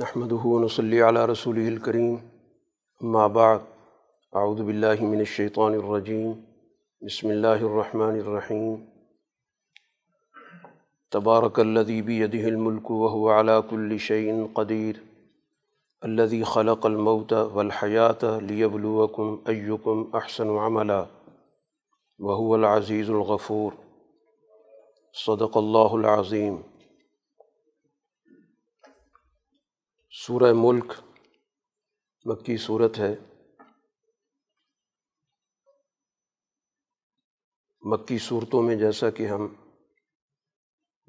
نحمده ونصلي على رسوله الكريم. ما بعد اعوذ باللہ من الشیطان الرجیم بسم اللہ الرحمن الرحیم تبارک الذي بيده الملك وهو على كل شيء قدير. الذي خلق الموت والحياة ليبلوكم أيكم أحسن عملا. وهو العزيز الغفور. صدق اللہ العظیم سورہ ملک مکی صورت ہے۔ مکی صورتوں میں جیسا کہ ہم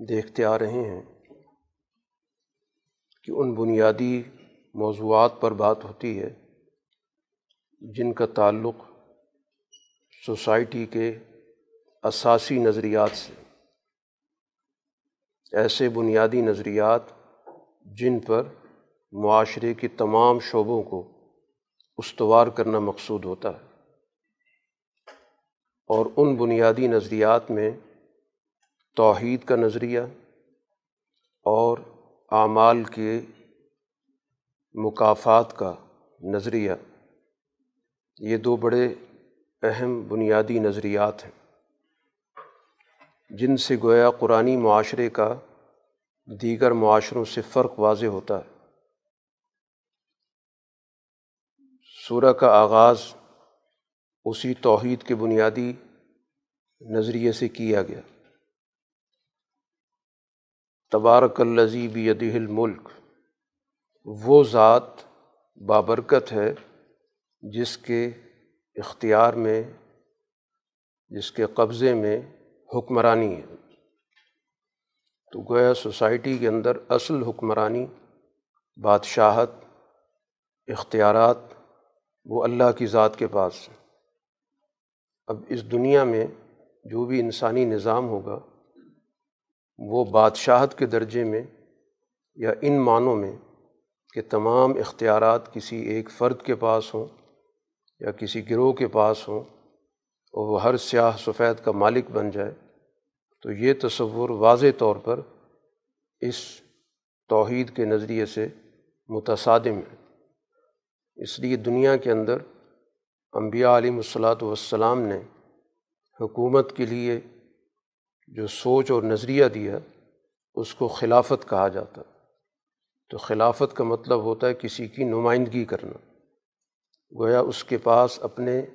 دیکھتے آ رہے ہیں کہ ان بنیادی موضوعات پر بات ہوتی ہے جن کا تعلق سوسائٹی کے اساسی نظریات سے۔ ایسے بنیادی نظریات جن پر معاشرے کے تمام شعبوں کو استوار کرنا مقصود ہوتا ہے اور ان بنیادی نظریات میں توحید کا نظریہ اور اعمال کے مقافات کا نظریہ، یہ دو بڑے اہم بنیادی نظریات ہیں جن سے گویا قرآن معاشرے کا دیگر معاشروں سے فرق واضح ہوتا ہے۔ سورہ کا آغاز اسی توحید کے بنیادی نظریے سے کیا گیا۔ تبارک الزیب یدہ الملک، وہ ذات بابرکت ہے جس کے اختیار میں، جس کے قبضے میں حکمرانی ہے۔ تو گویا سوسائٹی کے اندر اصل حکمرانی، بادشاہت، اختیارات وہ اللہ کی ذات کے پاس ہے۔ اب اس دنیا میں جو بھی انسانی نظام ہوگا، وہ بادشاہت کے درجے میں یا ان معنوں میں کہ تمام اختیارات کسی ایک فرد کے پاس ہوں یا کسی گروہ کے پاس ہوں اور وہ ہر سیاہ سفید کا مالک بن جائے، تو یہ تصور واضح طور پر اس توحید کے نظریے سے متصادم ہے۔ اس لیے دنیا کے اندر انبیاء علیہ الصلاۃ والسلام نے حکومت کے لیے جو سوچ اور نظریہ دیا، اس کو خلافت کہا جاتا۔ تو خلافت کا مطلب ہوتا ہے کسی کی نمائندگی کرنا۔ گویا اس کے پاس اپنے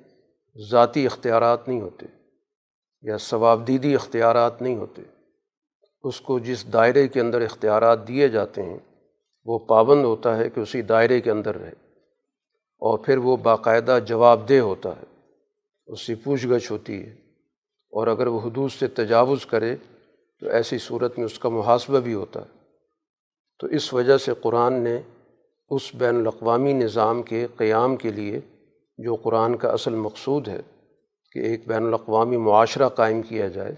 ذاتی اختیارات نہیں ہوتے یا ثوابدیدی اختیارات نہیں ہوتے۔ اس کو جس دائرے کے اندر اختیارات دیے جاتے ہیں، وہ پابند ہوتا ہے کہ اسی دائرے کے اندر رہے۔ اور پھر وہ باقاعدہ جواب دہ ہوتا ہے، اس سے پوچھ گچھ ہوتی ہے۔ اور اگر وہ حدود سے تجاوز کرے تو ایسی صورت میں اس کا محاسبہ بھی ہوتا ہے۔ تو اس وجہ سے قرآن نے اس بین الاقوامی نظام کے قیام کے لیے، جو قرآن کا اصل مقصود ہے، کہ ایک بین الاقوامی معاشرہ قائم کیا جائے،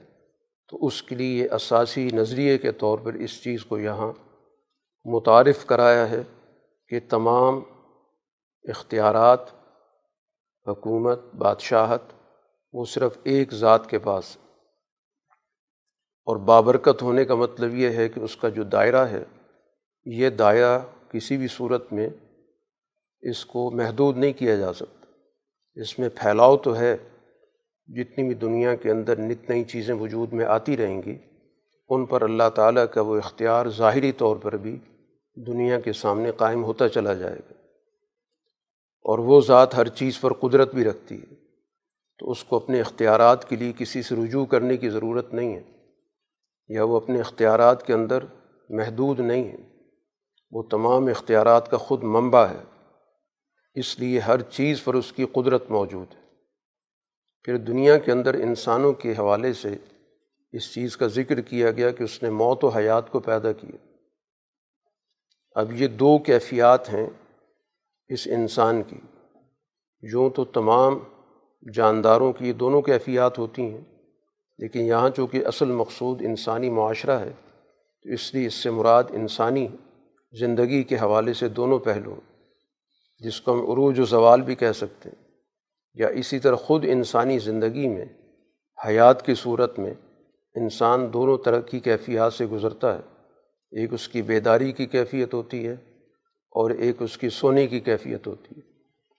تو اس کے لیے یہ اساسی نظریے کے طور پر اس چیز کو یہاں متعارف کرایا ہے کہ تمام اختیارات، حکومت، بادشاہت، وہ صرف ایک ذات کے پاس اور بابرکت ہونے کا مطلب یہ ہے کہ اس کا جو دائرہ ہے، یہ دائرہ کسی بھی صورت میں اس کو محدود نہیں کیا جا سکتا۔ اس میں پھیلاؤ تو ہے، جتنی بھی دنیا کے اندر نت نئی چیزیں وجود میں آتی رہیں گی، ان پر اللہ تعالیٰ کا وہ اختیار ظاہری طور پر بھی دنیا کے سامنے قائم ہوتا چلا جائے گا۔ اور وہ ذات ہر چیز پر قدرت بھی رکھتی ہے۔ تو اس کو اپنے اختیارات کے لیے کسی سے رجوع کرنے کی ضرورت نہیں ہے۔ یا وہ اپنے اختیارات کے اندر محدود نہیں ہے۔ وہ تمام اختیارات کا خود منبع ہے۔ اس لیے ہر چیز پر اس کی قدرت موجود ہے۔ پھر دنیا کے اندر انسانوں کے حوالے سے اس چیز کا ذکر کیا گیا کہ اس نے موت و حیات کو پیدا کیا۔ اب یہ دو کیفیات ہیں۔ اس انسان کی۔ یوں تو تمام جانداروں کی دونوں کیفیات ہوتی ہیں، لیکن یہاں چونکہ اصل مقصود انسانی معاشرہ ہے، تو اس لیے اس سے مراد انسانی زندگی کے حوالے سے دونوں پہلو، جس کو ہم عروج و زوال بھی کہہ سکتے ہیں، یا اسی طرح خود انسانی زندگی میں، حیات کی صورت میں انسان دونوں طرح کی کیفیات سے گزرتا ہے۔ ایک اس کی بیداری کی کیفیت ہوتی ہے اور ایک اس کی سونے کی کیفیت ہوتی ہے۔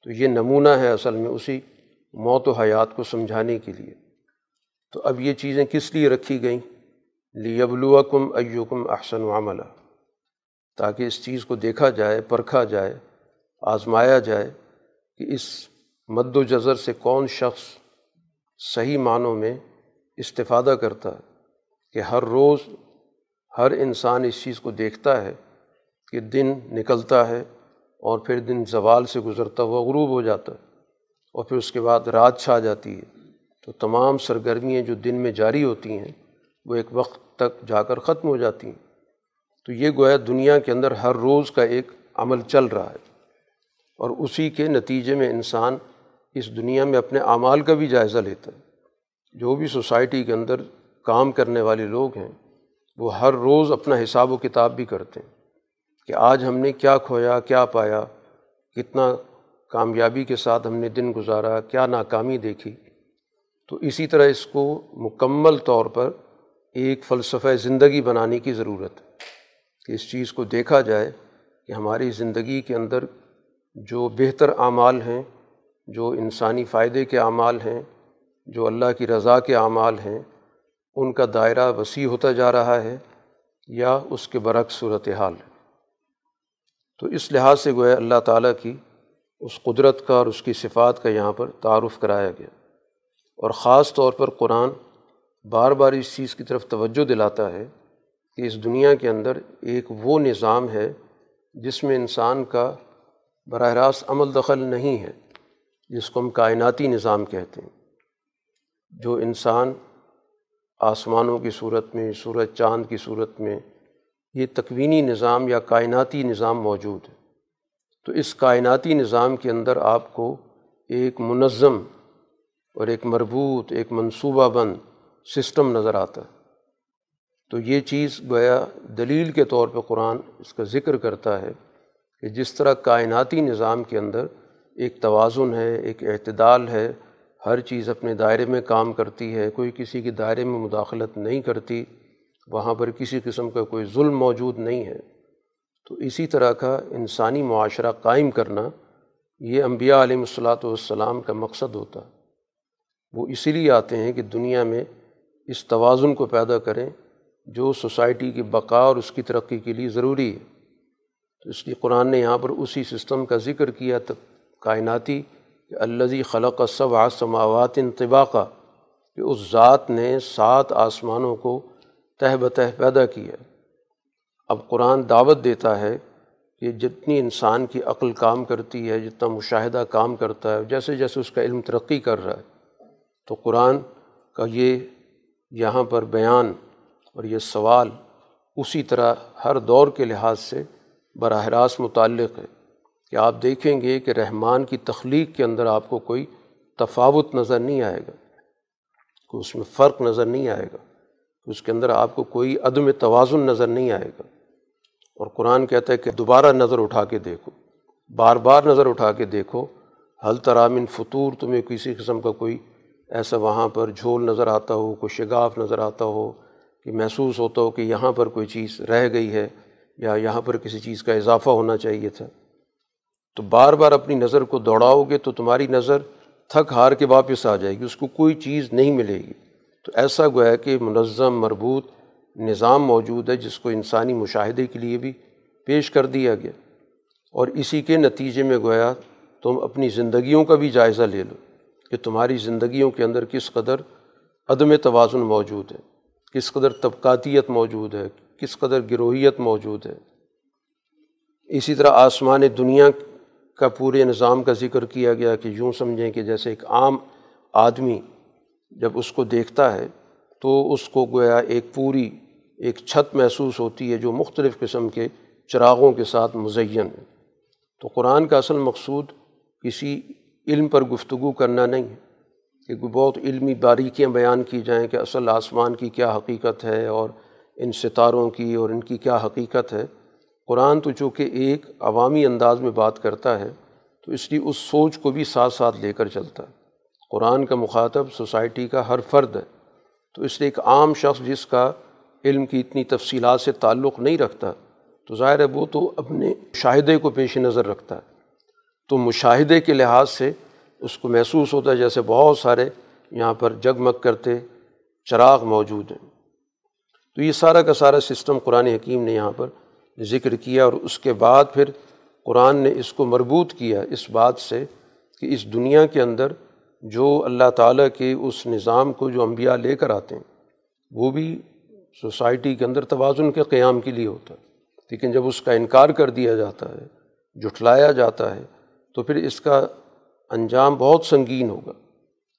تو یہ نمونہ ہے اصل میں اسی موت و حیات کو سمجھانے کے لیے۔ تو اب یہ چیزیں کس لیے رکھی گئیں؟ لیبلوکم ایوکم احسن عملہ تاکہ اس چیز کو دیکھا جائے، پرکھا جائے، آزمایا جائے کہ اس مد و جذر سے کون شخص صحیح معنوں میں استفادہ کرتا ہے کہ ہر روز ہر انسان اس چیز کو دیکھتا ہے۔ کہ دن نکلتا ہے اور پھر دن زوال سے گزرتا ہوا غروب ہو جاتا ہے اور پھر اس کے بعد رات چھا جاتی ہے۔ تو تمام سرگرمیاں جو دن میں جاری ہوتی ہیں، وہ ایک وقت تک جا کر ختم ہو جاتی ہیں۔ تو یہ گویا دنیا کے اندر ہر روز کا ایک عمل چل رہا ہے۔ اور اسی کے نتیجے میں انسان اس دنیا میں اپنے اعمال کا بھی جائزہ لیتا ہے۔ جو بھی سوسائٹی کے اندر کام کرنے والے لوگ ہیں، وہ ہر روز اپنا حساب و کتاب بھی کرتے ہیں۔ کہ آج ہم نے کیا کھویا، کیا پایا، کتنا کامیابی کے ساتھ ہم نے دن گزارا، کیا ناکامی دیکھی۔ تو اسی طرح اس کو مکمل طور پر ایک فلسفہ زندگی بنانے کی ضرورت ہے کہ اس چیز کو دیکھا جائے کہ ہماری زندگی کے اندر جو بہتر اعمال ہیں، جو انسانی فائدے کے اعمال ہیں، جو اللہ کی رضا کے اعمال ہیں، ان کا دائرہ وسیع ہوتا جا رہا ہے یا اس کے برعکس صورت حال ہے۔ تو اس لحاظ سے گویا اللہ تعالیٰ کی اس قدرت کا اور اس کی صفات کا یہاں پر تعارف کرایا گیا اور خاص طور پر قرآن بار بار اس چیز کی طرف توجہ دلاتا ہے کہ اس دنیا کے اندر ایک وہ نظام ہے جس میں انسان کا براہ راست عمل دخل نہیں ہے، جس کو ہم کائناتی نظام کہتے ہیں۔ جو انسان آسمانوں کی صورت میں، سورج چاند کی صورت میں یہ تکوینی نظام یا کائناتی نظام موجود ہے۔ تو اس کائناتی نظام کے اندر آپ کو ایک منظم اور ایک مربوط، ایک منصوبہ بند سسٹم نظر آتا ہے۔ تو یہ چیز گویا دلیل کے طور پہ قرآن اس کا ذکر کرتا ہے کہ جس طرح کائناتی نظام کے اندر ایک توازن ہے، ایک اعتدال ہے، ہر چیز اپنے دائرے میں کام کرتی ہے، کوئی کسی کے دائرے میں مداخلت نہیں کرتی وہاں پر کسی قسم کا کوئی ظلم موجود نہیں ہے۔ تو اسی طرح کا انسانی معاشرہ قائم کرنا یہ انبیاء علیہ الصلاۃ والسلام کا مقصد ہوتا۔ وہ اسی لیے آتے ہیں کہ دنیا میں اس توازن کو پیدا کریں جو سوسائٹی کی بقا اور اس کی ترقی کے لیے ضروری ہے۔ تو اس لیے قرآن نے یہاں پر اسی سسٹم کا ذکر کیا تب کائناتی کہ الزی خلق صب آسماوات انطباقہ کہ اس ذات نے سات آسمانوں کو تہ بتہ پیدا کیا اب قرآن دعوت دیتا ہے کہ جتنی انسان کی عقل کام کرتی ہے، جتنا مشاہدہ کام کرتا ہے، جیسے جیسے اس کا علم ترقی کر رہا ہے، تو قرآن کا یہ یہاں پر بیان اور یہ سوال اسی طرح ہر دور کے لحاظ سے براہ راست متعلق ہے کہ آپ دیکھیں گے کہ رحمان کی تخلیق کے اندر آپ کو کوئی تفاوت نظر نہیں آئے گا، کوئی اس میں فرق نظر نہیں آئے گا۔ اس کے اندر آپ کو کوئی عدم توازن نظر نہیں آئے گا۔ اور قرآن کہتا ہے کہ دوبارہ نظر اٹھا کے دیکھو، بار بار نظر اٹھا کے دیکھو حل ترامن فطور، تمہیں کسی قسم کا کوئی ایسا وہاں پر جھول نظر آتا ہو، کوئی شگاف نظر آتا ہو کہ محسوس ہوتا ہو کہ یہاں پر کوئی چیز رہ گئی ہے یا یہاں پر کسی چیز کا اضافہ ہونا چاہیے تھا۔ تو بار بار اپنی نظر کو دوڑاؤ گے تو تمہاری نظر تھک ہار کے واپس آ جائے گی، اس کو کوئی چیز نہیں ملے گی۔ تو ایسا گویا کہ منظم، مربوط نظام موجود ہے جس کو انسانی مشاہدے کے لیے بھی پیش کر دیا گیا۔ اور اسی کے نتیجے میں گویا تم اپنی زندگیوں کا بھی جائزہ لے لو کہ تمہاری زندگیوں کے اندر کس قدر عدم توازن موجود ہے، کس قدر طبقاتیت موجود ہے، کس قدر گروہیت موجود ہے۔ اسی طرح آسمان دنیا کا پورے نظام کا ذکر کیا گیا کہ یوں سمجھیں کہ جیسے ایک عام آدمی جب اس کو دیکھتا ہے تو اس کو گویا ایک پوری ایک چھت محسوس ہوتی ہے جو مختلف قسم کے چراغوں کے ساتھ مزین ہے۔ تو قرآن کا اصل مقصود کسی علم پر گفتگو کرنا نہیں ہے کہ بہت علمی باریکیاں بیان کی جائیں کہ اصل آسمان کی کیا حقیقت ہے اور ان ستاروں کی اور ان کی کیا حقیقت ہے۔ قرآن تو چونکہ ایک عوامی انداز میں بات کرتا ہے تو اس لیے اس سوچ کو بھی ساتھ ساتھ لے کر چلتا ہے۔ قرآن کا مخاطب سوسائٹی کا ہر فرد ہے۔ تو اس لیے ایک عام شخص جس کا علم کی اتنی تفصیلات سے تعلق نہیں رکھتا، تو ظاہر ہے وہ تو اپنے مشاہدے کو پیش نظر رکھتا ہے۔ تو مشاہدے کے لحاظ سے اس کو محسوس ہوتا ہے جیسے بہت سارے یہاں پر جگمگ کرتے چراغ موجود ہیں۔ تو یہ سارا کا سارا سسٹم قرآن حکیم نے یہاں پر ذکر کیا اور اس کے بعد پھر قرآن نے اس کو مربوط کیا اس بات سے کہ اس دنیا کے اندر جو اللہ تعالیٰ کے اس نظام کو جو انبیاء لے کر آتے ہیں، وہ بھی سوسائٹی کے اندر توازن کے قیام کے لیے ہوتا ہے۔ لیکن جب اس کا انکار کر دیا جاتا ہے جٹلایا جاتا ہے، تو پھر اس کا انجام بہت سنگین ہوگا۔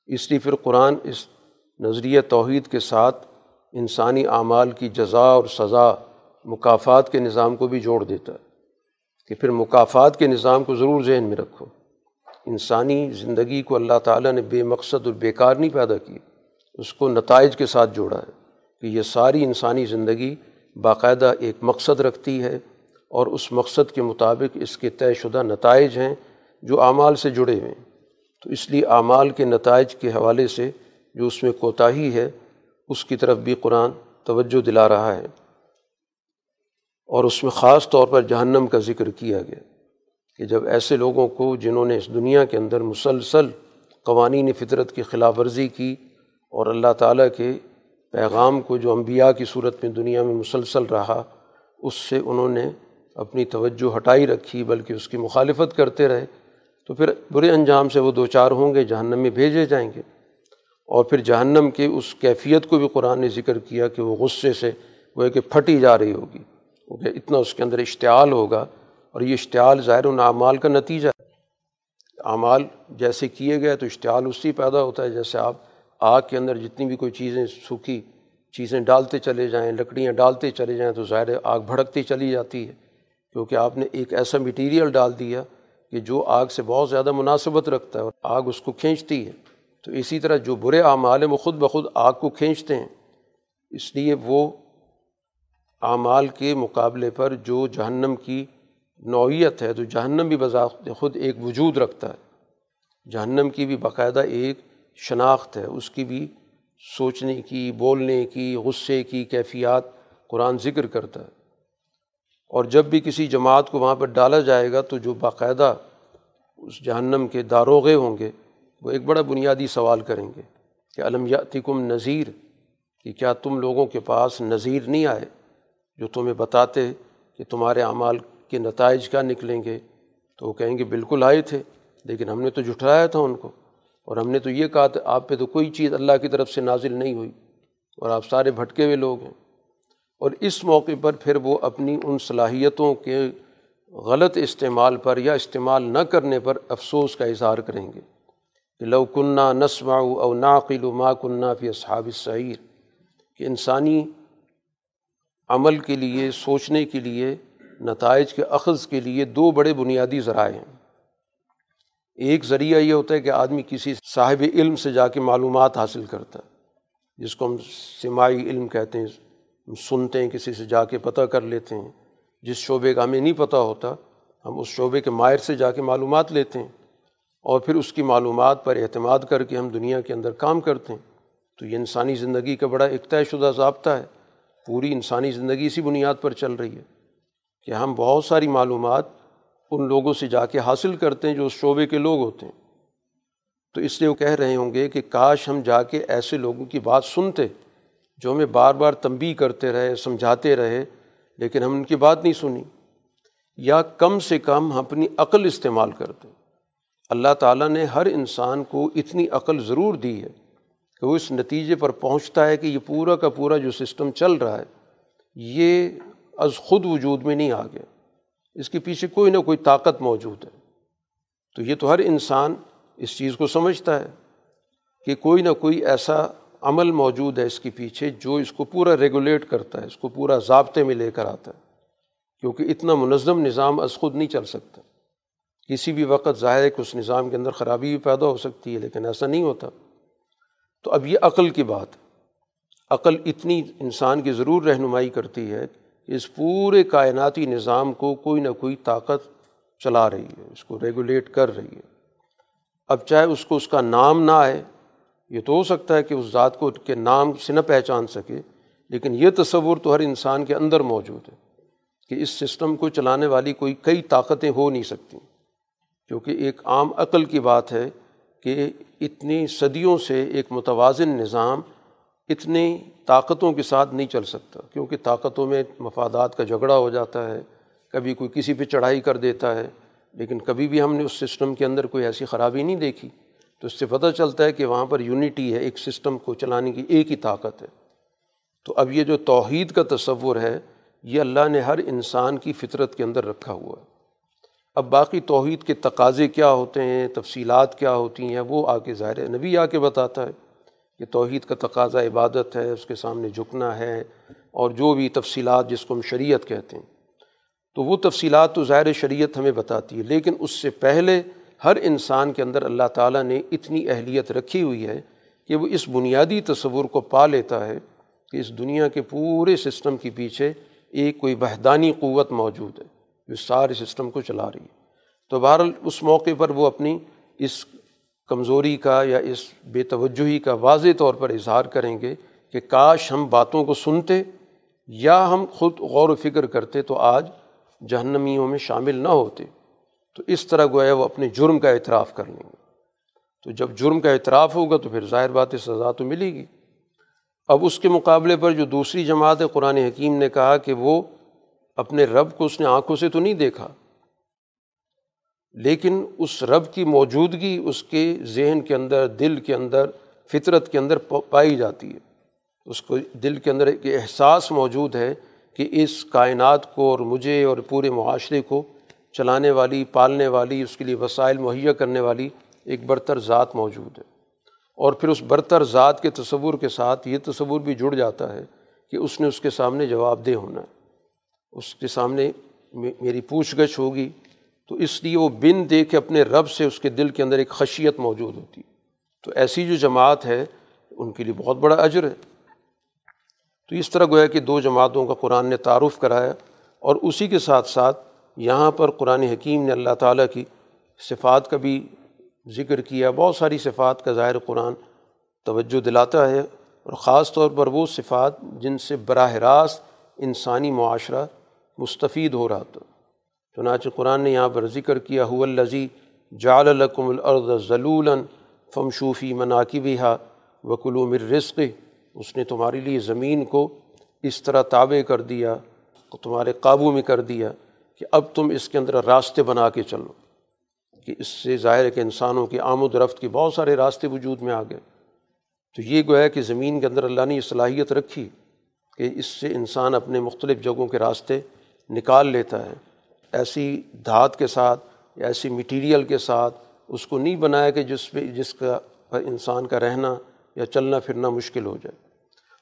اس لیے پھر قرآن اس نظریہ توحید کے ساتھ انسانی اعمال کی جزا اور سزا مقافات کے نظام کو بھی جوڑ دیتا ہے۔ کہ پھر مقافات کے نظام کو ضرور ذہن میں رکھو۔ انسانی زندگی کو اللہ تعالیٰ نے بے مقصد اور بیکار نہیں پیدا کی، اس کو نتائج کے ساتھ جوڑا ہے کہ یہ ساری انسانی زندگی باقاعدہ ایک مقصد رکھتی ہے اور اس مقصد کے مطابق اس کے طے شدہ نتائج ہیں جو اعمال سے جڑے ہوئے ہیں۔ تو اس لیے اعمال کے نتائج کے حوالے سے جو اس میں کوتاہی ہے، اس کی طرف بھی قرآن توجہ دلا رہا ہے اور اس میں خاص طور پر جہنم کا ذکر کیا گیا۔ کہ جب ایسے لوگوں کو جنہوں نے اس دنیا کے اندر مسلسل قوانین فطرت کی خلاف ورزی کی اور اللہ تعالیٰ کے پیغام کو جو انبیاء کی صورت میں دنیا میں مسلسل رہا، اس سے انہوں نے اپنی توجہ ہٹائی رکھی، بلکہ اس کی مخالفت کرتے رہے۔ تو پھر برے انجام سے وہ دو چار ہوں گے، جہنم میں بھیجے جائیں گے۔ اور پھر جہنم کے اس کیفیت کو بھی قرآن نے ذکر کیا کہ وہ غصے سے وہ کہ پھٹی جا رہی ہوگی۔ کہ اتنا اس کے اندر اشتعال ہوگا۔ اور یہ اشتعال ظاہر ان اعمال کا نتیجہ ہے۔ اعمال جیسے کیے گئے تو اشتعال اس سے پیدا ہوتا ہے جیسے آپ آگ کے اندر جتنی بھی کوئی چیزیں سوکھی چیزیں ڈالتے چلے جائیں، لکڑیاں ڈالتے چلے جائیں تو ظاہر آگ بھڑکتی چلی جاتی ہے۔ کیونکہ آپ نے ایک ایسا میٹیریل ڈال دیا کہ جو آگ سے بہت زیادہ مناسبت رکھتا ہے اور آگ اس کو کھینچتی ہے۔ تو اسی طرح جو برے اعمال ہیں وہ خود بخود آگ کو کھینچتے ہیں۔ اس لیے وہ اعمال کے مقابلے پر جو جہنم کی نوعیت ہے تو جہنم بھی بذات خود ایک وجود رکھتا ہے۔ جہنم کی بھی باقاعدہ ایک شناخت ہے۔ اس کی بھی سوچنے کی، بولنے کی، غصے کی کیفیات قرآن ذکر کرتا ہے۔ اور جب بھی کسی جماعت کو وہاں پر ڈالا جائے گا تو جو باقاعدہ اس جہنم کے داروغے ہوں گے، وہ ایک بڑا بنیادی سوال کریں گے کہ علم یاتکم نذیر؟ کہ کیا تم لوگوں کے پاس نذیر نہیں آئے جو تمہیں بتاتے کہ تمہارے اعمال کے نتائج کیا نکلیں گے؟ تو وہ کہیں گے بالکل آئے تھے، لیکن ہم نے تو جھٹلایا تھا ان کو۔ اور ہم نے تو یہ کہا تھا، آپ پہ تو کوئی چیز اللہ کی طرف سے نازل نہیں ہوئی، اور آپ سارے بھٹکے ہوئے لوگ ہیں۔ اور اس موقع پر پھر وہ اپنی ان صلاحیتوں کے غلط استعمال پر یا استعمال نہ کرنے پر افسوس کا اظہار کریں گے کہ لو کنہ نسما او ناقل و ما کنہ فی اصحاب صحیر کہ انسانی عمل کے لیے، سوچنے کے لیے نتائج کے اخذ کے لیے دو بڑے بنیادی ذرائع ہیں۔ ایک ذریعہ یہ ہوتا ہے کہ آدمی کسی صاحب علم سے جا کے معلومات حاصل کرتا ہے، جس کو ہم سماعی علم کہتے ہیں، ہم سنتے ہیں، کسی سے جا کے پتہ کر لیتے ہیں۔ جس شعبے کا ہمیں نہیں پتہ ہوتا، ہم اس شعبے کے ماہر سے جا کے معلومات لیتے ہیں۔ اور پھر اس کی معلومات پر اعتماد کر کے ہم دنیا کے اندر کام کرتے ہیں۔ تو یہ انسانی زندگی کا بڑا ایک طے شدہ ضابطہ ہے۔ پوری انسانی زندگی اسی بنیاد پر چل رہی ہے۔ کہ ہم بہت ساری معلومات ان لوگوں سے جا کے حاصل کرتے ہیں جو اس شعبے کے لوگ ہوتے ہیں۔ تو اس لیے وہ کہہ رہے ہوں گے کہ کاش ہم جا کے ایسے لوگوں کی بات سنتے جو ہمیں بار بار تنبی کرتے رہے، سمجھاتے رہے، لیکن ہم ان کی بات نہیں سنی۔ یا کم سے کم ہم اپنی عقل استعمال کرتے۔ اللہ تعالیٰ نے ہر انسان کو اتنی عقل ضرور دی ہے کہ وہ اس نتیجے پر پہنچتا ہے کہ یہ پورا کا پورا جو سسٹم چل رہا ہے، یہ از خود وجود میں نہیں آ گیا اس کے پیچھے کوئی نہ کوئی طاقت موجود ہے۔ تو یہ تو ہر انسان اس چیز کو سمجھتا ہے کہ کوئی نہ کوئی ایسا عمل موجود ہے اس کے پیچھے جو اس کو پورا ریگولیٹ کرتا ہے، اس کو پورا ضابطے میں لے کر آتا ہے۔ کیونکہ اتنا منظم نظام از خود نہیں چل سکتا۔ کسی بھی وقت ظاہر ہے کہ اس نظام کے اندر خرابی بھی پیدا ہو سکتی ہے، لیکن ایسا نہیں ہوتا۔ تو اب یہ عقل کی بات عقل اتنی انسان کی ضرور رہنمائی کرتی ہے اس پورے کائناتی نظام کو کوئی نہ کوئی طاقت چلا رہی ہے، اس کو ریگولیٹ کر رہی ہے۔ اب چاہے اس کو اس کا نام نہ آئے، یہ تو ہو سکتا ہے کہ اس ذات کو کے نام سے نہ پہچان سکے، لیکن یہ تصور تو ہر انسان کے اندر موجود ہے کہ اس سسٹم کو چلانے والی کوئی کئی طاقتیں ہو نہیں سکتی۔ کیونکہ ایک عام عقل کی بات ہے کہ اتنی صدیوں سے ایک متوازن نظام اتنی طاقتوں کے ساتھ نہیں چل سکتا، کیونکہ طاقتوں میں مفادات کا جھگڑا ہو جاتا ہے، کبھی کوئی کسی پہ چڑھائی کر دیتا ہے، لیکن کبھی بھی ہم نے اس سسٹم کے اندر کوئی ایسی خرابی نہیں دیکھی۔ تو اس سے پتہ چلتا ہے کہ وہاں پر یونٹی ہے، ایک سسٹم کو چلانے کی ایک ہی طاقت ہے۔ تو اب یہ جو توحید کا تصور ہے، یہ اللہ نے ہر انسان کی فطرت کے اندر رکھا ہوا ہے۔ اب باقی توحید کے تقاضے کیا ہوتے ہیں، تفصیلات کیا ہوتی ہیں، وہ آ کے ظاہر نبی آ کے بتاتا ہے۔ کہ توحید کا تقاضا عبادت ہے، اس کے سامنے جھکنا ہے اور جو بھی تفصیلات جس کو ہم شریعت کہتے ہیں۔ تو وہ تفصیلات تو ظاہر شریعت ہمیں بتاتی ہے، لیکن اس سے پہلے ہر انسان کے اندر اللہ تعالیٰ نے اتنی اہلیت رکھی ہوئی ہے کہ وہ اس بنیادی تصور کو پا لیتا ہے کہ اس دنیا کے پورے سسٹم کے پیچھے ایک کوئی بہدانی قوت موجود ہے جو سارے سسٹم کو چلا رہی ہے۔ تو بہرحال اس موقع پر وہ اپنی اس کمزوری کا یا اس بے توجہی کا واضح طور پر اظہار کریں گے کہ کاش ہم باتوں کو سنتے یا ہم خود غور و فکر کرتے تو آج جہنمیوں میں شامل نہ ہوتے۔ تو اس طرح گویا وہ اپنے جرم کا اعتراف کر لیں گے۔ تو جب جرم کا اعتراف ہوگا تو پھر ظاہر بات سزا تو ملے گی۔ اب اس کے مقابلے پر جو دوسری جماعت قرآن حکیم نے کہا کہ وہ اپنے رب کو اس نے آنکھوں سے تو نہیں دیکھا لیکن اس رب کی موجودگی اس کے ذہن کے اندر، دل کے اندر، فطرت کے اندر پائی جاتی ہے۔ اس کو دل کے اندر ایک احساس موجود ہے کہ اس کائنات کو اور مجھے اور پورے معاشرے کو چلانے والی، پالنے والی، اس کے لیے وسائل مہیا کرنے والی ایک برتر ذات موجود ہے۔ اور پھر اس برتر ذات کے تصور کے ساتھ یہ تصور بھی جڑ جاتا ہے کہ اس نے اس کے سامنے جواب دہ ہونا ہے۔ اس کے سامنے میری پوچھ گچھ ہوگی۔ تو اس لیے وہ بن دے کے اپنے رب سے اس کے دل کے اندر ایک خشیت موجود ہوتی۔ تو ایسی جو جماعت ہے، ان کے لیے بہت بڑا اجر ہے۔ تو اس طرح گویا کہ دو جماعتوں کا قرآن نے تعارف کرایا اور اسی کے ساتھ ساتھ یہاں پر قرآن حکیم نے اللہ تعالیٰ کی صفات کا بھی ذکر کیا۔ بہت ساری صفات کا ظاہر قرآن توجہ دلاتا ہے اور خاص طور پر وہ صفات جن سے براہ راست انسانی معاشرہ مستفید ہو رہا تھا۔ چنانچہ قرآن نے یہاں پر ذکر کیا ہو الزی جال القم الارض ضلول فمشوفی مناقب ہا وکلو مر رزق اس نے تمہارے لیے زمین کو اس طرح تابع کر دیا، تمہارے قابو میں کر دیا کہ اب تم اس کے اندر راستے بنا کے چلو، کہ اس سے ظاہر ہے کہ انسانوں کی آمد رفت کی بہت سارے راستے وجود میں آ گئے۔ تو یہ گویا کہ زمین کے اندر اللہ نے یہ صلاحیت رکھی کہ اس سے انسان اپنے مختلف جگہوں کے راستے نکال لیتا ہے۔ ایسی دھات کے ساتھ یا ایسی مٹیریل کے ساتھ اس کو نہیں بنایا کہ جس پہ جس کا پر انسان کا رہنا یا چلنا پھرنا مشکل ہو جائے۔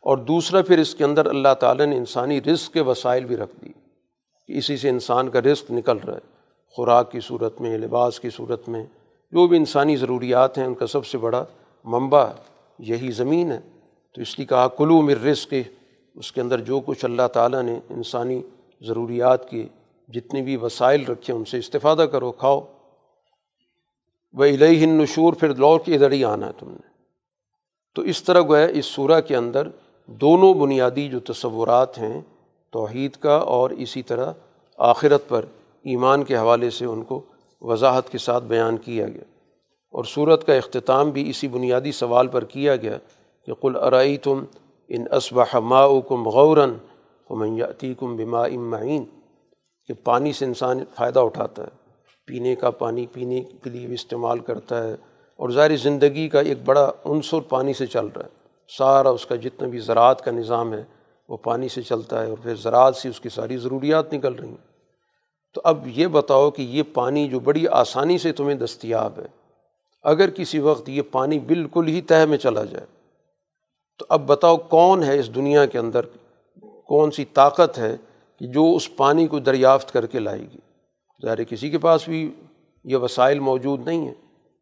اور دوسرا پھر اس کے اندر اللہ تعالیٰ نے انسانی رزق کے وسائل بھی رکھ دی کہ اسی سے انسان کا رزق نکل رہا ہے۔ خوراک کی صورت میں، لباس کی صورت میں، جو بھی انسانی ضروریات ہیں، ان کا سب سے بڑا منبع یہی زمین ہے۔ تو اس لیے کہا کلو مر رزق اس کے اندر جو کچھ اللہ تعالیٰ نے انسانی ضروریات کی جتنے بھی وسائل رکھے ان سے استفادہ کرو، کھاؤ۔ وہ الہ نشور پھر لوٹ کے ادھر ہی آنا ہے تم نے۔ تو اس طرح گویا اس صورح کے اندر دونوں بنیادی جو تصورات ہیں، توحید کا اور اسی طرح آخرت پر ایمان کے حوالے سے ان کو وضاحت کے ساتھ بیان کیا گیا۔ اور صورت کا اختتام بھی اسی بنیادی سوال پر کیا گیا کہ قل ارائی تم ان اسبہ ماؤ کم غوراً میاتی کم بما امعین کہ پانی سے انسان فائدہ اٹھاتا ہے۔ پینے کا پانی پینے کے لیے بھی استعمال کرتا ہے۔ اور ظاہر زندگی کا ایک بڑا عنصر پانی سے چل رہا ہے۔ سارا اس کا جتنا بھی زراعت کا نظام ہے، وہ پانی سے چلتا ہے اور پھر زراعت سے اس کی ساری ضروریات نکل رہی ہیں۔ تو اب یہ بتاؤ کہ یہ پانی جو بڑی آسانی سے تمہیں دستیاب ہے، اگر کسی وقت یہ پانی بالکل ہی تہ میں چلا جائے، تو اب بتاؤ کون ہے اس دنیا کے اندر، کون سی طاقت ہے کہ جو اس پانی کو دریافت کر کے لائے گی۔ ظاہر کسی کے پاس بھی یہ وسائل موجود نہیں ہیں۔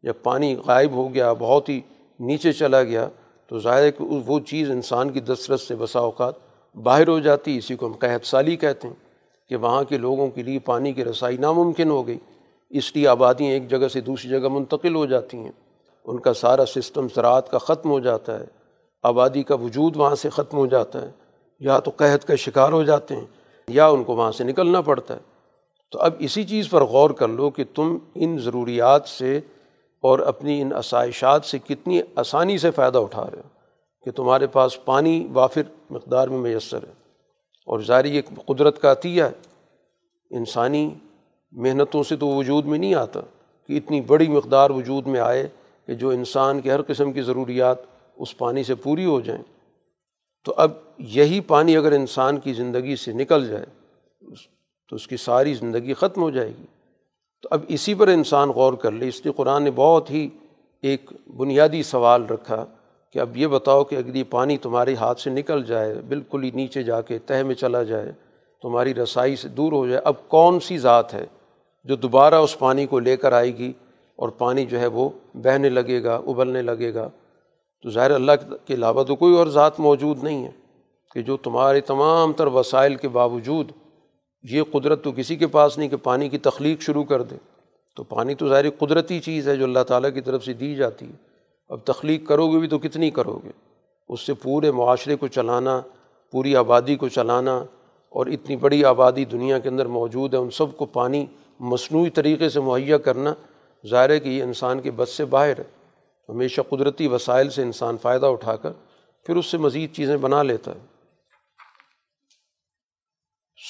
جب پانی غائب ہو گیا، بہت ہی نیچے چلا گیا، تو ظاہر ہے کہ وہ چیز انسان کی دسترس سے بسا اوقات باہر ہو جاتی اسی کو ہم قحط سالی کہتے ہیں کہ وہاں کے لوگوں کے لیے پانی کی رسائی ناممکن ہو گئی۔ اس لیے آبادیاں ایک جگہ سے دوسری جگہ منتقل ہو جاتی ہیں۔ ان کا سارا سسٹم زراعت کا ختم ہو جاتا ہے۔ آبادی کا وجود وہاں سے ختم ہو جاتا ہے۔ یا تو قحط کا شکار ہو جاتے ہیں۔ یا ان کو وہاں سے نکلنا پڑتا ہے۔ تو اب اسی چیز پر غور کر لو کہ تم ان ضروریات سے اور اپنی ان آسائشات سے کتنی آسانی سے فائدہ اٹھا رہے ہو کہ تمہارے پاس پانی وافر مقدار میں میسر ہے۔ اور ظاہر یہ قدرت کا عطیہ ہے۔ انسانی محنتوں سے تو وجود میں نہیں آتا کہ اتنی بڑی مقدار وجود میں آئے کہ جو انسان کے ہر قسم کی ضروریات اس پانی سے پوری ہو جائیں۔ تو اب یہی پانی اگر انسان کی زندگی سے نکل جائے تو اس کی ساری زندگی ختم ہو جائے گی۔ تو اب اسی پر انسان غور کر لے۔ اس لیے قرآن نے بہت ہی ایک بنیادی سوال رکھا کہ اب یہ بتاؤ کہ اگر یہ پانی تمہارے ہاتھ سے نکل جائے، بالکل ہی نیچے جا کے تہ میں چلا جائے، تمہاری رسائی سے دور ہو جائے، اب کون سی ذات ہے جو دوبارہ اس پانی کو لے کر آئے گی اور پانی جو ہے وہ بہنے لگے گا، ابلنے لگے گا؟ تو ظاہر اللہ کے علاوہ تو کوئی اور ذات موجود نہیں ہے کہ جو تمہارے تمام تر وسائل کے باوجود یہ قدرت تو کسی کے پاس نہیں کہ پانی کی تخلیق شروع کر دے۔ تو پانی تو ظاہر قدرتی چیز ہے جو اللہ تعالیٰ کی طرف سے دی جاتی ہے۔ اب تخلیق کرو گے بھی تو کتنی کرو گے؟ اس سے پورے معاشرے کو چلانا، پوری آبادی کو چلانا اور اتنی بڑی آبادی دنیا کے اندر موجود ہے، ان سب کو پانی مصنوعی طریقے سے مہیا کرنا ظاہر ہے کہ یہ انسان کے بس سے باہر ہے۔ ہمیشہ قدرتی وسائل سے انسان فائدہ اٹھا کر پھر اس سے مزید چیزیں بنا لیتا ہے۔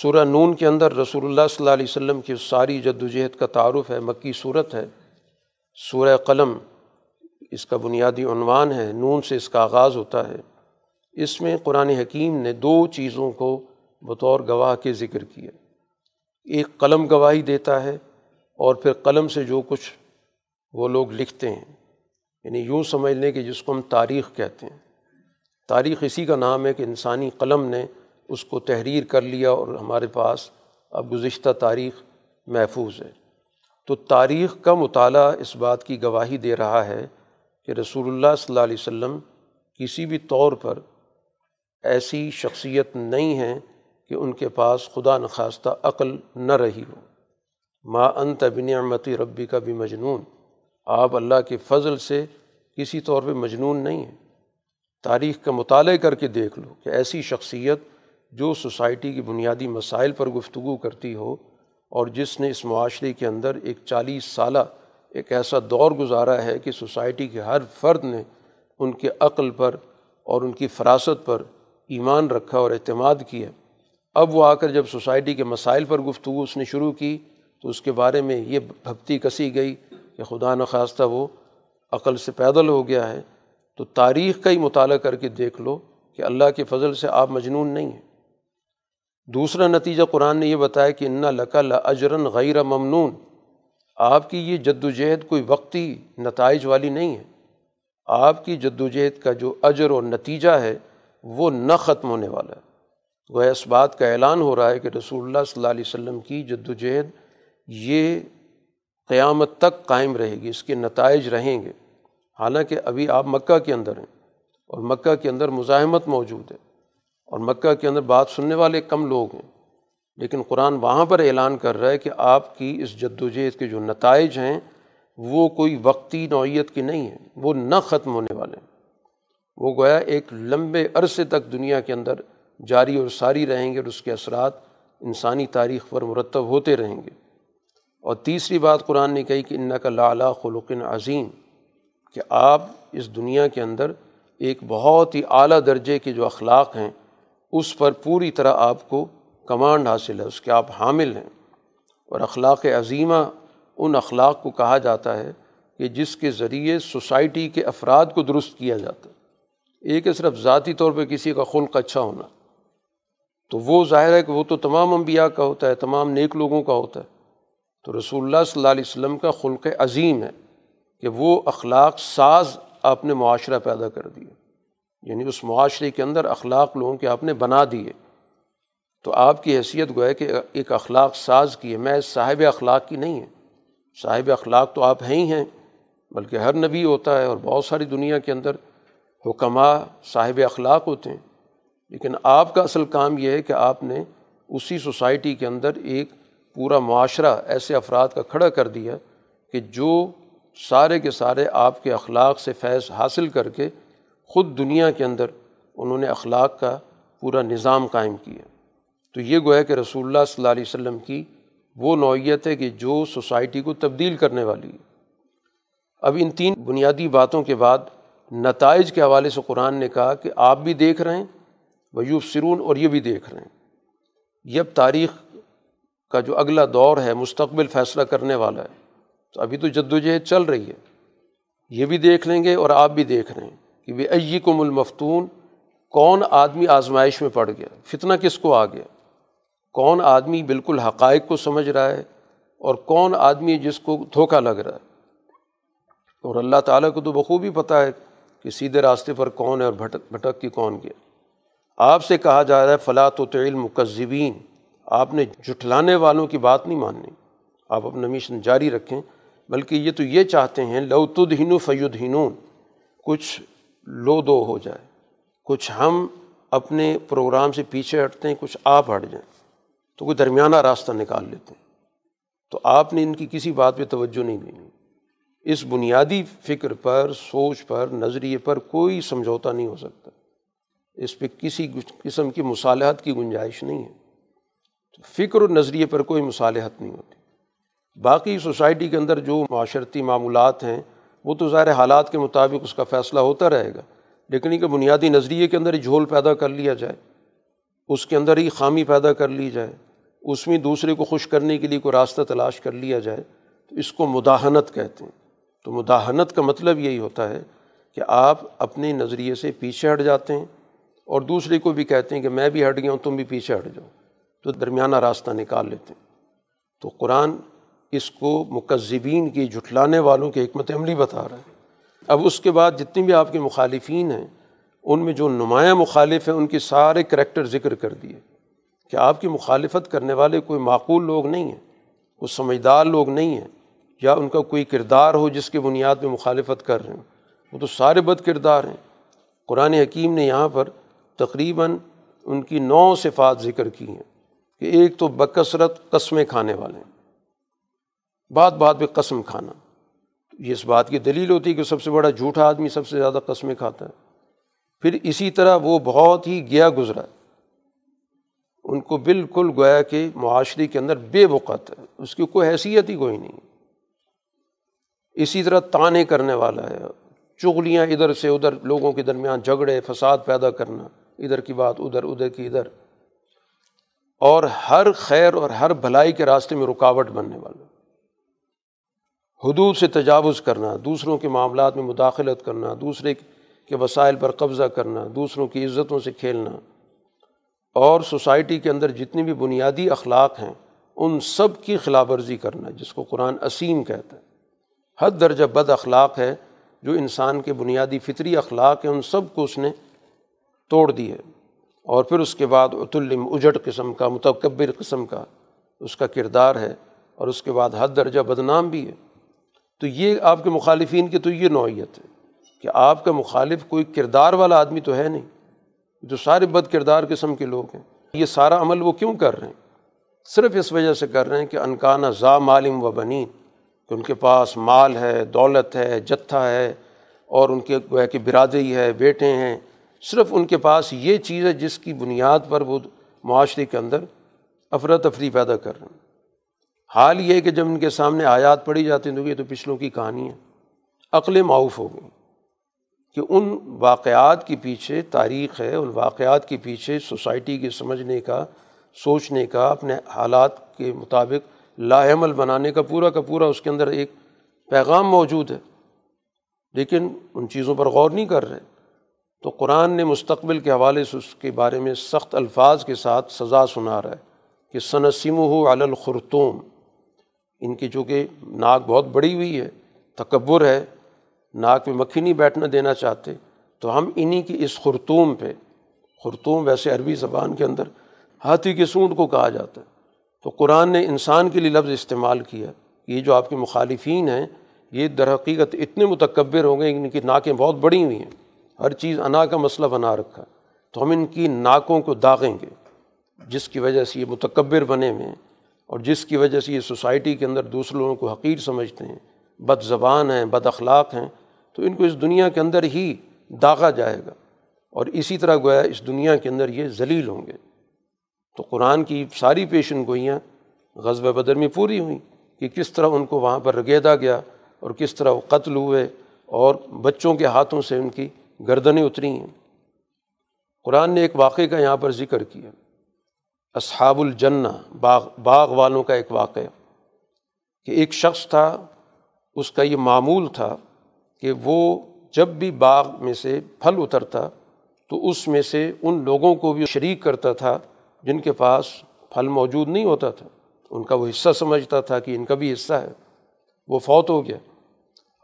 سورہ نون کے اندر رسول اللہ صلی اللہ علیہ وسلم کی ساری جد و جہد کا تعارف ہے، مکی صورت ہے۔ سورہ قلم اس کا بنیادی عنوان ہے، نون سے اس کا آغاز ہوتا ہے۔ اس میں قرآن حکیم نے دو چیزوں کو بطور گواہ کے ذکر کیا۔ ایک قلم گواہی دیتا ہے اور پھر قلم سے جو کچھ وہ لوگ لکھتے ہیں۔ یعنی یوں سمجھ لیں کہ جس کو ہم تاریخ کہتے ہیں۔ تاریخ اسی کا نام ہے کہ انسانی قلم نے اس کو تحریر کر لیا اور ہمارے پاس اب گزشتہ تاریخ محفوظ ہے۔ تو تاریخ کا مطالعہ اس بات کی گواہی دے رہا ہے کہ رسول اللہ صلی اللہ علیہ وسلم کسی بھی طور پر ایسی شخصیت نہیں ہے کہ ان کے پاس خدا نخواستہ عقل نہ رہی ہو۔ ما انت بنعمتی ربی کا بھی مجنون آپ اللہ کے فضل سے کسی طور پہ مجنون نہیں ہیں۔ تاریخ کا مطالعہ کر کے دیکھ لو کہ ایسی شخصیت جو سوسائٹی کی بنیادی مسائل پر گفتگو کرتی ہو اور جس نے اس معاشرے کے اندر ایک چالیس سالہ ایک ایسا دور گزارا ہے کہ سوسائٹی کے ہر فرد نے ان کے عقل پر اور ان کی فراست پر ایمان رکھا اور اعتماد کیا۔ اب وہ آ کر جب سوسائٹی کے مسائل پر گفتگو اس نے شروع کی تو اس کے بارے میں یہ بھکتی کسی گئی کہ خدا نخواستہ وہ عقل سے پیدل ہو گیا ہے، تو تاریخ کا ہی مطالعہ کر کے دیکھ لو کہ اللہ کے فضل سے آپ مجنون نہیں ہیں۔ دوسرا نتیجہ قرآن نے یہ بتایا کہ ان لقل اجرن غیر ممنون۔ آپ کی یہ جد و جہد کوئی وقتی نتائج والی نہیں ہے۔ آپ کی جد و جہد کا جو اجر اور نتیجہ ہے، وہ نہ ختم ہونے والا ہے۔ وہ اس بات کا اعلان ہو رہا ہے کہ رسول اللہ صلی اللہ علیہ وسلم کی جد و جہد یہ قیامت تک قائم رہے گی، اس کے نتائج رہیں گے۔ حالانکہ ابھی آپ مکہ کے اندر ہیں اور مکہ کے اندر مزاحمت موجود ہے اور مکہ کے اندر بات سننے والے کم لوگ ہیں۔ لیکن قرآن وہاں پر اعلان کر رہا ہے کہ آپ کی اس جد و جہد کے جو نتائج ہیں، وہ کوئی وقتی نوعیت کی نہیں ہیں، وہ نہ ختم ہونے والے ہیں۔ وہ گویا ایک لمبے عرصے تک دنیا کے اندر جاری اور ساری رہیں گے اور اس کے اثرات انسانی تاریخ پر مرتب ہوتے رہیں گے۔ اور تیسری بات قرآن نے کہی کہ ان کا لالا خلق عظیم، کہ آپ اس دنیا کے اندر ایک بہت ہی اعلیٰ درجے کے جو اخلاق ہیں، اس پر پوری طرح آپ کو کمانڈ حاصل ہے، اس کے آپ حامل ہیں۔ اور اخلاق عظیمہ ان اخلاق کو کہا جاتا ہے کہ جس کے ذریعے سوسائٹی کے افراد کو درست کیا جاتا ہے۔ ایک ہے صرف ذاتی طور پہ کسی کا خلق اچھا ہونا، تو وہ ظاہر ہے کہ وہ تو تمام انبیاء کا ہوتا ہے، تمام نیک لوگوں کا ہوتا ہے۔ تو رسول اللہ صلی اللہ علیہ وسلم کا خلق عظیم ہے کہ وہ اخلاق ساز آپ نے معاشرہ پیدا کر دیا یعنی اس معاشرے کے اندر اخلاق لوگوں کے آپ نے بنا دیے۔ تو آپ کی حیثیت گویا کہ ایک اخلاق ساز کی ہے۔ میں صاحب اخلاق کی نہیں ہے۔ صاحب اخلاق تو آپ ہیں ہی ہیں، بلکہ ہر نبی ہوتا ہے اور بہت ساری دنیا کے اندر حکمہ صاحب اخلاق ہوتے ہیں۔ لیکن آپ کا اصل کام یہ ہے کہ آپ نے اسی سوسائٹی کے اندر ایک پورا معاشرہ ایسے افراد کا کھڑا کر دیا کہ جو سارے کے سارے آپ کے اخلاق سے فیض حاصل کر کے خود دنیا کے اندر انہوں نے اخلاق کا پورا نظام قائم کیا۔ تو یہ گویا کہ رسول اللہ صلی اللہ علیہ وسلم کی وہ نوعیت ہے کہ جو سوسائٹی کو تبدیل کرنے والی۔ ہے اب ان تین بنیادی باتوں کے بعد نتائج کے حوالے سے قرآن نے کہا کہ آپ بھی دیکھ رہے ہیں ویوب سرون اور یہ بھی دیکھ رہے ہیں۔ یہ اب تاریخ کا جو اگلا دور ہے، مستقبل فیصلہ کرنے والا ہے۔ تو ابھی تو جد و جہد چل رہی ہے۔ یہ بھی دیکھ لیں گے اور آپ بھی دیکھ رہے ہیں کہ بے ائی کو ملمفتون کون آدمی آزمائش میں پڑ گیا؟ فتنہ کس کو آ گیا؟ کون آدمی بالکل حقائق کو سمجھ رہا ہے اور کون آدمی جس کو دھوکہ لگ رہا ہے؟ اور اللہ تعالیٰ کو تو بخوبی پتہ ہے کہ سیدھے راستے پر کون ہے اور بھٹک بھٹک کی کون گیا۔ آپ سے کہا جا رہا ہے فلاں و تعلم مکذبین آپ نے جٹلانے والوں کی بات نہیں ماننی۔ آپ اپنا مشن جاری رکھیں، بلکہ یہ تو یہ چاہتے ہیں، لو تد ہنو کچھ لو دو ہو جائے۔ کچھ ہم اپنے پروگرام سے پیچھے ہٹتے ہیں، کچھ آپ ہٹ جائیں۔ تو کوئی درمیانہ راستہ نکال لیتے ہیں۔ تو آپ نے ان کی کسی بات پہ توجہ نہیں دینی۔ اس بنیادی فکر پر، سوچ پر، نظریے پر کوئی سمجھوتا نہیں ہو سکتا۔ اس پہ کسی قسم کی مصالحت کی گنجائش نہیں ہے۔ تو فکر و نظریے پر کوئی مصالحت نہیں ہوتی۔ باقی سوسائٹی کے اندر جو معاشرتی معمولات ہیں، وہ تو ظاہر حالات کے مطابق اس کا فیصلہ ہوتا رہے گا۔ لیکن یہ کہ بنیادی نظریے کے اندر ہی جھول پیدا کر لیا جائے، اس کے اندر ہی خامی پیدا کر لی جائے، اس میں دوسرے کو خوش کرنے کے لیے کوئی راستہ تلاش کر لیا جائے، تو اس کو مداحنت کہتے ہیں۔ تو مداحنت کا مطلب یہی ہوتا ہے کہ آپ اپنے نظریے سے پیچھے ہٹ جاتے ہیں اور دوسرے کو بھی کہتے ہیں کہ میں بھی ہٹ گیا ہوں، تم بھی پیچھے ہٹ جاؤ۔ تو درمیانہ راستہ نکال لیتے ہیں۔ تو قرآن اس کو مکذبین کی جھٹلانے والوں کی حکمت عملی بتا رہا ہے۔ اب اس کے بعد جتنی بھی آپ کے مخالفین ہیں، ان میں جو نمایاں مخالف ہیں، ان کے سارے کریکٹر ذکر کر دیے۔ کہ آپ کی مخالفت کرنے والے کوئی معقول لوگ نہیں ہیں، کوئی سمجھدار لوگ نہیں ہیں، یا ان کا کوئی کردار ہو جس کی بنیاد میں مخالفت کر رہے ہیں وہ تو سارے بد کردار ہیں۔ قرآن حکیم نے یہاں پر تقریباً ان کی نو صفات ذکر کی ہیں۔ کہ ایک تو بکثرت قسمیں کھانے والے ہیں۔ بات بات پہ قسم کھانا۔ یہ اس بات کی دلیل ہوتی ہے کہ سب سے بڑا جھوٹا آدمی سب سے زیادہ قسمیں کھاتا ہے۔ پھر اسی طرح وہ بہت ہی گیا گزرا۔ ہے ان کو بالکل گویا کہ معاشرے کے اندر بے وقت ہے۔ اس کی کوئی حیثیت ہی کوئی نہیں۔ اسی طرح تانے کرنے والا ہے۔ چغلیاں ادھر سے ادھر، لوگوں کے درمیان جھگڑے، فساد پیدا کرنا۔ ادھر کی بات ادھر ادھر کی ادھر۔ اور ہر خیر اور ہر بھلائی کے راستے میں رکاوٹ بننے والا حدود سے تجاوز کرنا، دوسروں کے معاملات میں مداخلت کرنا، دوسرے کے وسائل پر قبضہ کرنا، دوسروں کی عزتوں سے کھیلنا۔ اور سوسائٹی کے اندر جتنی بھی بنیادی اخلاق ہیں، ان سب کی خلاف ورزی کرنا، جس کو قرآن اسیم کہتا ہے۔ حد درجہ بد اخلاق ہے، جو انسان کے بنیادی فطری اخلاق ہیں، ان سب کو اس نے توڑ دی ہے۔ اور پھر اس کے بعد عطلم اجڑ قسم کا، متکبر قسم کا اس کا کردار ہے اور اس کے بعد حد درجہ بدنام بھی ہے۔ تو یہ آپ کے مخالفین کی تو یہ نوعیت ہے کہ آپ کا مخالف کوئی کردار والا آدمی تو ہے نہیں۔ جو سارے بد کردار قسم کے لوگ ہیں، یہ سارا عمل وہ کیوں کر رہے ہیں؟ صرف اس وجہ سے کر رہے ہیں کہ انکانہ ذا مالم و بنین، کہ ان کے پاس مال ہے، دولت ہے، جتھا ہے اور ان کے گویا کہ برادری ہے، بیٹے ہیں صرف ان کے پاس یہ چیز ہے جس کی بنیاد پر وہ معاشرے کے اندر افراتفری پیدا کر رہے ہیں۔ حال یہ کہ جب ان کے سامنے آیات پڑھی جاتی ہیں تو یہ تو پچھلوں کی کہانی ہے۔ عقل معاف ہو گئی کہ ان واقعات کے پیچھے تاریخ ہے، ان واقعات کے پیچھے سوسائٹی کے سمجھنے کا، سوچنے کا، اپنے حالات کے مطابق لا عمل بنانے کا پورا کا پورا اس کے اندر ایک پیغام موجود ہے۔ لیکن ان چیزوں پر غور نہیں کر رہے۔ تو قرآن نے مستقبل کے حوالے سے اس کے بارے میں سخت الفاظ کے ساتھ سزا سنا رہا ہے کہ سنسم ہو الخرتوم ان کی چونکہ ناک بہت بڑی ہوئی ہے، تکبر ہے، ناک میں مکھی نہیں بیٹھنا دینا چاہتے، تو ہم انہیں کی اس خرطوم پہ، خرطوم ویسے عربی زبان کے اندر ہاتھی کے سونٹ کو کہا جاتا ہے۔ تو قرآن نے انسان کے لیے لفظ استعمال کیا، یہ جو آپ کے مخالفین ہیں، یہ در حقیقت اتنے متکبر ہوں گے ان کی ناکیں بہت بڑی ہوئی ہیں۔ ہر چیز انا کا مسئلہ بنا رکھا تو ہم ان کی ناکوں کو داغیں گے، جس کی وجہ سے یہ متکبر بنے ہوئے ہیں اور جس کی وجہ سے یہ سوسائٹی کے اندر دوسرے لوگوں کو حقیر سمجھتے ہیں، بد زبان ہیں، بد اخلاق ہیں، تو ان کو اس دنیا کے اندر ہی داغا جائے گا۔ اور اسی طرح گویا اس دنیا کے اندر یہ ذلیل ہوں گے۔ تو قرآن کی ساری پیشن گوئیاں غزب بدر میں پوری ہوئیں کہ کس طرح ان کو وہاں پر رگیدا گیا اور کس طرح وہ قتل ہوئے اور بچوں کے ہاتھوں سے ان کی گردنیں اتری ہیں۔ قرآن نے ایک واقعے کا یہاں پر ذکر کیا۔ اصحاب الجنہ، باغ باغ والوں کا ایک واقعہ۔ کہ ایک شخص تھا، اس کا یہ معمول تھا کہ وہ جب بھی باغ میں سے پھل اترتا، تو اس میں سے ان لوگوں کو بھی شریک کرتا تھا جن کے پاس پھل موجود نہیں ہوتا تھا۔ ان کا وہ حصہ سمجھتا تھا کہ ان کا بھی حصہ ہے۔ وہ فوت ہو گیا۔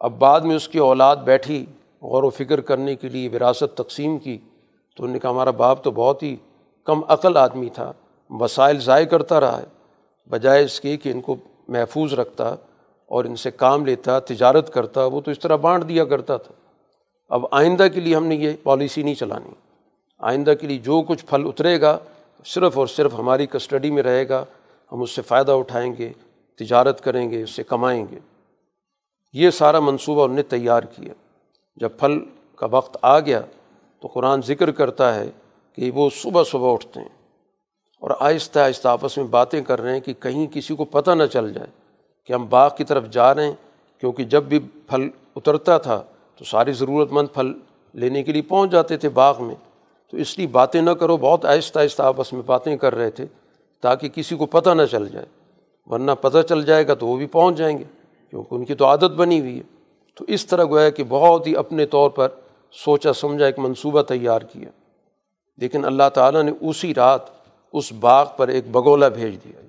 اب بعد میں اس کی اولاد بیٹھی۔ غور و فکر کرنے کے لیے وراثت تقسیم کی تو انہوں نے کہا ہمارا باپ تو بہت ہی کم عقل آدمی تھا، وسائل ضائع کرتا رہا ہے، بجائے اس کے کہ ان کو محفوظ رکھتا اور ان سے کام لیتا، تجارت کرتا، وہ تو اس طرح بانٹ دیا کرتا تھا۔ اب آئندہ کے لیے ہم نے یہ پالیسی نہیں چلانی۔ آئندہ کے لیے جو کچھ پھل اترے گا، صرف اور صرف ہماری کسٹڈی میں رہے گا، ہم اس سے فائدہ اٹھائیں گے، تجارت کریں گے، اس سے کمائیں گے۔ یہ سارا منصوبہ انہوں نے تیار کیا۔ جب پھل کا وقت آ گیا تو قرآن ذکر کرتا ہے کہ وہ صبح صبح اٹھتے ہیں اور آہستہ آہستہ آپس میں باتیں کر رہے ہیں کہ کہیں کسی کو پتہ نہ چل جائے کہ ہم باغ کی طرف جا رہے ہیں، کیونکہ جب بھی پھل اترتا تھا تو ساری ضرورت مند پھل لینے کے لیے پہنچ جاتے تھے باغ میں۔ تو اس لیے باتیں نہ کرو، بہت آہستہ آہستہ آپس میں باتیں کر رہے تھے تاکہ کسی کو پتہ نہ چل جائے، ورنہ پتہ چل جائے گا تو وہ بھی پہنچ جائیں گے، کیونکہ ان کی تو عادت بنی ہوئی ہے۔ تو اس طرح گویا کہ بہت ہی اپنے طور پر سوچا سمجھا ایک منصوبہ تیار کیا۔ لیکن اللہ تعالیٰ نے اسی رات اس باغ پر ایک بگولا بھیج دیا۔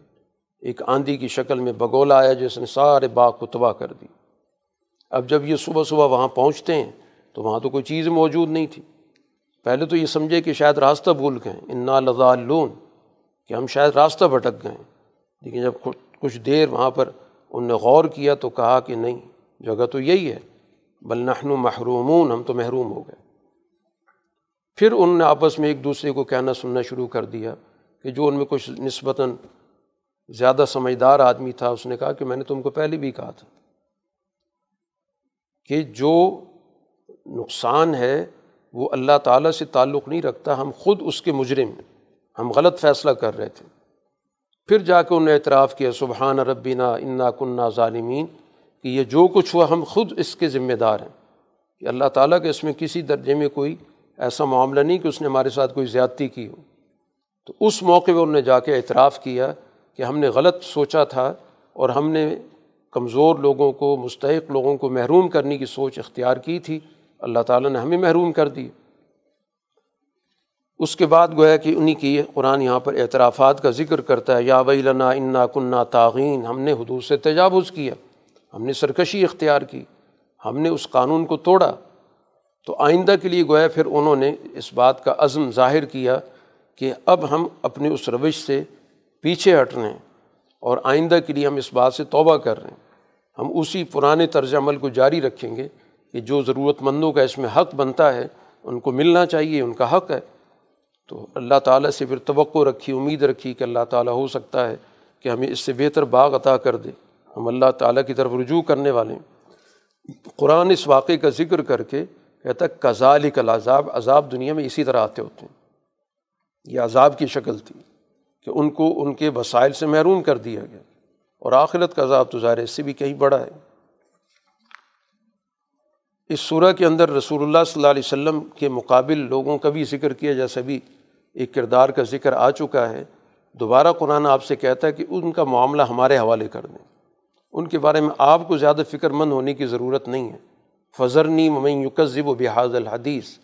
ایک آندھی کی شکل میں بگولا آیا جس نے سارے باغ کو تباہ کر دی۔ اب جب یہ صبح صبح وہاں پہنچتے ہیں تو وہاں تو کوئی چیز موجود نہیں تھی۔ پہلے تو یہ سمجھے کہ شاید راستہ بھول گئے۔ انا لذالون کہ ہم شاید راستہ بھٹک گئے۔ لیکن جب کچھ دیر وہاں پر ان نے غور کیا تو کہا کہ نہیں۔ جگہ تو یہی ہے۔ بل نحن محرومون، ہم تو محروم ہو گئے۔ پھر ان نے آپس میں ایک دوسرے کو کہنا، سننا شروع کر دیا کہ جو ان میں کچھ نسبتاً زیادہ سمجھدار آدمی تھا، اس نے کہا کہ میں نے تم کو پہلے بھی کہا تھا کہ جو نقصان ہے، وہ اللہ تعالیٰ سے تعلق نہیں رکھتا، ہم خود اس کے مجرم ہیں۔ ہم غلط فیصلہ کر رہے تھے۔ پھر جا کے انہوں نے اعتراف کیا، سبحان ربینہ انا کنہ ظالمین۔ کہ یہ جو کچھ ہوا ہم خود اس کے ذمہ دار ہیں کہ اللہ تعالیٰ کے اس میں کسی درجے میں کوئی ایسا معاملہ نہیں کہ اس نے ہمارے ساتھ کوئی زیادتی کی ہو۔ تو اس موقع پہ انہوں نے جا کے اعتراف کیا کہ ہم نے غلط سوچا تھا اور ہم نے کمزور لوگوں کو، مستحق لوگوں کو محروم کرنے کی سوچ اختیار کی تھی۔ اللہ تعالیٰ نے ہمیں محروم کر دی اس کے بعد گویا کہ انہیں کی قرآن یہاں پر اعترافات کا ذکر کرتا ہے، یا ویلنا انا کنہ تعین ہم نے حدود سے تجاوز کیا۔ ہم نے سرکشی اختیار کی، ہم نے اس قانون کو توڑا۔ تو آئندہ کے لیے گویا پھر انہوں نے اس بات کا عزم ظاہر کیا کہ اب ہم اپنے اس روش سے پیچھے ہٹ رہے ہیں اور آئندہ کے لیے ہم اس بات سے توبہ کر رہے ہیں۔ ہم اسی پرانے طرز عمل کو جاری رکھیں گے کہ جو ضرورت مندوں کا اس میں حق بنتا ہے، ان کو ملنا چاہیے، ان کا حق ہے۔ تو اللہ تعالیٰ سے پھر توقع رکھی، امید رکھی کہ اللہ تعالیٰ ہو سکتا ہے کہ ہمیں اس سے بہتر باغ عطا کر دے۔ ہم اللہ تعالیٰ کی طرف رجوع کرنے والے ہیں۔ قرآن اس واقعے کا ذکر کر کے کہتا ہے کزال العذاب عذاب دنیا میں اسی طرح آتے ہوتے ہیں۔ یہ عذاب کی شکل تھی کہ ان کو ان کے وسائل سے محروم کر دیا گیا۔ اور آخرت کا عذاب تو ظاہر اس سے بھی کہیں بڑا ہے۔ اس صورح کے اندر رسول اللہ صلی اللہ علیہ وسلم کے مقابل لوگوں کا بھی ذکر کیا، جیسا بھی ایک کردار کا ذکر آ چکا ہے۔ دوبارہ قرآن آپ سے کہتا ہے کہ ان کا معاملہ ہمارے حوالے کر دیں۔ ان کے بارے میں آپ کو زیادہ فکر مند ہونے کی ضرورت نہیں ہے۔ فضرنی ممین یکذب و بحاظ الحدیث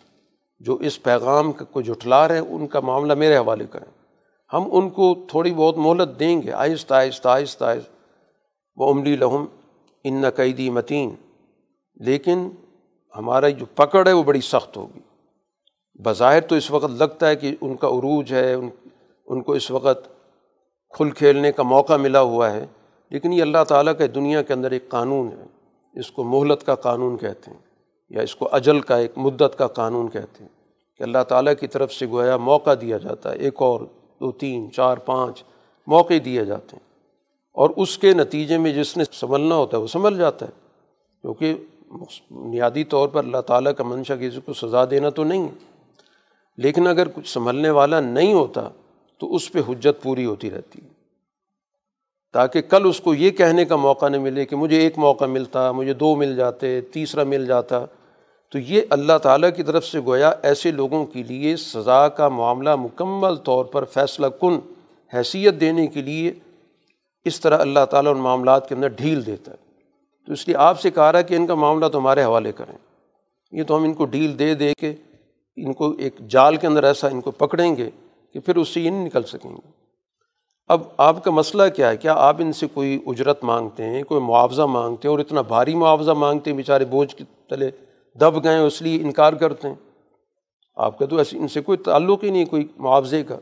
جو اس پیغام کو جٹلا رہے ہیں، ان کا معاملہ میرے حوالے کریں۔ ہم ان کو تھوڑی بہت مہلت دیں گے۔ آہستہ آہستہ آہستہ آہستہ۔ وہ عملی لہم ان قیدی متین لیکن ہمارا جو پکڑ ہے، وہ بڑی سخت ہوگی۔ بظاہر تو اس وقت لگتا ہے کہ ان کا عروج ہے، ان ان کو اس وقت کھل کھیلنے کا موقع ملا ہوا ہے۔ لیکن یہ اللہ تعالیٰ کے دنیا کے اندر ایک قانون ہے۔ اس کو مہلت کا قانون کہتے ہیں یا اس کو اجل کا ایک مدت کا قانون کہتے ہیں کہ اللہ تعالیٰ کی طرف سے گویا موقع دیا جاتا ہے۔ ایک اور، دو، تین، چار، پانچ موقع دیے جاتے ہیں۔ اور اس کے نتیجے میں جس نے سنبھلنا ہوتا ہے وہ سنبھل جاتا ہے۔ کیونکہ بنیادی طور پر اللہ تعالیٰ کا منشا کسی کو سزا دینا تو نہیں ہے۔ لیکن اگر کچھ سنبھلنے والا نہیں ہوتا تو اس پہ حجت پوری ہوتی رہتی ہے۔ تاکہ کل اس کو یہ کہنے کا موقع نہ ملے کہ مجھے ایک موقع ملتا، مجھے دو مل جاتے، تیسرا مل جاتا۔ تو یہ اللہ تعالیٰ کی طرف سے گویا ایسے لوگوں کے لیے سزا کا معاملہ مکمل طور پر فیصلہ کن حیثیت دینے کے لیے اس طرح اللہ تعالیٰ ان معاملات کے اندر ڈھیل دیتا ہے۔ تو اس لیے آپ سے کہا رہا ہے کہ ان کا معاملہ تو ہمارے حوالے کریں۔ یہ تو ہم ان کو ڈھیل دے دے کے ان کو ایک جال کے اندر ایسا ان کو پکڑیں گے کہ پھر اس سے یہ نہیں نکل سکیں گے۔ اب آپ کا مسئلہ کیا ہے؟ کیا آپ ان سے کوئی اجرت مانگتے ہیں، کوئی معاوضہ مانگتے ہیں اور اتنا بھاری معاوضہ مانگتے ہیں بیچارے بوجھ کے تلے دب گئے اس لیے انکار کرتے ہیں؟ آپ کا تو ایسے ان سے کوئی تعلق ہی نہیں کوئی معاوضے کا۔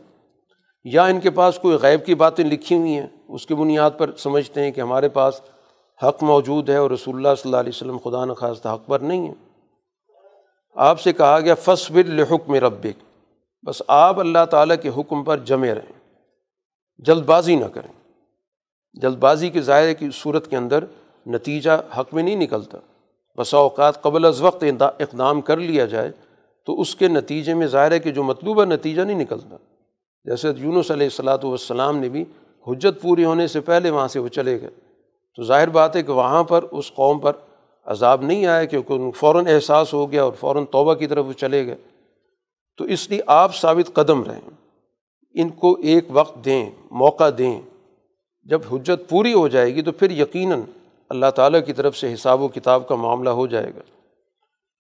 یا ان کے پاس کوئی غیب کی باتیں لکھی ہوئی ہیں، اس کی بنیاد پر سمجھتے ہیں کہ ہمارے پاس حق موجود ہے اور رسول اللہ صلی اللہ علیہ وسلم خدا نخواستہ حق پر نہیں ہے آپ سے کہا گیا فصب الحکم ربک۔ بس آپ اللہ تعالیٰ کے حکم پر جمے رہیں۔ جلد بازی نہ کریں۔ جلد بازی کے ظاہر کی صورت کے اندر نتیجہ حق میں نہیں نکلتا۔ بسا اوقات قبل از وقت اقدام کر لیا جائے تو اس کے نتیجے میں ظاہر ہے کہ جو مطلوبہ نتیجہ نہیں نکلتا۔ جیسے یونس علیہ السلاۃ والسلام نے بھی حجت پوری ہونے سے پہلے وہاں سے وہ چلے گئے۔ تو ظاہر بات ہے کہ وہاں پر اس قوم پر عذاب نہیں آیا کیونکہ ان فوراً احساس ہو گیا اور فوراً توبہ کی طرف وہ چلے گئے۔ تو اس لیے آپ ثابت قدم رہیں۔ ان کو ایک وقت دیں، موقع دیں۔ جب حجت پوری ہو جائے گی تو پھر یقیناً اللہ تعالیٰ کی طرف سے حساب و کتاب کا معاملہ ہو جائے گا۔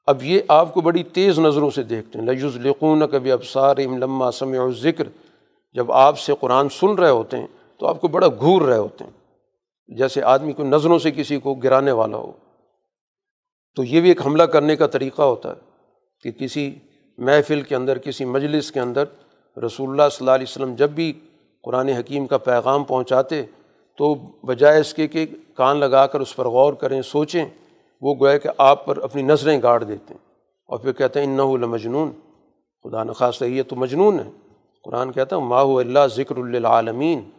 اب یہ آپ کو بڑی تیز نظروں سے دیکھتے ہیں۔ لجز لقون کبھی ابسار ام لمہ سمع و ذکر جب آپ سے قرآن سن رہے ہوتے ہیں تو آپ کو بڑا گھور رہے ہوتے ہیں۔ جیسے آدمی کو نظروں سے کسی کو گرانے والا ہو۔ تو یہ بھی ایک حملہ کرنے کا طریقہ ہوتا ہے کہ کسی محفل کے اندر، کسی مجلس کے اندر رسول اللہ صلی اللہ علیہ وسلم جب بھی قرآن حکیم کا پیغام پہنچاتے تو بجائے اس کے کہ کان لگا کر اس پر غور کریں، سوچیں، وہ گوئے کہ آپ پر اپنی نظریں گاڑ دیتے ہیں۔ اور پھر کہتے ہیں ان مجنون خدا نخواستہ یہ تو مجنون ہے۔ قرآن کہتا ہے، ماہو اللہ ذکر العالمین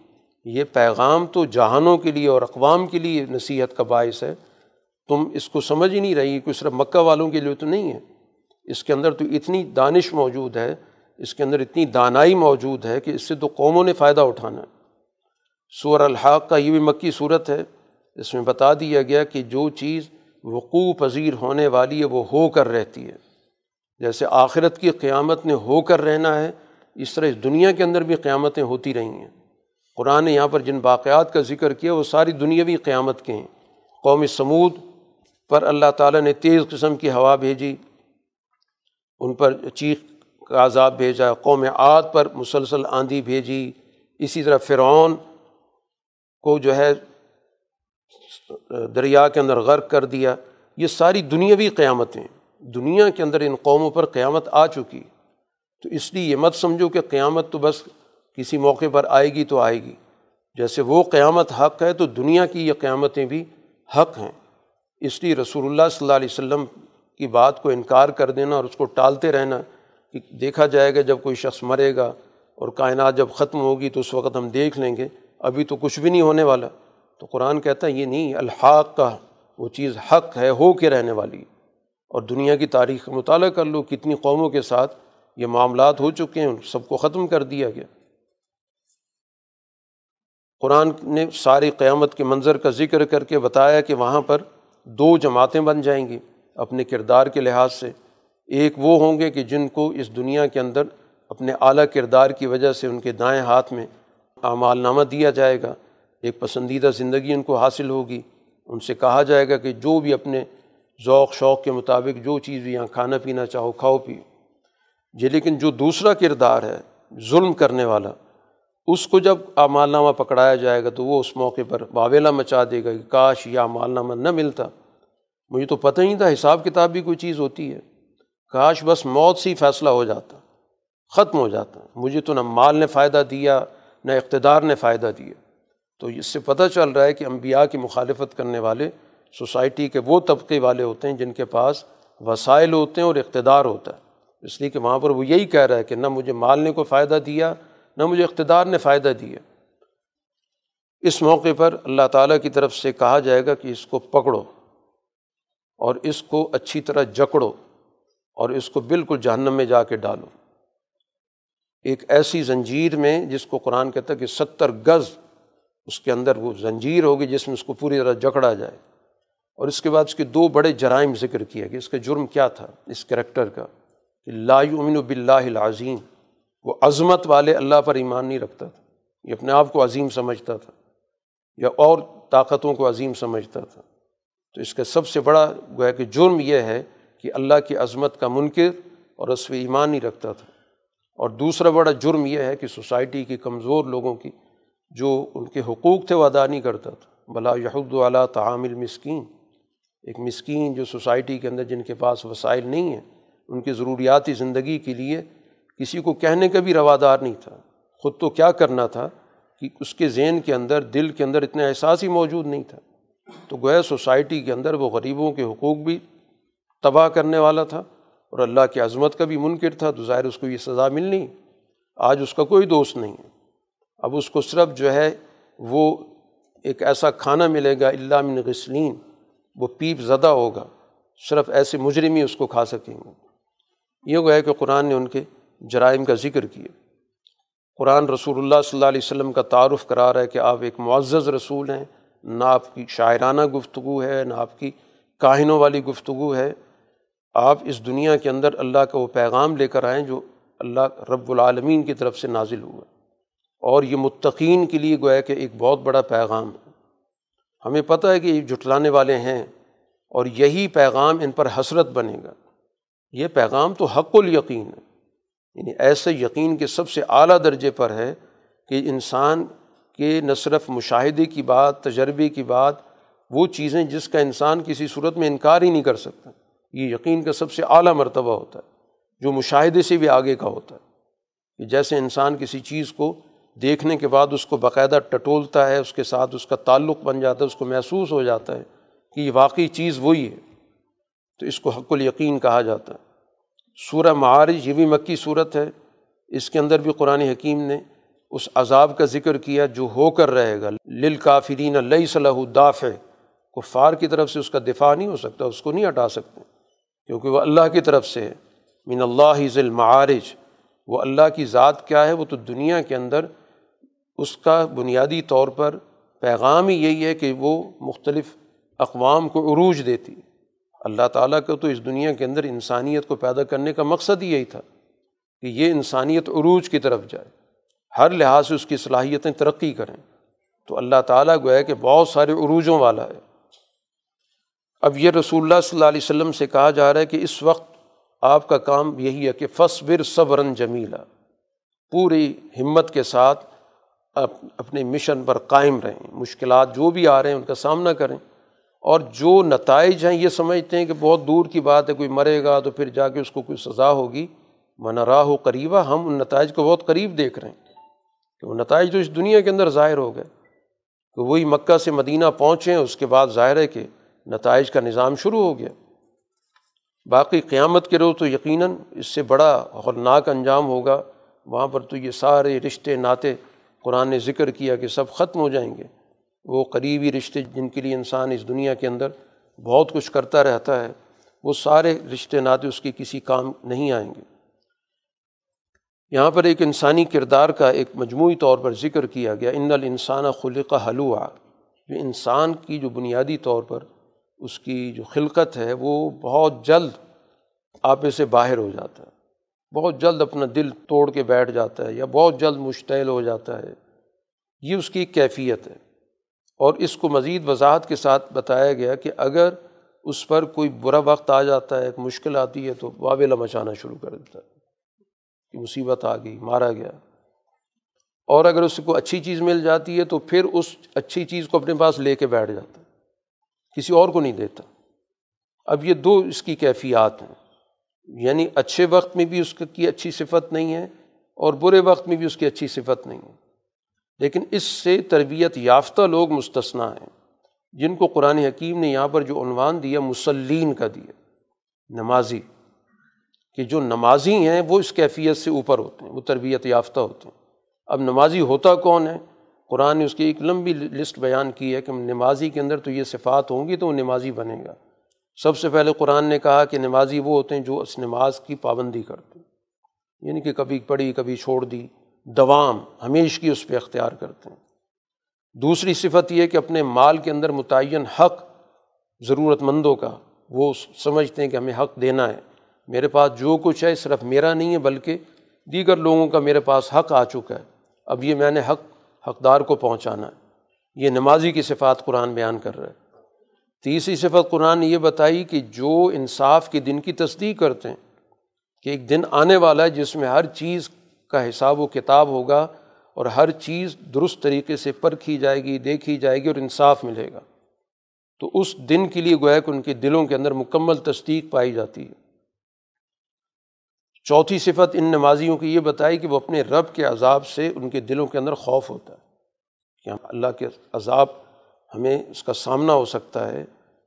یہ پیغام تو جہانوں کے لیے اور اقوام کے لیے نصیحت کا باعث ہے۔ تم اس کو سمجھ ہی نہیں رہی کہ صرف مکہ والوں کے لیے تو نہیں ہے۔ اس کے اندر تو اتنی دانش موجود ہے اس کے اندر اتنی دانائی موجود ہے کہ اس سے تو قوموں نے فائدہ اٹھانا ہے۔ سور الحاق کا یہ بھی مکی صورت ہے۔ اس میں بتا دیا گیا کہ جو چیز وقوع پذیر ہونے والی ہے وہ ہو کر رہتی ہے۔ جیسے آخرت کی قیامت نے ہو کر رہنا ہے، اس طرح اس دنیا کے اندر بھی قیامتیں ہوتی رہی ہیں۔ قرآن نے یہاں پر جن واقعات کا ذکر کیا، وہ ساری دنیاوی قیامت کے ہیں۔ قوم سمود پر اللہ تعالیٰ نے تیز قسم کی ہوا بھیجی۔ ان پر چیخ عذاب بھیجا، قوم عاد پر مسلسل آندھی بھیجی۔ اسی طرح فرعون کو جو ہے دریا کے اندر غرق کر دیا۔ یہ ساری دنیاوی قیامتیں، دنیا کے اندر ان قوموں پر قیامت آ چکی۔ تو اس لیے یہ مت سمجھو کہ قیامت تو بس کسی موقع پر آئے گی تو آئے گی۔ جیسے وہ قیامت حق ہے تو دنیا کی یہ قیامتیں بھی حق ہیں۔ اس لیے رسول اللہ صلی اللہ علیہ وسلم کی بات کو انکار کر دینا اور اس کو ٹالتے رہنا کہ دیکھا جائے گا جب کوئی شخص مرے گا اور کائنات جب ختم ہوگی تو اس وقت ہم دیکھ لیں گے، ابھی تو کچھ بھی نہیں ہونے والا۔ تو قرآن کہتا ہے، یہ نہیں، الحاق کا وہ چیز حق ہے، ہو کے رہنے والی۔ اور دنیا کی تاریخ کا مطالعہ کر لو کتنی قوموں کے ساتھ یہ معاملات ہو چکے ہیں، سب کو ختم کر دیا گیا۔ قرآن نے ساری قیامت کے منظر کا ذکر کر کے بتایا کہ وہاں پر دو جماعتیں بن جائیں گی اپنے کردار کے لحاظ سے۔ ایک وہ ہوں گے کہ جن کو اس دنیا کے اندر اپنے اعلیٰ کردار کی وجہ سے ان کے دائیں ہاتھ میں اعمال نامہ دیا جائے گا، ایک پسندیدہ زندگی ان کو حاصل ہوگی۔ ان سے کہا جائے گا کہ جو بھی اپنے ذوق، شوق کے مطابق جو چیز بھی یہاں کھانا پینا چاہو، کھاؤ، پیو۔ جی لیکن جو دوسرا کردار ہے، ظلم کرنے والا، اس کو جب اعمال نامہ پکڑایا جائے گا تو وہ اس موقع پر واویلا مچا دے گا کہ کاش یہ اعمال نامہ نہ ملتا۔ مجھے تو پتہ ہی تھا، حساب کتاب بھی کوئی چیز ہوتی ہے۔ کاش بس موت سے ہی فیصلہ ہو جاتا، ختم ہو جاتا۔ مجھے تو نہ مال نے فائدہ دیا، نہ اقتدار نے فائدہ دیا۔ تو اس سے پتہ چل رہا ہے کہ انبیاء کی مخالفت کرنے والے سوسائٹی کے وہ طبقے والے ہوتے ہیں جن کے پاس وسائل ہوتے ہیں اور اقتدار ہوتا ہے۔ اس لیے کہ وہاں پر وہ یہی کہہ رہا ہے کہ نہ مجھے مال نے کو فائدہ دیا، نہ مجھے اقتدار نے فائدہ دیا۔ اس موقع پر اللہ تعالیٰ کی طرف سے کہا جائے گا کہ اس کو پکڑو اور اس کو اچھی طرح جکڑو۔ اور اس کو بالکل جہنم میں جا کے ڈالو۔ ایک ایسی زنجیر میں جس کو قرآن کہتا ہے کہ ستر گز اس کے اندر وہ زنجیر ہوگی جس میں اس کو پوری طرح جکڑا جائے۔ اور اس کے بعد اس کے دو بڑے جرائم ذکر کیا کہ اس کا جرم کیا تھا؟ اس کریکٹر کا کہ لا یؤمن باللہ العظیم۔ وہ عظمت والے اللہ پر ایمان نہیں رکھتا تھا۔ یہ اپنے آپ کو عظیم سمجھتا تھا۔ یا اور طاقتوں کو عظیم سمجھتا تھا۔ تو اس کا سب سے بڑا گویا کہ جرم یہ ہے کہ اللہ کی عظمت کا منکر اور اس پہ ایمان نہیں رکھتا تھا۔ اور دوسرا بڑا جرم یہ ہے کہ سوسائٹی کی کمزور لوگوں کی جو ان کے حقوق تھے وہ ادا نہیں کرتا تھا۔ بلا یہود والا تعامل مسکین ایک مسکین جو سوسائٹی کے اندر جن کے پاس وسائل نہیں ہیں، ان کی ضروریاتی زندگی کے لیے کسی کو کہنے کا بھی روادار نہیں تھا۔ خود تو کیا کرنا تھا کہ اس کے ذہن کے اندر، دل کے اندر اتنا احساس ہی موجود نہیں تھا۔ تو گویا سوسائٹی کے اندر وہ غریبوں کے حقوق بھی تباہ کرنے والا تھا اور اللہ کی عظمت کا بھی منکر تھا تو ظاہر اس کو یہ سزا ملنی۔ آج اس کا کوئی دوست نہیں ہے۔ اب اس کو صرف جو ہے وہ ایک ایسا کھانا ملے گا اللہ من غسلین۔ وہ پیپ زدہ ہوگا، صرف ایسے مجرمی اس کو کھا سکیں گے۔ یہ وہ ہے کہ قرآن نے ان کے جرائم کا ذکر کیا۔ قرآن رسول اللہ صلی اللہ علیہ وسلم کا تعارف کرا رہا ہے کہ آپ ایک معزز رسول ہیں۔ نہ آپ کی شاعرانہ گفتگو ہے، نہ آپ کی کاہنوں والی گفتگو ہے۔ آپ اس دنیا کے اندر اللہ کا وہ پیغام لے کر آئیں جو اللہ رب العالمین کی طرف سے نازل ہوا اور یہ متقین کے لیے گویا کہ ایک بہت بڑا پیغام ہے۔ ہمیں پتہ ہے کہ یہ جٹلانے والے ہیں اور یہی پیغام ان پر حسرت بنے گا۔ یہ پیغام تو حق الیقین ہے۔ یعنی ایسے یقین کے سب سے اعلیٰ درجے پر ہے کہ انسان کے نہ صرف مشاہدے کی بات، تجربے کی بات، وہ چیزیں جس کا انسان کسی صورت میں انکار ہی نہیں کر سکتا۔ یہ یقین کا سب سے اعلیٰ مرتبہ ہوتا ہے، جو مشاہدے سے بھی آگے کا ہوتا ہے۔ کہ جیسے انسان کسی چیز کو دیکھنے کے بعد اس کو باقاعدہ ٹٹولتا ہے، اس کے ساتھ اس کا تعلق بن جاتا ہے، اس کو محسوس ہو جاتا ہے کہ یہ واقعی چیز وہی ہے، تو اس کو حق الیقین کہا جاتا ہے۔ سورہ معارج، یہ بھی مکی صورت ہے۔ اس کے اندر بھی قرآن حکیم نے اس عذاب کا ذکر کیا جو ہو کر رہے گا۔ لل کافرین اللہ صلاح داف ہے کفار کی طرف سے اس کا دفاع نہیں ہو سکتا، اس کو نہیں ہٹا سکتے۔ کیونکہ وہ اللہ کی طرف سے ہے۔ من اللہ ذیل معارج وہ اللہ کی ذات کیا ہے؟ وہ تو دنیا کے اندر اس کا بنیادی طور پر پیغام ہی یہی ہے کہ وہ مختلف اقوام کو عروج دیتی۔ اللہ تعالیٰ کا تو اس دنیا کے اندر انسانیت کو پیدا کرنے کا مقصد ہی یہی تھا کہ یہ انسانیت عروج کی طرف جائے۔ ہر لحاظ سے اس کی صلاحیتیں ترقی کریں۔ تو اللہ تعالیٰ گویا کہ بہت سارے عروجوں والا ہے۔ اب یہ رسول اللہ صلی اللہ علیہ وسلم سے کہا جا رہا ہے کہ اس وقت آپ کا کام یہی ہے کہ فصبر صبرن جمیلا، پوری ہمت کے ساتھ اپنے مشن پر قائم رہیں، مشکلات جو بھی آ رہے ہیں ان کا سامنا کریں۔ اور جو نتائج ہیں یہ سمجھتے ہیں کہ بہت دور کی بات ہے، کوئی مرے گا تو پھر جا کے اس کو کوئی سزا ہوگی۔ منرا ہو قریبا ہم ان نتائج کو بہت قریب دیکھ رہے ہیں۔ کہ وہ نتائج تو اس دنیا کے اندر ظاہر ہو گئے۔ کہ وہی مکہ سے مدینہ پہنچیں اس کے بعد ظاہر ہے کہ نتائج کا نظام شروع ہو گیا۔ باقی قیامت کے روز تو یقیناً اس سے بڑا ہولناک انجام ہوگا۔ وہاں پر تو یہ سارے رشتے ناطے قرآن نے ذکر کیا کہ سب ختم ہو جائیں گے۔ وہ قریبی رشتے جن کے لیے انسان اس دنیا کے اندر بہت کچھ کرتا رہتا ہے، وہ سارے رشتے ناطے اس کے کسی کام نہیں آئیں گے۔ یہاں پر ایک انسانی کردار کا ایک مجموعی طور پر ذکر کیا گیا۔ ان الانسان خلق حلوہ جو انسان کی جو بنیادی طور پر اس کی جو خلقت ہے وہ بہت جلد آپے سے باہر ہو جاتا ہے۔ بہت جلد اپنا دل توڑ کے بیٹھ جاتا ہے یا بہت جلد مشتعل ہو جاتا ہے۔ یہ اس کی کیفیت ہے۔ اور اس کو مزید وضاحت کے ساتھ بتایا گیا کہ اگر اس پر کوئی برا وقت آ جاتا ہے، ایک مشکل آتی ہے تو واویلا مچانا شروع کر دیتا ہے۔ کہ مصیبت آ گئی، مارا گیا۔ اور اگر اس کو اچھی چیز مل جاتی ہے تو پھر اس اچھی چیز کو اپنے پاس لے کے بیٹھ جاتا ہے۔ کسی اور کو نہیں دیتا۔ اب یہ دو اس کی کیفیات ہیں یعنی اچھے وقت میں بھی اس کی اچھی صفت نہیں ہے اور برے وقت میں بھی اس کی اچھی صفت نہیں ہے۔ لیکن اس سے تربیت یافتہ لوگ مستثنا ہیں۔ جن کو قرآن حکیم نے یہاں پر جو عنوان دیا مسلین کا دیا۔ نمازی۔ کہ جو نمازی ہیں، وہ اس کیفیت سے اوپر ہوتے ہیں، وہ تربیت یافتہ ہوتے ہیں۔ اب نمازی ہوتا کون ہے؟ قرآن نے اس کی ایک لمبی لسٹ بیان کی ہے کہ نمازی کے اندر تو یہ صفات ہوں گی تو وہ نمازی بنے گا۔ سب سے پہلے قرآن نے کہا کہ نمازی وہ ہوتے ہیں جو اس نماز کی پابندی کرتے ہیں۔ یعنی کہ کبھی پڑھی، کبھی چھوڑ دی، دوام ہمیش کی اس پہ اختیار کرتے ہیں۔ دوسری صفت یہ کہ اپنے مال کے اندر متعین حق ضرورت مندوں کا، وہ سمجھتے ہیں کہ ہمیں حق دینا ہے۔ میرے پاس جو کچھ ہے، صرف میرا نہیں ہے، بلکہ دیگر لوگوں کا میرے پاس حق آ چکا ہے۔ اب یہ میں نے حق حقدار کو پہنچانا ہے۔ یہ نمازی کی صفات قرآن بیان کر رہا ہے۔ تیسری صفت قرآن نے یہ بتائی کہ جو انصاف کے دن کی تصدیق کرتے ہیں، کہ ایک دن آنے والا ہے جس میں ہر چیز کا حساب و کتاب ہوگا اور ہر چیز درست طریقے سے پرکھی جائے گی، دیکھی جائے گی اور انصاف ملے گا۔ تو اس دن کے لیے گویا کہ ان کے دلوں کے اندر مکمل تصدیق پائی جاتی ہے۔ چوتھی صفت ان نمازیوں کی یہ بتائی کہ وہ اپنے رب کے عذاب سے ان کے دلوں کے اندر خوف ہوتا ہے کہ اللہ کے عذاب ہمیں اس کا سامنا ہو سکتا ہے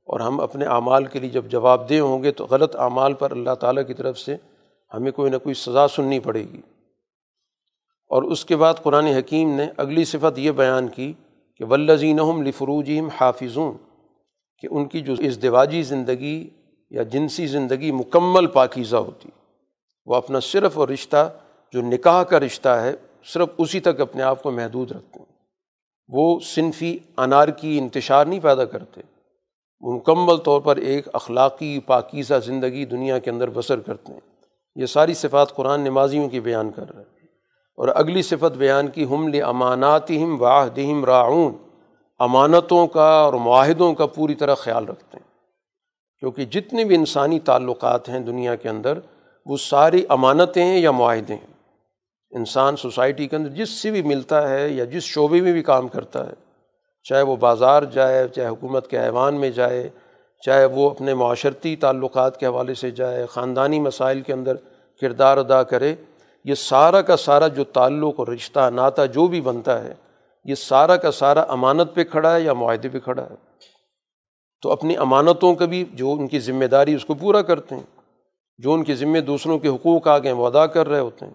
اور ہم اپنے اعمال کے لیے جب جواب دہ ہوں گے تو غلط اعمال پر اللہ تعالیٰ کی طرف سے ہمیں کوئی نہ کوئی سزا سننی پڑے گی۔ اور اس کے بعد قرآن حکیم نے اگلی صفت یہ بیان کی کہ ولزین لفروجیم حافظون کہ ان کی جو ازدواجی زندگی یا جنسی زندگی مکمل پاکیزہ ہوتی۔ وہ اپنا صرف اور رشتہ جو نکاح کا رشتہ ہے، صرف اسی تک اپنے آپ کو محدود رکھتے ہیں۔ وہ صنفی انار کی انتشار نہیں پیدا کرتے۔ وہ مکمل طور پر ایک اخلاقی پاکیزہ زندگی دنیا کے اندر بسر کرتے ہیں۔ یہ ساری صفات قرآن نمازیوں کی بیان کر رہے ہیں۔ اور اگلی صفت بیان کی، ہم لمانات ہم واحدہم راعون۔ امانتوں کا اور معاہدوں کا پوری طرح خیال رکھتے ہیں۔ کیونکہ جتنے بھی انسانی تعلقات ہیں دنیا کے اندر وہ ساری امانتیں ہیں یا معاہدے ہیں۔ انسان سوسائٹی کے اندر جس سے بھی ملتا ہے یا جس شعبے میں بھی کام کرتا ہے، چاہے وہ بازار جائے، چاہے حکومت کے ایوان میں جائے، چاہے وہ اپنے معاشرتی تعلقات کے حوالے سے جائے، خاندانی مسائل کے اندر کردار ادا کرے، یہ سارا کا سارا جو تعلق اور رشتہ ناتا جو بھی بنتا ہے، یہ سارا کا سارا امانت پہ کھڑا ہے یا معاہدے پہ کھڑا ہے۔ تو اپنی امانتوں کا بھی جو ان کی ذمہ داری اس کو پورا کرتے ہیں۔ جو ان کے ذمے دوسروں کے حقوق آ گئے وہ ادا کر رہے ہوتے ہیں،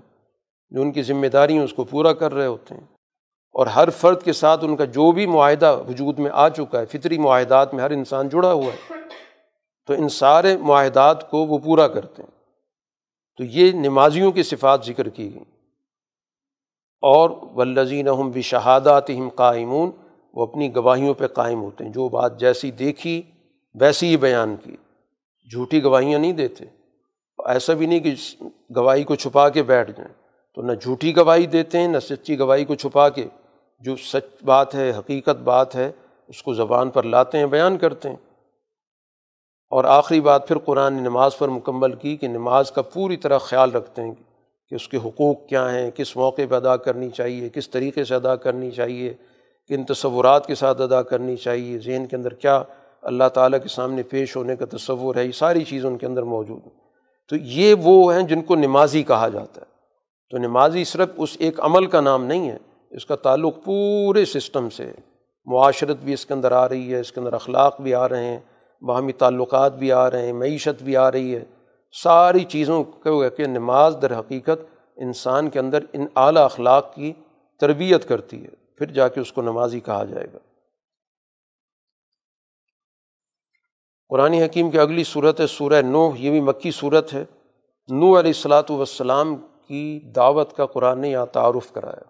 جو ان کی ذمہ داری ہیں اس کو پورا کر رہے ہوتے ہیں۔ اور ہر فرد کے ساتھ ان کا جو بھی معاہدہ وجود میں آ چکا ہے، فطری معاہدات میں ہر انسان جڑا ہوا ہے، تو ان سارے معاہدات کو وہ پورا کرتے ہیں۔ تو یہ نمازیوں کی صفات ذکر کی گئیں اور ولزین ہم بھی شہادات ہم قائمون، وہ اپنی گواہیوں پہ قائم ہوتے ہیں۔ جو بات جیسی دیکھی، ویسی ہی بیان کی۔ جھوٹی گواہیاں نہیں دیتے۔ ایسا بھی نہیں کہ گواہی کو چھپا کے بیٹھ جائیں۔ تو نہ جھوٹی گواہی دیتے ہیں، نہ سچی گواہی کو چھپا کے جو سچ بات ہے، حقیقت بات ہے، اس کو زبان پر لاتے ہیں، بیان کرتے ہیں۔ اور آخری بات پھر قرآن نے نماز پر مکمل کی کہ نماز کا پوری طرح خیال رکھتے ہیں کہ اس کے حقوق کیا ہیں، کس موقع پہ ادا کرنی چاہیے، کس طریقے سے ادا کرنی چاہیے، کن تصورات کے ساتھ ادا کرنی چاہیے، ذہن کے اندر کیا اللہ تعالیٰ کے سامنے پیش ہونے کا تصور ہے، یہ ساری چیزیں ان کے اندر موجود ہیں۔ تو یہ وہ ہیں جن کو نمازی کہا جاتا ہے۔ تو نمازی صرف اس ایک عمل کا نام نہیں ہے، اس کا تعلق پورے سسٹم سے معاشرت بھی اس کے اندر آ رہی ہے، اس کے اندر اخلاق بھی آ رہے ہیں، باہمی تعلقات بھی آ رہے ہیں، معیشت بھی آ رہی ہے۔ ساری چیزوں کو کہ نماز در حقیقت انسان کے اندر ان اعلیٰ اخلاق کی تربیت کرتی ہے۔ پھر جا کے اس کو نمازی کہا جائے گا۔ قرآن حکیم کی اگلی صورت ہے سورہ نو یہ بھی مکی صورت ہے۔ نو علیہ السلاۃ والسلام کی دعوت کا قرآن نے یہاں تعارف کرایا۔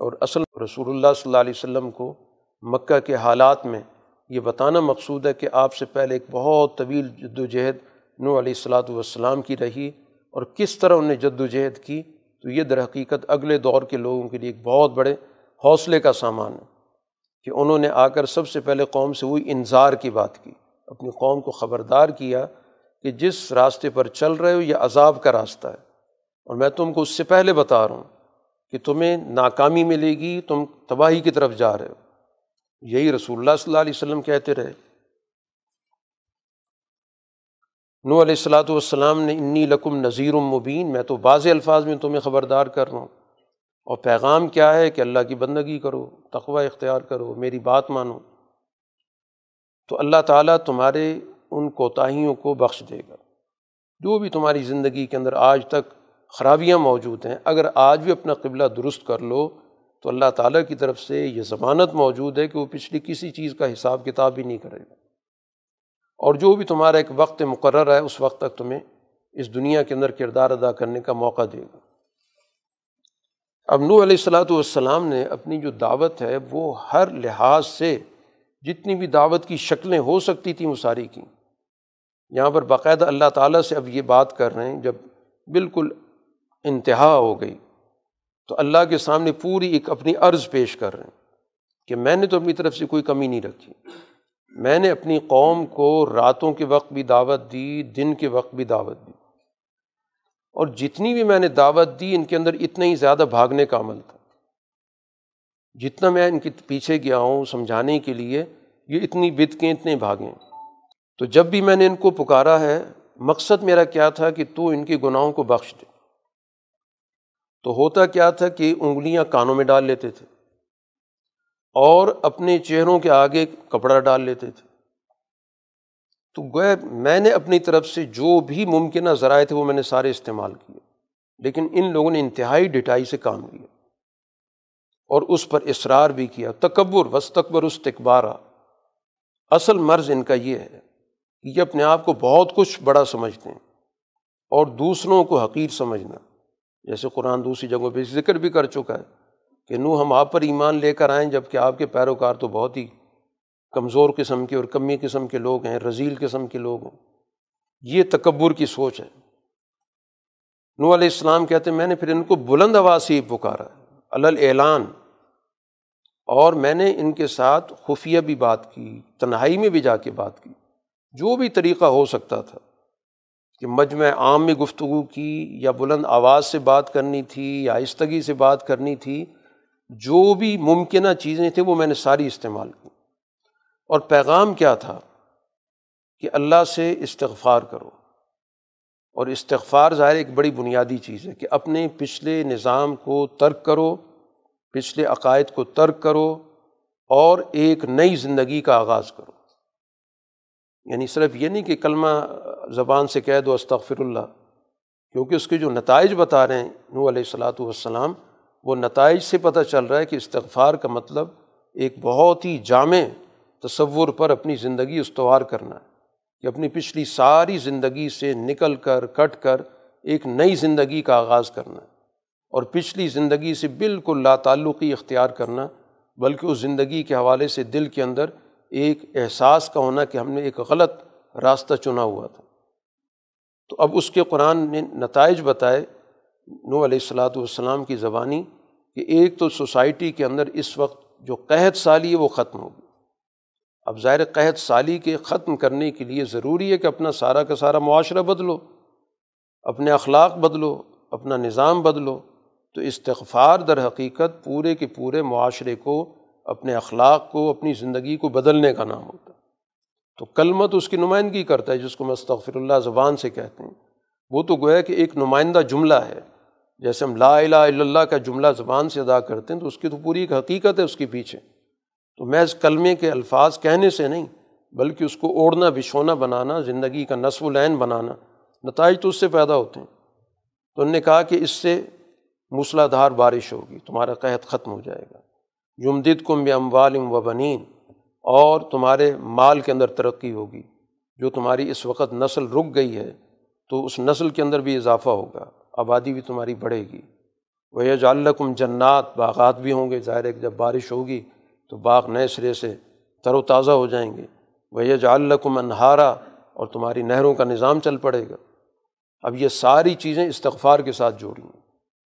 اور اصل رسول اللہ صلی اللہ علیہ وسلم کو مکہ کے حالات میں یہ بتانا مقصود ہے کہ آپ سے پہلے ایک بہت طویل جد و جہد نو علیہ السلاۃ والسلام کی رہی اور کس طرح انہیں جد و جہد کی، تو یہ در حقیقت اگلے دور کے لوگوں کے لیے ایک بہت بڑے حوصلے کا سامان ہے کہ انہوں نے آ کر سب سے پہلے قوم سے وہی انظار کی بات کی۔ اپنی قوم کو خبردار کیا کہ جس راستے پر چل رہے ہو یہ عذاب کا راستہ ہے۔ اور میں تم کو اس سے پہلے بتا رہا ہوں کہ تمہیں ناکامی ملے گی، تم تباہی کی طرف جا رہے ہو۔ یہی رسول اللہ صلی اللہ علیہ وسلم کہتے رہے۔ نو علیہ السلاۃ والسلام نے انی لکم نذیر المبین میں تو بعض الفاظ میں تمہیں خبردار کر رہا ہوں۔ اور پیغام کیا ہے کہ اللہ کی بندگی کرو، تقوی اختیار کرو، میری بات مانو۔ تو اللہ تعالیٰ تمہارے ان کوتاہیوں کو بخش دے گا۔ جو بھی تمہاری زندگی کے اندر آج تک خرابیاں موجود ہیں، اگر آج بھی اپنا قبلہ درست کر لو، تو اللہ تعالیٰ کی طرف سے یہ ضمانت موجود ہے کہ وہ پچھلی کسی چیز کا حساب کتاب بھی نہیں کرے گا۔ اور جو بھی تمہارا ایک وقت مقرر ہے، اس وقت تک تمہیں اس دنیا کے اندر کردار ادا کرنے کا موقع دے گا۔ اب نو علیہ السلاۃ والسلام نے اپنی جو دعوت ہے، وہ ہر لحاظ سے جتنی بھی دعوت کی شکلیں ہو سکتی تھیں وہ ساری کیں یہاں پر باقاعدہ اللہ تعالیٰ سے اب یہ بات کر رہے ہیں، جب بالکل انتہا ہو گئی تو اللہ کے سامنے پوری ایک اپنی عرض پیش کر رہے ہیں کہ میں نے تو اپنی طرف سے کوئی کمی نہیں رکھی۔ میں نے اپنی قوم کو راتوں کے وقت بھی دعوت دی، دن کے وقت بھی دعوت دی۔ اور جتنی بھی میں نے دعوت دی، ان کے اندر اتنا ہی زیادہ بھاگنے کا عمل تھا۔ جتنا میں ان کے پیچھے گیا ہوں سمجھانے کے لیے، یہ اتنی بدکیں اتنے بھاگیں تو جب بھی میں نے ان کو پکارا ہے، مقصد میرا کیا تھا کہ تو ان کے گناہوں کو بخش دے۔ تو ہوتا کیا تھا کہ انگلیاں کانوں میں ڈال لیتے تھے۔ اور اپنے چہروں کے آگے کپڑا ڈال لیتے تھے۔ تو گویا، میں نے اپنی طرف سے جو بھی ممکنہ ذرائع تھے، وہ میں نے سارے استعمال کیے۔ لیکن ان لوگوں نے انتہائی ڈٹائی سے کام کیا۔ اور اس پر اصرار بھی کیا۔ تکبر وس تکبر استقبارہ اصل مرض ان کا یہ ہے کہ یہ اپنے آپ کو بہت کچھ بڑا سمجھتے ہیں اور دوسروں کو حقیر سمجھنا۔ جیسے قرآن دوسری جگہوں پہ ذکر بھی کر چکا ہے کہ نو ہم آپ پر ایمان لے کر آئیں جبکہ آپ کے پیروکار تو بہت ہی کمزور قسم کے اور کمی قسم کے لوگ ہیں رضیل قسم کے لوگ ہیں۔ یہ تکبر کی سوچ ہے۔ نو علیہ السلام کہتے ہیں، میں نے پھر ان کو بلند آواز سے ہی پکارا۔ الل اعلان اور میں نے ان کے ساتھ خفیہ بھی بات کی، تنہائی میں بھی جا کے بات کی۔ جو بھی طریقہ ہو سکتا تھا کہ مجمع عام میں گفتگو کی یا بلند آواز سے بات کرنی تھی یا آہستگی سے بات کرنی تھی، جو بھی ممکنہ چیزیں تھیں وہ میں نے ساری استعمال کی۔ اور پیغام کیا تھا کہ اللہ سے استغفار کرو۔ اور استغفار ظاہر ایک بڑی بنیادی چیز ہے کہ اپنے پچھلے نظام کو ترک کرو۔ پچھلے عقائد کو ترک کرو اور ایک نئی زندگی کا آغاز کرو۔ یعنی صرف یہ نہیں کہ کلمہ زبان سے کہہ دو استغفر اللہ، کیونکہ اس کے جو نتائج بتا رہے ہیں نو علیہ السلاۃ والسلام، وہ نتائج سے پتہ چل رہا ہے کہ استغفار کا مطلب ایک بہت ہی جامع تصور پر اپنی زندگی استوار کرنا ہے، کہ اپنی پچھلی ساری زندگی سے نکل کر، کٹ کر، ایک نئی زندگی کا آغاز کرنا ہے۔ اور پچھلی زندگی سے بالکل لا تعلقی اختیار کرنا، بلکہ اس زندگی کے حوالے سے دل کے اندر ایک احساس کا ہونا کہ ہم نے ایک غلط راستہ چنا ہوا تھا۔ تو اب اس کے قرآن نے نتائج بتائے نو علیہ السلاۃ والسلام کی زبانی کہ ایک تو سوسائٹی کے اندر اس وقت جو قحط سالی ہے وہ ختم ہوگی اب ظاہر قحط سالی کے ختم کرنے کے لیے ضروری ہے کہ اپنا سارا کا سارا معاشرہ بدلو، اپنے اخلاق بدلو، اپنا نظام بدلو تو استغفار در حقیقت پورے کے پورے معاشرے کو، اپنے اخلاق کو، اپنی زندگی کو بدلنے کا نام ہوتا ہے۔ تو کلمت اس کی نمائندگی کرتا ہے، جس کو مستغفر اللہ زبان سے کہتے ہیں۔ وہ تو گویا کہ ایک نمائندہ جملہ ہے۔ جیسے ہم لا الہ الا اللہ کا جملہ زبان سے ادا کرتے ہیں، تو اس کی تو پوری ایک حقیقت ہے اس کے پیچھے۔ تو محض کلمے کے الفاظ کہنے سے نہیں، بلکہ اس کو اوڑھنا، بچھونا، بنانا، زندگی کا نصب العین بنانا نتائج تو اس سے پیدا ہوتے ہیں۔ تو انہوں نے کہا کہ اس سے موسلا دھار بارش ہوگی، تمہارا قحط ختم ہو جائے گا۔ جمدد کم ام والم و بنین، اور تمہارے مال کے اندر ترقی ہوگی۔ جو تمہاری اس وقت نسل رک گئی ہے، تو اس نسل کے اندر بھی اضافہ ہوگا، آبادی بھی تمہاری بڑھے گی۔ وہ جالکم جنات، باغات بھی ہوں گے۔ ظاہر ہے کہ جب بارش ہوگی، تو باغ نئے سرے سے تر و تازہ ہو جائیں گے۔ وہ جالکم انہارا اور تمہاری نہروں کا نظام چل پڑے گا۔ اب یہ ساری چیزیں استغفار کے ساتھ جوڑی ہیں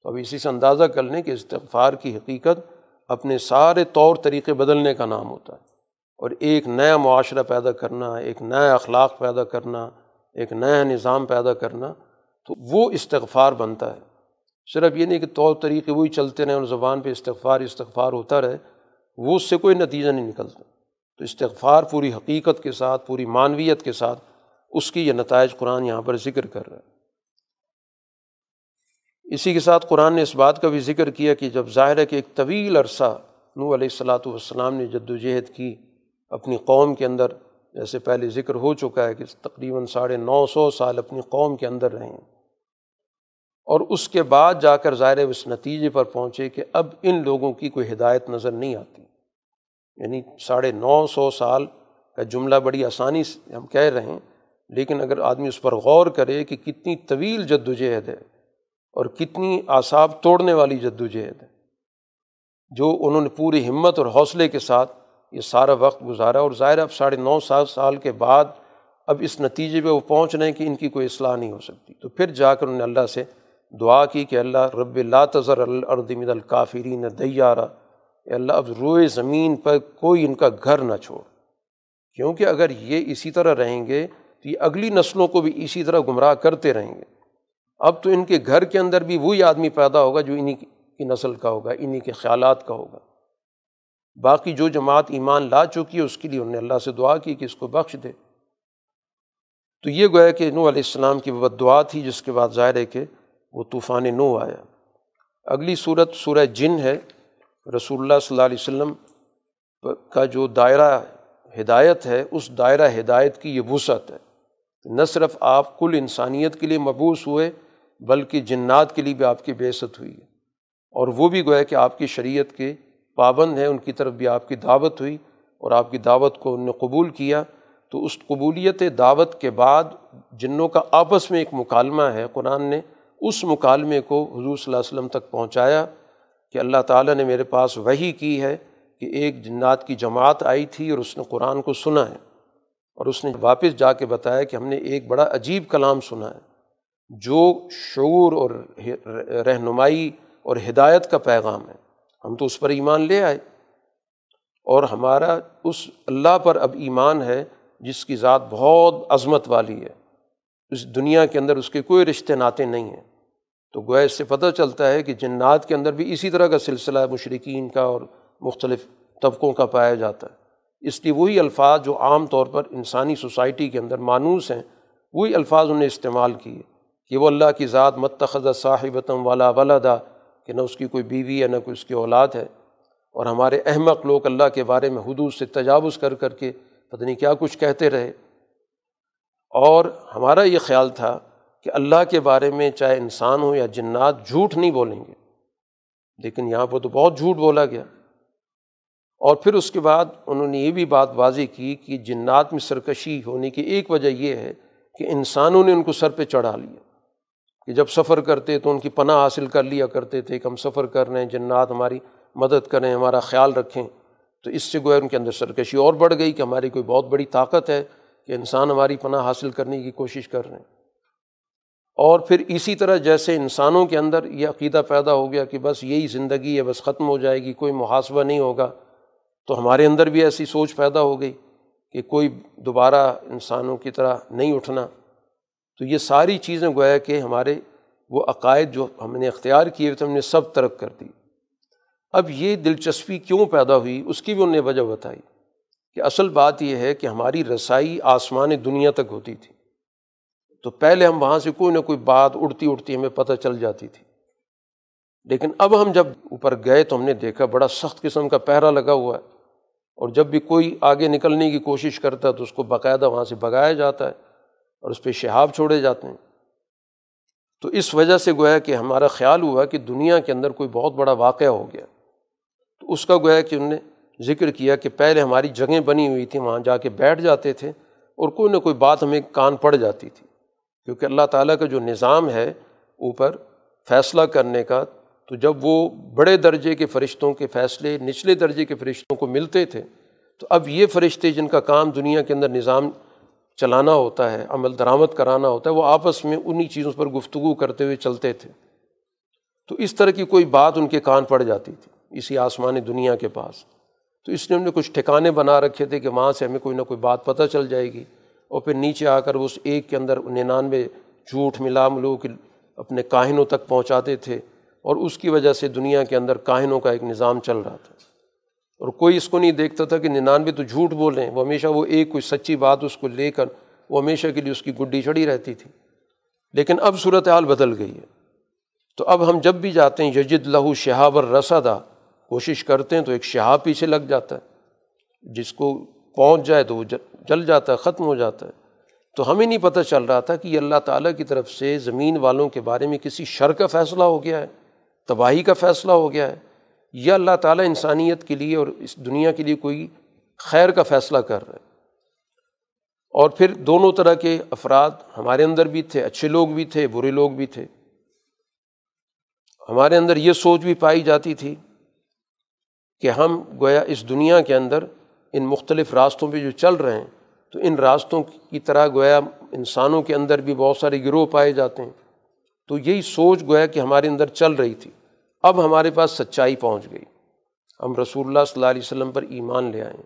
تو اب اسی سے اندازہ کر لیں کہ استغفار کی حقیقت اپنے سارے طور طریقے بدلنے کا نام ہوتا ہے۔ اور ایک نیا معاشرہ پیدا کرنا، ایک نیا اخلاق پیدا کرنا، ایک نیا نظام پیدا کرنا، تو وہ استغفار بنتا ہے۔ صرف یہ نہیں کہ طور طریقے وہی چلتے رہیں، اور زبان پہ استغفار استغفار ہوتا رہے، وہ اس سے کوئی نتیجہ نہیں نکلتا۔ تو استغفار پوری حقیقت کے ساتھ، پوری معنویت کے ساتھ، اس کی یہ نتائج قرآن یہاں پر ذکر کر رہا ہے۔ اسی کے ساتھ قرآن نے اس بات کا بھی ذکر کیا کہ جب ظاہر ہے کہ ایک طویل عرصہ نو علیہ السلاۃ والسلام نے جد و جہد کی، اپنی قوم کے اندر جیسے پہلے ذکر ہو چکا ہے کہ تقریباً ساڑھے نو سو سال اپنی قوم کے اندر رہیں اور اس کے بعد جا کر ظاہر اس نتیجے پر پہنچے کہ اب ان لوگوں کی کوئی ہدایت نظر نہیں آتی۔ یعنی ساڑھے نو سو سال کا جملہ بڑی آسانی سے ہم کہہ رہے ہیں، لیکن اگر آدمی اس پر غور کرے کہ کتنی طویل جد و جہد ہے اور کتنی اعصاب توڑنے والی جد و جہد ہے۔ جو انہوں نے پوری ہمت اور حوصلے کے ساتھ یہ سارا وقت گزارا اور ظاہر اب ساڑھے نو سات سال کے بعد اب اس نتیجے پہ وہ پہنچ رہے ہیں کہ ان کی کوئی اصلاح نہیں ہو سکتی۔ تو پھر جا کر انہوں نے اللہ سے دعا کی کہ اللہ رب اللہ تذر الردم الکافرین دیارہ اللہ اب روئے زمین پر کوئی ان کا گھر نہ چھوڑ۔ کیونکہ اگر یہ اسی طرح رہیں گے تو یہ اگلی نسلوں کو بھی اسی طرح گمراہ کرتے رہیں گے۔ اب تو ان کے گھر کے اندر بھی وہی آدمی پیدا ہوگا جو انہیں کی نسل کا ہوگا انہیں کے خیالات کا ہوگا۔ باقی جو جماعت ایمان لا چکی ہے، اس کے لیے انہوں نے اللہ سے دعا کی کہ اس کو بخش دے۔ تو یہ گویا کہ نو علیہ السلام کی بد دعا تھی، جس کے بعد ظاہر ہے کہ وہ طوفان نو آیا۔ اگلی صورت سورہ جن ہے، رسول اللہ صلی اللہ علیہ وسلم کا جو دائرہ ہدایت ہے، اس دائرہ ہدایت کی یہ وسعت ہے۔ نہ صرف آپ، کل انسانیت کے لیے مبوس ہوئے بلکہ جنات کے لیے بھی آپ کی بےست ہوئی ہے۔ اور وہ بھی گویا کہ آپ کی شریعت کے پابند ہیں، ان کی طرف بھی آپ کی دعوت ہوئی اور آپ کی دعوت کو ان نے قبول کیا۔ تو اس قبولیت دعوت کے بعد جنوں کا آپس میں ایک مکالمہ ہے، قرآن نے اس مکالمے کو حضور صلی اللہ علیہ وسلم تک پہنچایا کہ اللہ تعالیٰ نے میرے پاس وہی کی ہے کہ ایک جنات کی جماعت آئی تھی اور اس نے قرآن کو سنا ہے۔ اور اس نے واپس جا کے بتایا کہ ہم نے ایک بڑا عجیب کلام سنا ہے۔ جو شعور اور رہنمائی اور ہدایت کا پیغام ہے۔ ہم تو اس پر ایمان لے آئے۔ اور ہمارا اس اللہ پر اب ایمان ہے جس کی ذات بہت عظمت والی ہے۔ اس دنیا کے اندر اس کے کوئی رشتے ناطے نہیں ہیں۔ تو گویا اس سے پتہ چلتا ہے کہ جنات کے اندر بھی اسی طرح کا سلسلہ مشرقین کا اور مختلف طبقوں کا پایا جاتا ہے۔ اس لیے وہی الفاظ جو عام طور پر انسانی سوسائٹی کے اندر مانوس ہیں، وہی الفاظ انہیں استعمال کیے۔ کہ وہ اللہ کی ذات متخذ صاحبتم والا ولدا، کہ نہ اس کی کوئی بیوی ہے، نہ کوئی اس کی اولاد ہے۔ اور ہمارے احمق لوگ اللہ کے بارے میں حدود سے تجاوز کر کر کے پتہ نہیں کیا کچھ کہتے رہے۔ اور ہمارا یہ خیال تھا کہ اللہ کے بارے میں چاہے انسان ہو یا جنات، جھوٹ نہیں بولیں گے۔ لیکن یہاں پر تو بہت جھوٹ بولا گیا۔ اور پھر اس کے بعد انہوں نے یہ بھی بات واضح کی کہ جنات میں سرکشی ہونے کی ایک وجہ یہ ہے کہ انسانوں نے ان کو سر پہ چڑھا لیا۔ کہ جب سفر کرتے تو ان کی پناہ حاصل کر لیا کرتے تھے کہ ہم سفر کر رہے ہیں، جنات ہماری مدد کریں، ہمارا خیال رکھیں۔ تو اس سے گویا ان کے اندر سرکشی اور بڑھ گئی کہ ہماری کوئی بہت بڑی طاقت ہے کہ انسان ہماری پناہ حاصل کرنے کی کوشش کر رہے ہیں۔ اور پھر اسی طرح جیسے انسانوں کے اندر یہ عقیدہ پیدا ہو گیا کہ بس یہی زندگی ہے، بس ختم ہو جائے گی، کوئی محاسبہ نہیں ہوگا، تو ہمارے اندر بھی ایسی سوچ پیدا ہو گئی کہ کوئی دوبارہ انسانوں کی طرح نہیں اٹھنا۔ تو یہ ساری چیزیں گویا کہ ہمارے وہ عقائد جو ہم نے اختیار کیے ہوئے تھے، ہم نے سب ترک کر دی۔ اب یہ دلچسپی کیوں پیدا ہوئی؟ اس کی بھی انہوں نے وجہ بتائی کہ اصل بات یہ ہے کہ ہماری رسائی آسمان دنیا تک ہوتی تھی۔ تو پہلے ہم وہاں سے کوئی نہ کوئی بات اڑتی اڑتی ہمیں پتہ چل جاتی تھی۔ لیکن اب ہم جب اوپر گئے تو ہم نے دیکھا بڑا سخت قسم کا پہرا لگا ہوا ہے۔ اور جب بھی کوئی آگے نکلنے کی کوشش کرتا ہے تو اس کو باقاعدہ وہاں سے بھگایا جاتا ہے۔ اور اس پہ شہاب چھوڑے جاتے ہیں۔ تو اس وجہ سے گویا کہ ہمارا خیال ہوا کہ دنیا کے اندر کوئی بہت بڑا واقعہ ہو گیا۔ تو اس کا گویا کہ انہوں نے ذکر کیا کہ پہلے ہماری جگہیں بنی ہوئی تھیں، وہاں جا کے بیٹھ جاتے تھے اور کوئی نہ کوئی بات ہمیں کان پڑ جاتی تھی۔ کیونکہ اللہ تعالیٰ کا جو نظام ہے اوپر فیصلہ کرنے کا، تو جب وہ بڑے درجے کے فرشتوں کے فیصلے، نچلے درجے کے فرشتوں کو ملتے تھے، تو اب یہ فرشتے جن کا کام دنیا کے اندر نظام چلانا ہوتا ہے، عمل درآمد کرانا ہوتا ہے، وہ آپس میں انہیں چیزوں پر گفتگو کرتے ہوئے چلتے تھے۔ تو اس طرح کی کوئی بات ان کے کان پڑ جاتی تھی، اسی آسمانی دنیا کے پاس۔ تو اس نے ہم نے کچھ ٹھکانے بنا رکھے تھے کہ وہاں سے ہمیں کوئی نہ کوئی بات پتہ چل جائے گی۔ اور پھر نیچے آ کر اس ایک کے اندر ننانوے جھوٹ ملا ملو کہ اپنے کاہنوں تک پہنچاتے تھے اور اس کی وجہ سے دنیا کے اندر کاہنوں کا ایک نظام چل رہا تھا۔ اور کوئی اس کو نہیں دیکھتا تھا کہ ننانوے تو جھوٹ بول رہے ہیں۔ وہ ہمیشہ وہ ایک کوئی سچی بات اس کو لے کر، وہ ہمیشہ کے لیے اس کی گڈی چڑھی رہتی تھی۔ لیکن اب صورت حال بدل گئی ہے۔ تو اب ہم جب بھی جاتے ہیں، یجد لہو شہاب الرسدا کوشش کرتے ہیں تو ایک شہاب پیچھے لگ جاتا ہے۔ جس کو پہنچ جائے تو وہ جل جاتا ہے، ختم ہو جاتا ہے۔ تو ہمیں نہیں پتہ چل رہا تھا کہ یہ اللہ تعالیٰ کی طرف سے زمین والوں کے بارے میں کسی شر کا فیصلہ ہو گیا ہے، تباہی کا فیصلہ ہو گیا ہے۔ یا اللہ تعالیٰ انسانیت کے لیے اور اس دنیا کے لیے کوئی خیر کا فیصلہ کر رہا ہے اور پھر دونوں طرح کے افراد ہمارے اندر بھی تھے، اچھے لوگ بھی تھے، برے لوگ بھی تھے۔ ہمارے اندر یہ سوچ بھی پائی جاتی تھی کہ ہم گویا اس دنیا کے اندر ان مختلف راستوں پہ جو چل رہے ہیں، تو ان راستوں کی طرح گویا انسانوں کے اندر بھی بہت سارے گروہ پائے جاتے ہیں۔ تو یہی سوچ گویا کہ ہمارے اندر چل رہی تھی۔ اب ہمارے پاس سچائی پہنچ گئی۔ ہم رسول اللہ صلی اللہ علیہ وسلم پر ایمان لے آئیں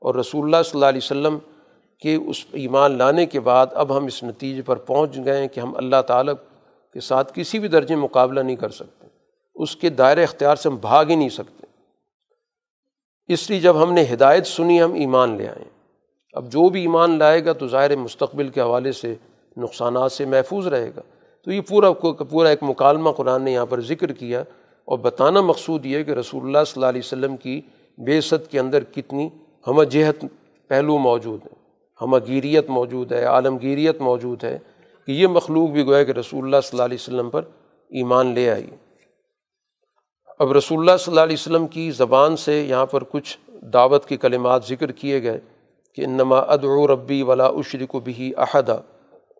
اور رسول اللہ صلی اللہ علیہ وسلم کے اس ایمان لانے کے بعد اب ہم اس نتیجے پر پہنچ گئے ہیں کہ ہم اللہ تعالیٰ کے ساتھ کسی بھی درجے مقابلہ نہیں کر سکتے۔ اس کے دائرۂ اختیار سے ہم بھاگ ہی نہیں سکتے۔ اس لیے جب ہم نے ہدایت سنی، ہم ایمان لے آئیں اب جو بھی ایمان لائے گا تو ظاہر مستقبل کے حوالے سے نقصانات سے محفوظ رہے گا۔ تو یہ پورا پورا ایک مکالمہ قرآن نے یہاں پر ذکر کیا۔ اور بتانا مقصود یہ کہ رسول اللہ صلی اللہ علیہ وسلم کی بے ست کے اندر کتنی ہمہ جہت پہلو موجود ہیں ہمہ گیریت موجود ہے، عالمگیریت موجود ہے کہ یہ مخلوق بھی گویا کہ رسول اللہ صلی اللہ علیہ وسلم پر ایمان لے آئی۔ اب رسول اللہ صلی اللہ علیہ وسلم کی زبان سے یہاں پر کچھ دعوت کے کلمات ذکر کیے گئے کہ انما ادعو ربی ولا اشرک بھی احدہ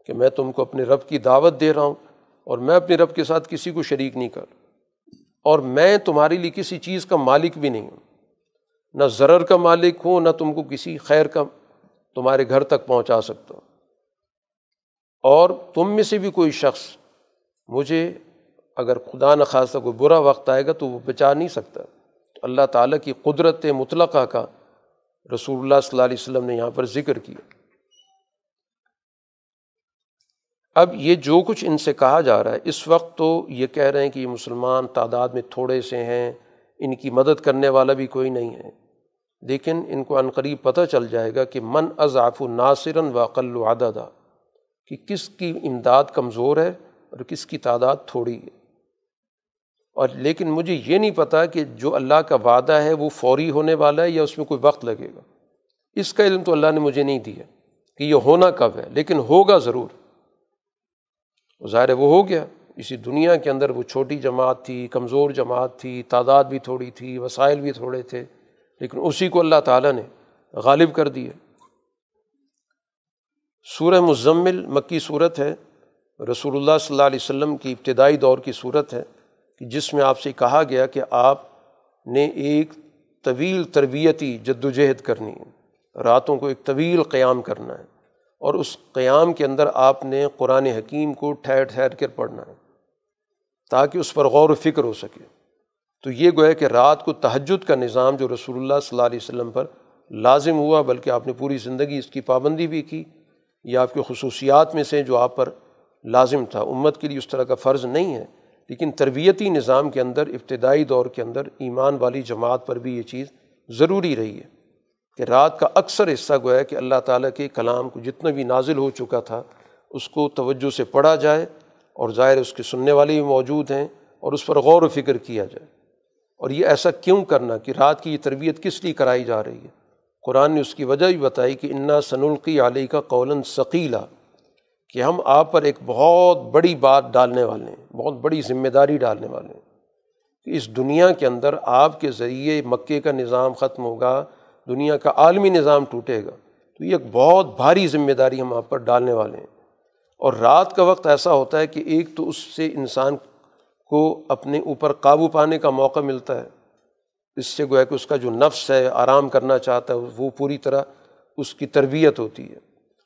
کہ میں تم کو اپنے رب کی دعوت دے رہا ہوں اور میں اپنے رب کے ساتھ کسی کو شریک نہیں کر اور میں تمہارے لیے کسی چیز کا مالک بھی نہیں ہوں۔ نہ ضرر کا مالک ہوں، نہ تم کو کسی خیر کا تمہارے گھر تک پہنچا سکتا ہوں۔ اور تم میں سے بھی کوئی شخص مجھے اگر خدا نخواستہ کوئی برا وقت آئے گا تو وہ بچا نہیں سکتا۔ تو اللہ تعالیٰ کی قدرت مطلقہ کا رسول اللہ صلی اللہ علیہ وسلم نے یہاں پر ذکر کیا۔ اب یہ جو کچھ ان سے کہا جا رہا ہے، اس وقت تو یہ کہہ رہے ہیں کہ یہ مسلمان تعداد میں تھوڑے سے ہیں، ان کی مدد کرنے والا بھی کوئی نہیں ہے۔ لیکن ان کو عنقریب پتہ چل جائے گا کہ من اضاف و ناصرن واقل و عددہ کہ کس کی امداد کمزور ہے اور کس کی تعداد تھوڑی ہے۔ اور لیکن مجھے یہ نہیں پتہ کہ جو اللہ کا وعدہ ہے وہ فوری ہونے والا ہے یا اس میں کوئی وقت لگے گا۔ اس کا علم تو اللہ نے مجھے نہیں دیا کہ یہ ہونا کب ہے، لیکن ہوگا ضرور۔ ظاہر وہ ہو گیا۔ اسی دنیا کے اندر وہ چھوٹی جماعت تھی، کمزور جماعت تھی، تعداد بھی تھوڑی تھی، وسائل بھی تھوڑے تھے، لیکن اسی کو اللہ تعالیٰ نے غالب کر دیا۔ سورہ مزمل مکی صورت ہے۔ رسول اللہ صلی اللہ علیہ وسلم کی ابتدائی دور کی صورت ہے کہ جس میں آپ سے کہا گیا کہ آپ نے ایک طویل تربیتی جد و جہد کرنی ہے۔ راتوں کو ایک طویل قیام کرنا ہے۔ اور اس قیام کے اندر آپ نے قرآن حکیم کو ٹھہر ٹھہر کر پڑھنا ہے تاکہ اس پر غور و فکر ہو سکے۔ تو یہ گویا کہ رات کو تہجد کا نظام جو رسول اللہ صلی اللہ علیہ وسلم پر لازم ہوا، بلکہ آپ نے پوری زندگی اس کی پابندی بھی کی، یہ آپ کی خصوصیات میں سے جو آپ پر لازم تھا۔ امت کے لیے اس طرح کا فرض نہیں ہے، لیکن تربیتی نظام کے اندر، ابتدائی دور کے اندر ایمان والی جماعت پر بھی یہ چیز ضروری رہی ہے۔ کہ رات کا اکثر حصہ گویا کہ اللہ تعالیٰ کے کلام کو جتنا بھی نازل ہو چکا تھا، اس کو توجہ سے پڑھا جائے اور ظاہر اس کے سننے والے بھی موجود ہیں اور اس پر غور و فکر کیا جائے۔ اور یہ ایسا کیوں کرنا کہ رات کی یہ تربیت کس لیے کرائی جا رہی ہے؟ قرآن نے اس کی وجہ بھی بتائی کہ انا سنلقی علیہ کا قول ثقیلا کہ ہم آپ پر ایک بہت بڑی بات ڈالنے والے ہیں، بہت بڑی ذمہ داری ڈالنے والے ہیں۔ کہ اس دنیا کے اندر آپ کے ذریعے مکے کا نظام ختم ہوگا دنیا کا عالمی نظام ٹوٹے گا۔ تو یہ ایک بہت بھاری ذمہ داری ہم آپ پر ڈالنے والے ہیں۔ اور رات کا وقت ایسا ہوتا ہے کہ ایک تو اس سے انسان کو اپنے اوپر قابو پانے کا موقع ملتا ہے۔ اس سے گویا کہ اس کا جو نفس ہے، آرام کرنا چاہتا ہے، وہ پوری طرح اس کی تربیت ہوتی ہے۔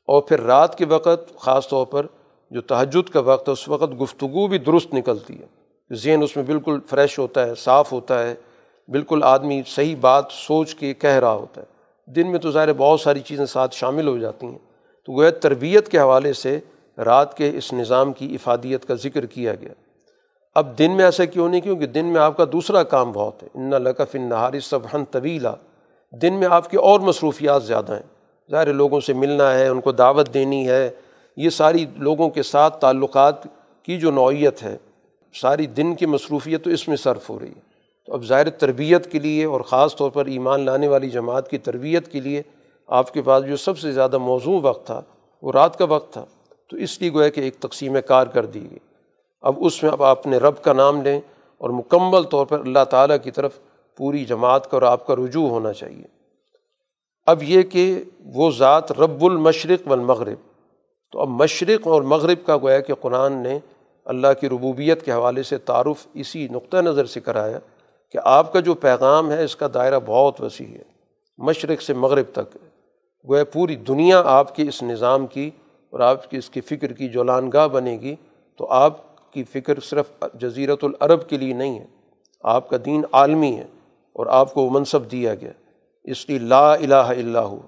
اور پھر رات کے وقت، خاص طور پر جو تہجد کا وقت ہے، اس وقت گفتگو بھی درست نکلتی ہے۔ ذہن اس میں بالکل فریش ہوتا ہے، صاف ہوتا ہے۔ بالکل آدمی صحیح بات سوچ کے کہہ رہا ہوتا ہے۔ دن میں تو ظاہر بہت ساری چیزیں ساتھ شامل ہو جاتی ہیں۔ تو گویا تربیت کے حوالے سے رات کے اس نظام کی افادیت کا ذکر کیا گیا۔ اب دن میں ایسا کیوں نہیں؟ کیونکہ دن میں آپ کا دوسرا کام بہت ہے۔ ان لقف ان نہاری سب ہن طویلا دن میں آپ کی اور مصروفیات زیادہ ہیں۔ ظاہر لوگوں سے ملنا ہے، ان کو دعوت دینی ہے۔ یہ ساری لوگوں کے ساتھ تعلقات کی جو نوعیت ہے، ساری دن کی مصروفیت تو اس میں صرف ہو رہی ہے۔ تو اب ظاہر تربیت کے لیے اور خاص طور پر ایمان لانے والی جماعت کی تربیت کے لیے آپ کے پاس جو سب سے زیادہ موزوں وقت تھا، وہ رات کا وقت تھا۔ تو اس لیے گویا کہ ایک تقسیم کار کر دی گئی۔ اب اس میں اب آپ اپنے رب کا نام لیں اور مکمل طور پر اللہ تعالیٰ کی طرف پوری جماعت کا اور آپ کا رجوع ہونا چاہیے۔ اب یہ کہ وہ ذات رب المشرق والمغرب۔ تو اب مشرق اور مغرب کا گویا کہ قرآن نے اللہ کی ربوبیت کے حوالے سے تعارف اسی نقطۂ نظر سے کرایا۔ کہ آپ کا جو پیغام ہے، اس کا دائرہ بہت وسیع ہے۔ مشرق سے مغرب تک۔ گویا پوری دنیا آپ کے اس نظام کی اور آپ کی اس کی فکر کی جو لانگاہ بنے گی، تو آپ کی فکر صرف جزیرت العرب کے لیے نہیں ہے۔ آپ کا دین عالمی ہے اور آپ کو منصب دیا گیا۔ اس لیے لا الہ الا ہو۔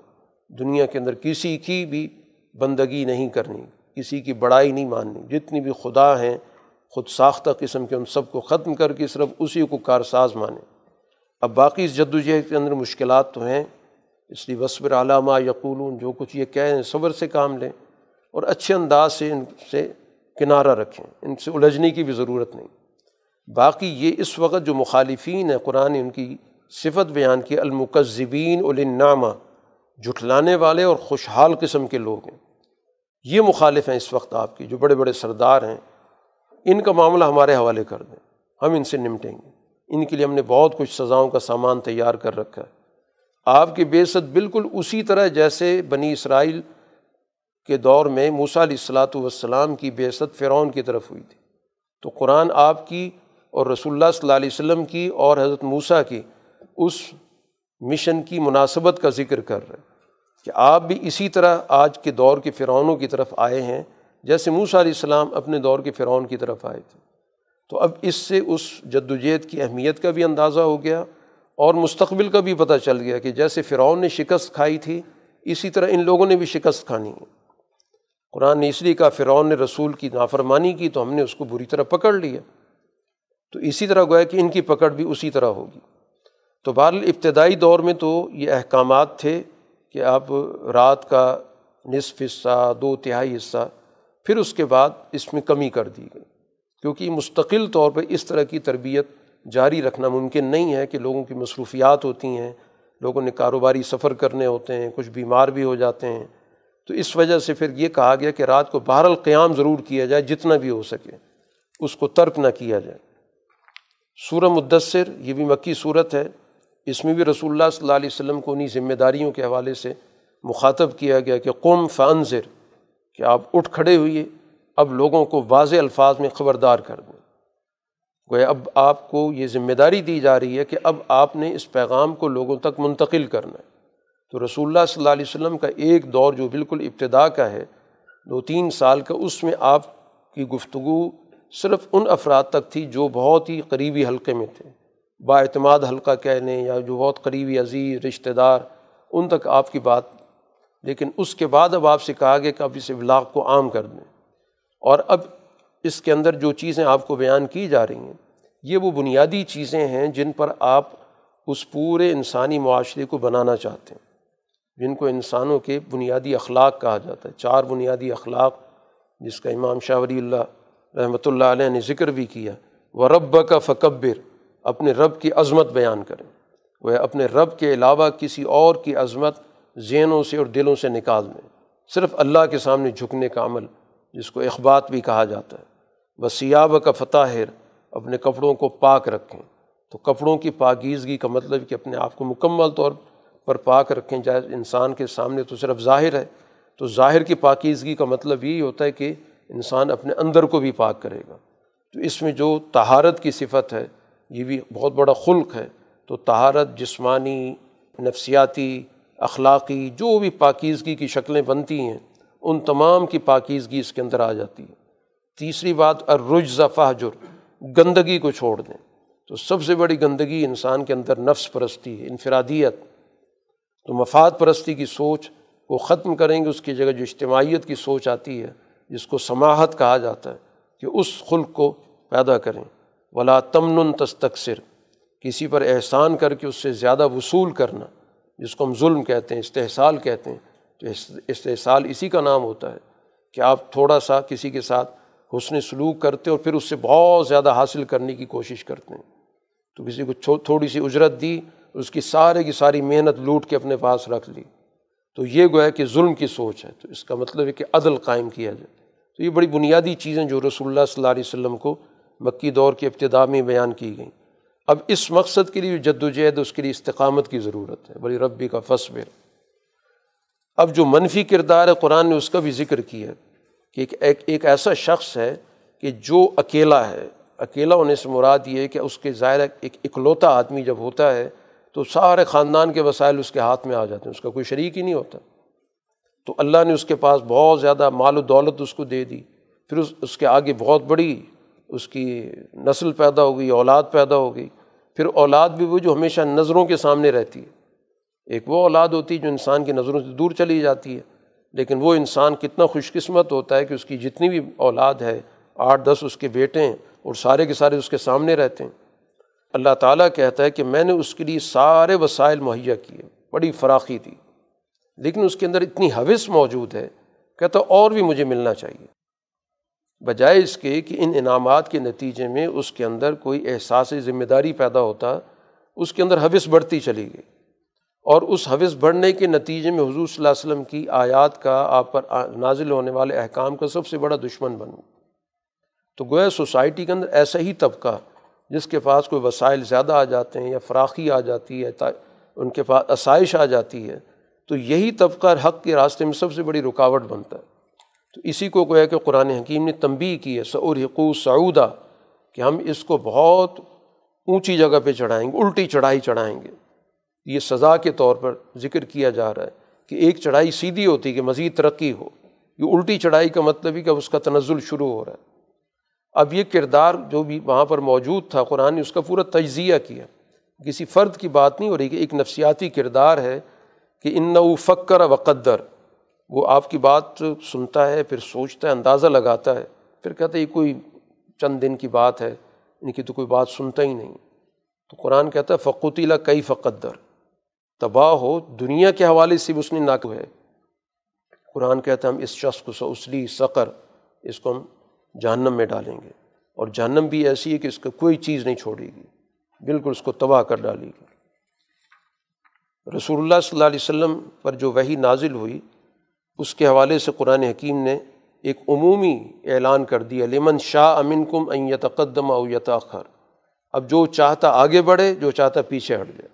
دنیا کے اندر کسی کی بھی بندگی نہیں کرنی، کسی کی بڑائی نہیں ماننی۔ جتنی بھی خدا ہیں خود ساختہ قسم کے ان سب کو ختم کر کے صرف اسی کو کارساز مانیں اب باقی اس جد وجہد کے اندر مشکلات تو ہیں۔ اس لیے وصبر علامہ یقولون جو کچھ یہ کہیں صبر سے کام لیں اور اچھے انداز سے ان سے کنارہ رکھیں۔ ان سے الجھنے کی بھی ضرورت نہیں۔ باقی یہ اس وقت جو مخالفین ہیں، قرآن ان کی صفت بیان کی، المکذبین النامہ جھٹلانے والے اور خوشحال قسم کے لوگ ہیں۔ یہ مخالف ہیں اس وقت آپ کی، جو بڑے بڑے سردار ہیں۔ ان کا معاملہ ہمارے حوالے کر دیں۔ ہم ان سے نمٹیں گے۔ ان کے لیے ہم نے بہت کچھ سزاؤں کا سامان تیار کر رکھا ہے۔ آپ کی بے ست بالکل اسی طرح جیسے بنی اسرائیل کے دور میں موسیٰ علیہ السلاۃ والسلام کی بے ست فرعون کی طرف ہوئی تھی۔ تو قرآن آپ کی اور رسول اللہ صلی اللہ علیہ وسلم کی اور حضرت موسیٰ کی اس مشن کی مناسبت کا ذکر کر رہے کہ آپ بھی اسی طرح آج کے دور کے فرعونوں کی طرف آئے ہیں۔ جیسے موسیٰ علیہ السلام اپنے دور کے فرعون کی طرف آئے تھے۔ تو اب اس سے اس جد وجہد کی اہمیت کا بھی اندازہ ہو گیا اور مستقبل کا بھی پتہ چل گیا کہ جیسے فرعون نے شکست کھائی تھی، اسی طرح ان لوگوں نے بھی شکست کھانی ہے۔ قرآن نے اس لیے کہا، فرعون نے رسول کی نافرمانی کی تو ہم نے اس کو بری طرح پکڑ لیا۔ تو اسی طرح گویا کہ ان کی پکڑ بھی اسی طرح ہوگی۔ تو بہرحال ابتدائی دور میں تو یہ احکامات تھے کہ اب رات کا نصف حصہ، دو تہائی حصہ پھر اس کے بعد اس میں کمی کر دی گئی۔ کیونکہ مستقل طور پہ اس طرح کی تربیت جاری رکھنا ممکن نہیں ہے کہ لوگوں کی مصروفیات ہوتی ہیں، لوگوں نے کاروباری سفر کرنے ہوتے ہیں، کچھ بیمار بھی ہو جاتے ہیں۔ تو اس وجہ سے پھر یہ کہا گیا کہ رات کو بہر القیام ضرور کیا جائے، جتنا بھی ہو سکے، اس کو ترک نہ کیا جائے۔ سورہ مدثر، یہ بھی مکی صورت ہے۔ اس میں بھی رسول اللہ صلی اللہ علیہ وسلم کو انہیں ذمہ داریوں کے حوالے سے مخاطب کیا گیا کہ قوم فنظر کہ آپ اٹھ کھڑے ہوئیے، اب لوگوں کو واضح الفاظ میں خبردار کر دیں۔ گویا اب آپ کو یہ ذمہ داری دی جا رہی ہے کہ اب آپ نے اس پیغام کو لوگوں تک منتقل کرنا ہے۔ تو رسول اللہ صلی اللہ علیہ وسلم کا ایک دور جو بالکل ابتدا کا ہے، دو تین سال کا، اس میں آپ کی گفتگو صرف ان افراد تک تھی جو بہت ہی قریبی حلقے میں تھے۔ با اعتماد حلقہ کہہ لیں یا جو بہت قریبی عزیز، رشتہ دار، ان تک آپ کی بات لیکن اس کے بعد اب آپ سے کہا گیا کہ اب اس ابلاغ کو عام کر دیں۔ اور اب اس کے اندر جو چیزیں آپ کو بیان کی جا رہی ہیں، یہ وہ بنیادی چیزیں ہیں جن پر آپ اس پورے انسانی معاشرے کو بنانا چاہتے ہیں۔ جن کو انسانوں کے بنیادی اخلاق کہا جاتا ہے۔ چار بنیادی اخلاق جس کا امام شاہ ولی اللہ رحمۃ اللہ علیہ نے ذکر بھی کیا۔ وہ رب کا فکبر اپنے رب کی عظمت بیان کریں۔ وہ اپنے رب کے علاوہ کسی اور کی عظمت ذہنوں سے اور دلوں سے نکال دیں۔ صرف اللہ کے سامنے جھکنے کا عمل، جس کو اخبات بھی کہا جاتا ہے۔ بس سیاب کا فتح اپنے کپڑوں کو پاک رکھیں۔ تو کپڑوں کی پاکیزگی کا مطلب کہ اپنے آپ کو مکمل طور پر پاک رکھیں۔ چاہے انسان کے سامنے تو صرف ظاہر ہے۔ تو ظاہر کی پاکیزگی کا مطلب یہی ہوتا ہے کہ انسان اپنے اندر کو بھی پاک کرے گا۔ تو اس میں جو تہارت کی صفت ہے، یہ بھی بہت بڑا خلق ہے۔ تو تہارت جسمانی، نفسیاتی اخلاقی جو بھی پاکیزگی کی شکلیں بنتی ہیں، ان تمام کی پاکیزگی اس کے اندر آ جاتی ہے۔ تیسری بات ارج فہجر گندگی کو چھوڑ دیں۔ تو سب سے بڑی گندگی انسان کے اندر نفس پرستی ہے، انفرادیت۔ تو مفاد پرستی کی سوچ کو ختم کریں گے اس کی جگہ جو اجتماعیت کی سوچ آتی ہے، جس کو سماہت کہا جاتا ہے کہ اس خلق کو پیدا کریں۔ ولا تمن تستقصر کسی پر احسان کر کے اس سے زیادہ وصول کرنا۔ جس کو ہم ظلم کہتے ہیں، استحصال کہتے ہیں، تو استحصال اسی کا نام ہوتا ہے کہ آپ تھوڑا سا کسی کے ساتھ حسن سلوک کرتے اور پھر اس سے بہت زیادہ حاصل کرنے کی کوشش کرتے ہیں۔ تو کسی کو تھوڑی سی اجرت دی، اس کی سارے کی ساری محنت لوٹ کے اپنے پاس رکھ لی۔ تو یہ گویا کہ ظلم کی سوچ ہے۔ تو اس کا مطلب ہے کہ عدل قائم کیا جائے۔ تو یہ بڑی بنیادی چیزیں جو رسول اللہ صلی اللہ علیہ وسلم کو مکی دور کے ابتدا میں بیان کی گئیں۔ اب اس مقصد کے لیے جد و جہد اس کے لیے استقامت کی ضرورت ہے۔ بڑی ربی کا فصبر اب جو منفی کردار ہے قرآن نے اس کا بھی ذکر کیا کہ ایک ایک, ایک ایسا شخص ہے کہ جو اکیلا ہے۔ اکیلا ہونے سے مراد یہ ہے کہ اس کے ظاہر ایک اکلوتا آدمی جب ہوتا ہے تو سارے خاندان کے وسائل اس کے ہاتھ میں آ جاتے ہیں اس کا کوئی شریک ہی نہیں ہوتا۔ تو اللہ نے اس کے پاس بہت زیادہ مال و دولت اس کو دے دی۔ پھر اس اس کے آگے بہت بڑی اس کی نسل پیدا ہو گئی اولاد پیدا ہو گئی پھر اولاد بھی وہ جو ہمیشہ نظروں کے سامنے رہتی ہے۔ ایک وہ اولاد ہوتی ہے جو انسان کی نظروں سے دور چلی جاتی ہے، لیکن وہ انسان کتنا خوش قسمت ہوتا ہے کہ اس کی جتنی بھی اولاد ہے، آٹھ دس اس کے بیٹے ہیں اور سارے کے سارے اس کے سامنے رہتے ہیں۔ اللہ تعالیٰ کہتا ہے کہ میں نے اس کے لیے سارے وسائل مہیا کیے، بڑی فراخی تھی، لیکن اس کے اندر اتنی حوث موجود ہے، کہتا اور بھی مجھے ملنا چاہیے۔ بجائے اس کے کہ ان انعامات کے نتیجے میں اس کے اندر کوئی احساس ذمہ داری پیدا ہوتا، اس کے اندر حوث بڑھتی چلی گئی۔ اور اس حوث بڑھنے کے نتیجے میں حضور صلی اللہ علیہ وسلم کی آیات کا آپ پر نازل ہونے والے احکام کا سب سے بڑا دشمن بنوں۔ تو گویا سوسائٹی کے اندر ایسا ہی طبقہ جس کے پاس کوئی وسائل زیادہ آ جاتے ہیں یا فراخی آ جاتی ہے ان کے پاس آسائش آ جاتی ہے، تو یہی طبقہ حق کے راستے میں سب سے بڑی رکاوٹ بنتا ہے۔ تو اسی کو گویا کہ قرآن حکیم نے تنبی کی ہے سعور حقوع سعودہ کہ ہم اس کو بہت اونچی جگہ پہ چڑھائیں گے، الٹی چڑھائی چڑھائیں گے۔ یہ سزا کے طور پر ذکر کیا جا رہا ہے کہ ایک چڑھائی سیدھی ہوتی ہے کہ مزید ترقی ہو۔ یہ الٹی چڑھائی کا مطلب ہی کہ اس کا تنزل شروع ہو رہا ہے۔ اب یہ کردار جو بھی وہاں پر موجود تھا، قرآن نے اس کا پورا تجزیہ کیا۔ کسی فرد کی بات نہیں ہو رہی کہ ایک نفسیاتی کردار ہے کہ ان فکر و قدر وہ آپ کی بات سنتا ہے، پھر سوچتا ہے، اندازہ لگاتا ہے، پھر کہتا ہے یہ کوئی چند دن کی بات ہے، ان کی تو کوئی بات سنتا ہی نہیں۔ تو قرآن کہتا ہے فقوتیلا کئی فقدر تباہ ہو، دنیا کے حوالے سے بھی اس نے نہ ہے۔ قرآن کہتا ہے، ہم اس شخص کو سوسلی سقر، اس کو ہم جہنم میں ڈالیں گے۔ اور جہنم بھی ایسی ہے کہ اس کو کوئی چیز نہیں چھوڑے گی۔ بالکل اس کو تباہ کر ڈالے گی۔ رسول اللہ صلی اللہ علیہ وسلم پر جو وہی نازل ہوئی اس کے حوالے سے قرآن حکیم نے ایک عمومی اعلان کر دیا، لمن شاہ امن کم این یتقدم او یتاخر۔ اب جو چاہتا آگے بڑھے، جو چاہتا پیچھے ہٹ جائے۔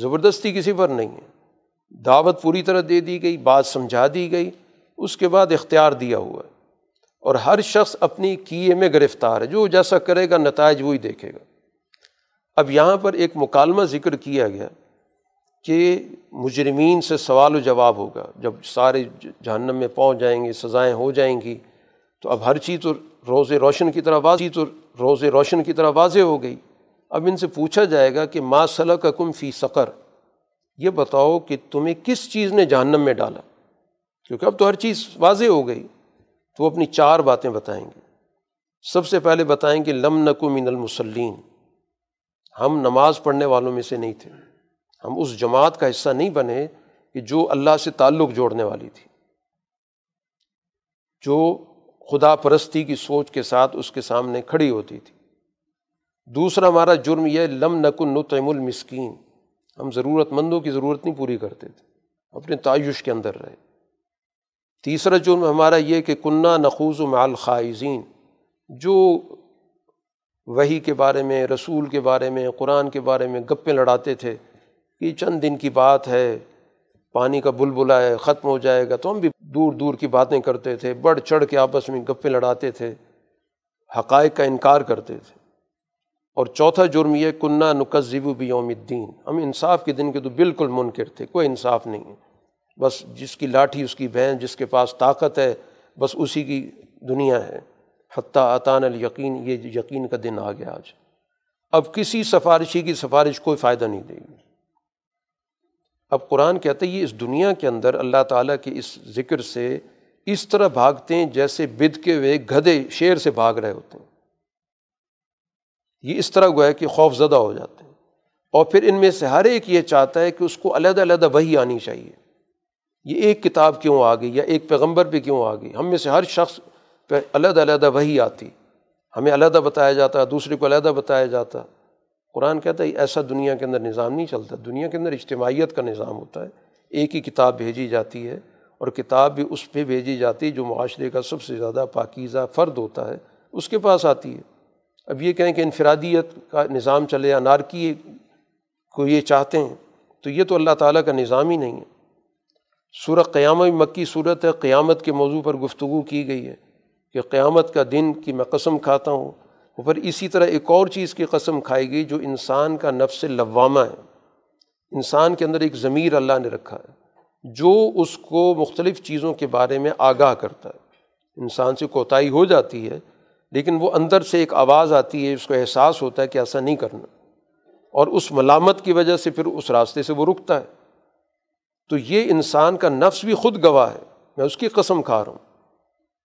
زبردستی کسی پر نہیں ہے۔ دعوت پوری طرح دے دی گئی، بات سمجھا دی گئی، اس کے بعد اختیار دیا ہوا ہے۔ اور ہر شخص اپنی کیے میں گرفتار ہے۔ جو جیسا کرے گا، نتائج وہی دیکھے گا۔ اب یہاں پر ایک مکالمہ ذکر کیا گیا۔ کہ مجرمین سے سوال و جواب ہوگا۔ جب سارے جہنم میں پہنچ جائیں گے، سزائیں ہو جائیں گی، تو اب ہر چیز تو روز روشن کی طرح واضح، تو روز روشن کی طرح واضح ہو گئی۔ اب ان سے پوچھا جائے گا کہ ما صلاح کا کم فی سقر۔ یہ بتاؤ کہ تمہیں کس چیز نے جہنم میں ڈالا؟ کیونکہ اب تو ہر چیز واضح ہو گئی۔ تو وہ اپنی چار باتیں بتائیں گے۔ سب سے پہلے بتائیں کہ لم نقو من المسلین ہم نماز پڑھنے والوں میں سے نہیں تھے۔ ہم اس جماعت کا حصہ نہیں بنے کہ جو اللہ سے تعلق جوڑنے والی تھی، جو خدا پرستی کی سوچ کے ساتھ اس کے سامنے کھڑی ہوتی تھی۔ دوسرا ہمارا جرم یہ لم نقن نتم المسکین۔ ہم ضرورت مندوں کی ضرورت نہیں پوری کرتے تھے اپنے تعیش کے اندر رہے۔ تیسرا جرم ہمارا یہ کہ کنہ نخوض و مال خائزین جو وہی کے بارے میں، رسول کے بارے میں، قرآن کے بارے میں گپیں لڑاتے تھے کہ چند دن کی بات ہے، پانی کا بلبلا ہے، ختم ہو جائے گا۔ تو ہم بھی دور دور کی باتیں کرتے تھے، بڑھ چڑھ کے آپس میں گپے لڑاتے تھے، حقائق کا انکار کرتے تھے۔ اور چوتھا جرم یہ کنہ نقذب و یوم الدین۔ ہم انصاف کے دن کے تو بالکل منکر تھے، کوئی انصاف نہیں ہے۔ بس جس کی لاٹھی، اس کی بہن، جس کے پاس طاقت ہے، بس اسی کی دنیا ہے۔ حتیٰ عطان الیقین، یہ یقین کا دن آ گیا آج۔ اب کسی سفارشی کی سفارش کوئی فائدہ نہیں دے گی۔ اب قرآن کہتے ہیں یہ اس دنیا کے اندر اللہ تعالیٰ کے اس ذکر سے اس طرح بھاگتے ہیں جیسے بد کے ہوئے گدھے شیر سے بھاگ رہے ہوتے ہیں۔ یہ اس طرح گویا کہ خوف زدہ ہو جاتے ہیں۔ اور پھر ان میں سے ہر ایک یہ چاہتا ہے کہ اس کو علیحدہ علیحدہ وہی آنی چاہیے۔ یہ ایک کتاب کیوں آ گئی یا ایک پیغمبر پہ کیوں آ گئی؟ ہم میں سے ہر شخص پہ علیحدہ علیحدہ وہی آتی۔ ہمیں علیحدہ بتایا جاتا، دوسرے کو علیحدہ بتایا جاتا۔ قرآن کہتا ہے، ایسا دنیا کے اندر نظام نہیں چلتا، دنیا کے اندر اجتماعیت کا نظام ہوتا ہے۔ ایک ہی کتاب بھیجی جاتی ہے اور کتاب بھی اس پہ بھیجی جاتی ہے جو معاشرے کا سب سے زیادہ پاکیزہ فرد ہوتا ہے، اس کے پاس آتی ہے۔ اب یہ کہیں کہ انفرادیت کا نظام چلے، انارکی کو یہ چاہتے ہیں، تو یہ تو اللہ تعالیٰ کا نظام ہی نہیں ہے۔ صورت قیامت مکی صورت ہے، قیامت کے موضوع پر گفتگو کی گئی ہے کہ قیامت کا دن کی میں قسم کھاتا ہوں۔ وہ پھر اسی طرح ایک اور چیز کی قسم کھائی گئی جو انسان کا نفس لوامہ ہے۔ انسان کے اندر ایک ضمیر اللہ نے رکھا ہے جو اس کو مختلف چیزوں کے بارے میں آگاہ کرتا ہے۔ انسان سے کوتاہی ہو جاتی ہے لیکن وہ اندر سے ایک آواز آتی ہے، اس کو احساس ہوتا ہے کہ ایسا نہیں کرنا۔ اور اس ملامت کی وجہ سے پھر اس راستے سے وہ رکتا ہے۔ تو یہ انسان کا نفس بھی خود گواہ ہے۔ میں اس کی قسم کھا رہا ہوں۔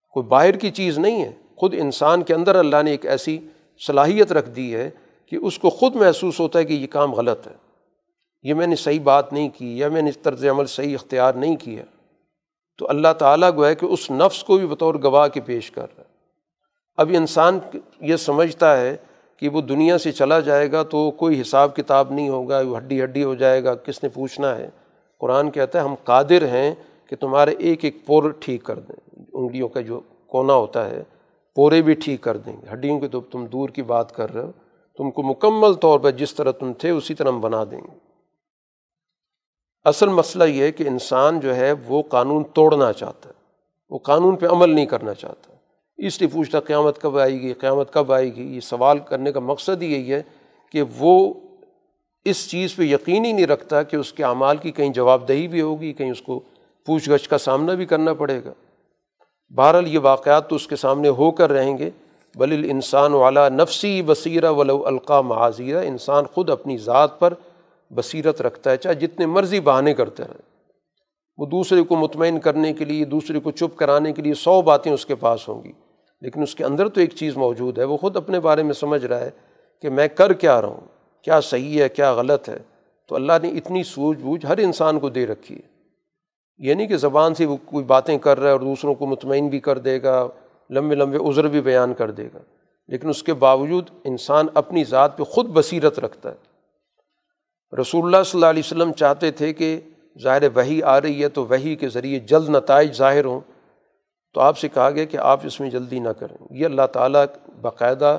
کوئی باہر کی چیز نہیں ہے۔ خود انسان کے اندر اللہ نے ایک ایسی صلاحیت رکھ دی ہے کہ اس کو خود محسوس ہوتا ہے کہ یہ کام غلط ہے۔ یہ میں نے صحیح بات نہیں کی یا میں نے اس طرز عمل صحیح اختیار نہیں کیا۔ تو اللہ تعالیٰ گو ہے کہ اس نفس کو بھی بطور گواہ کے پیش کر رہا ہے۔ اب انسان یہ سمجھتا ہے کہ وہ دنیا سے چلا جائے گا تو کوئی حساب کتاب نہیں ہوگا، وہ ہڈی ہڈی ہو جائے گا، کس نے پوچھنا ہے؟ قرآن کہتا ہے ہم قادر ہیں کہ تمہارے ایک ایک پور ٹھیک کر دیں۔ انگلیوں کا جو کونا ہوتا ہے پورے بھی ٹھیک کر دیں گے۔ ہڈیوں کے تو تم دور کی بات کر رہے ہو۔ تم کو مکمل طور پر جس طرح تم تھے اسی طرح ہم بنا دیں گے۔ اصل مسئلہ یہ ہے کہ انسان جو ہے وہ قانون توڑنا چاہتا ہے۔ وہ قانون پہ عمل نہیں کرنا چاہتا۔ اس لیے پوچھتا قیامت کب آئے گی، قیامت کب آئے گی؟ یہ سوال کرنے کا مقصد ہی یہی ہے کہ وہ اس چیز پہ یقین ہی نہیں رکھتا کہ اس کے اعمال کی کہیں جواب دہی بھی ہوگی، کہیں اس کو پوچھ گچھ کا سامنا بھی کرنا پڑے گا۔ بہرحال یہ واقعات تو اس کے سامنے ہو کر رہیں گے۔ بل انسان والا نفسی بصیرہ ولو القاع معاذیرہ انسان خود اپنی ذات پر بصیرت رکھتا ہے، چاہے جتنے مرضی بہانے کرتے رہیں وہ دوسرے کو مطمئن کرنے کے لیے، دوسرے کو چپ کرانے کے لیے سو باتیں اس کے پاس ہوں گی۔ لیکن اس کے اندر تو ایک چیز موجود ہے، وہ خود اپنے بارے میں سمجھ رہا ہے کہ میں کر کیا رہا ہوں، کیا صحیح ہے، کیا غلط ہے۔ تو اللہ نے اتنی سوجھ بوجھ ہر انسان کو دے رکھی ہے۔ یہ نہیں کہ زبان سے وہ کوئی باتیں کر رہا ہے اور دوسروں کو مطمئن بھی کر دے گا، لمبے لمبے عذر بھی بیان کر دے گا۔ لیکن اس کے باوجود انسان اپنی ذات پہ خود بصیرت رکھتا ہے۔ رسول اللہ صلی اللہ علیہ وسلم چاہتے تھے کہ ظاہر وہی آ رہی ہے تو وہی کے ذریعے جلد نتائج ظاہر ہوں۔ تو آپ سے کہا گیا کہ آپ اس میں جلدی نہ کریں۔ یہ اللہ تعالیٰ باقاعدہ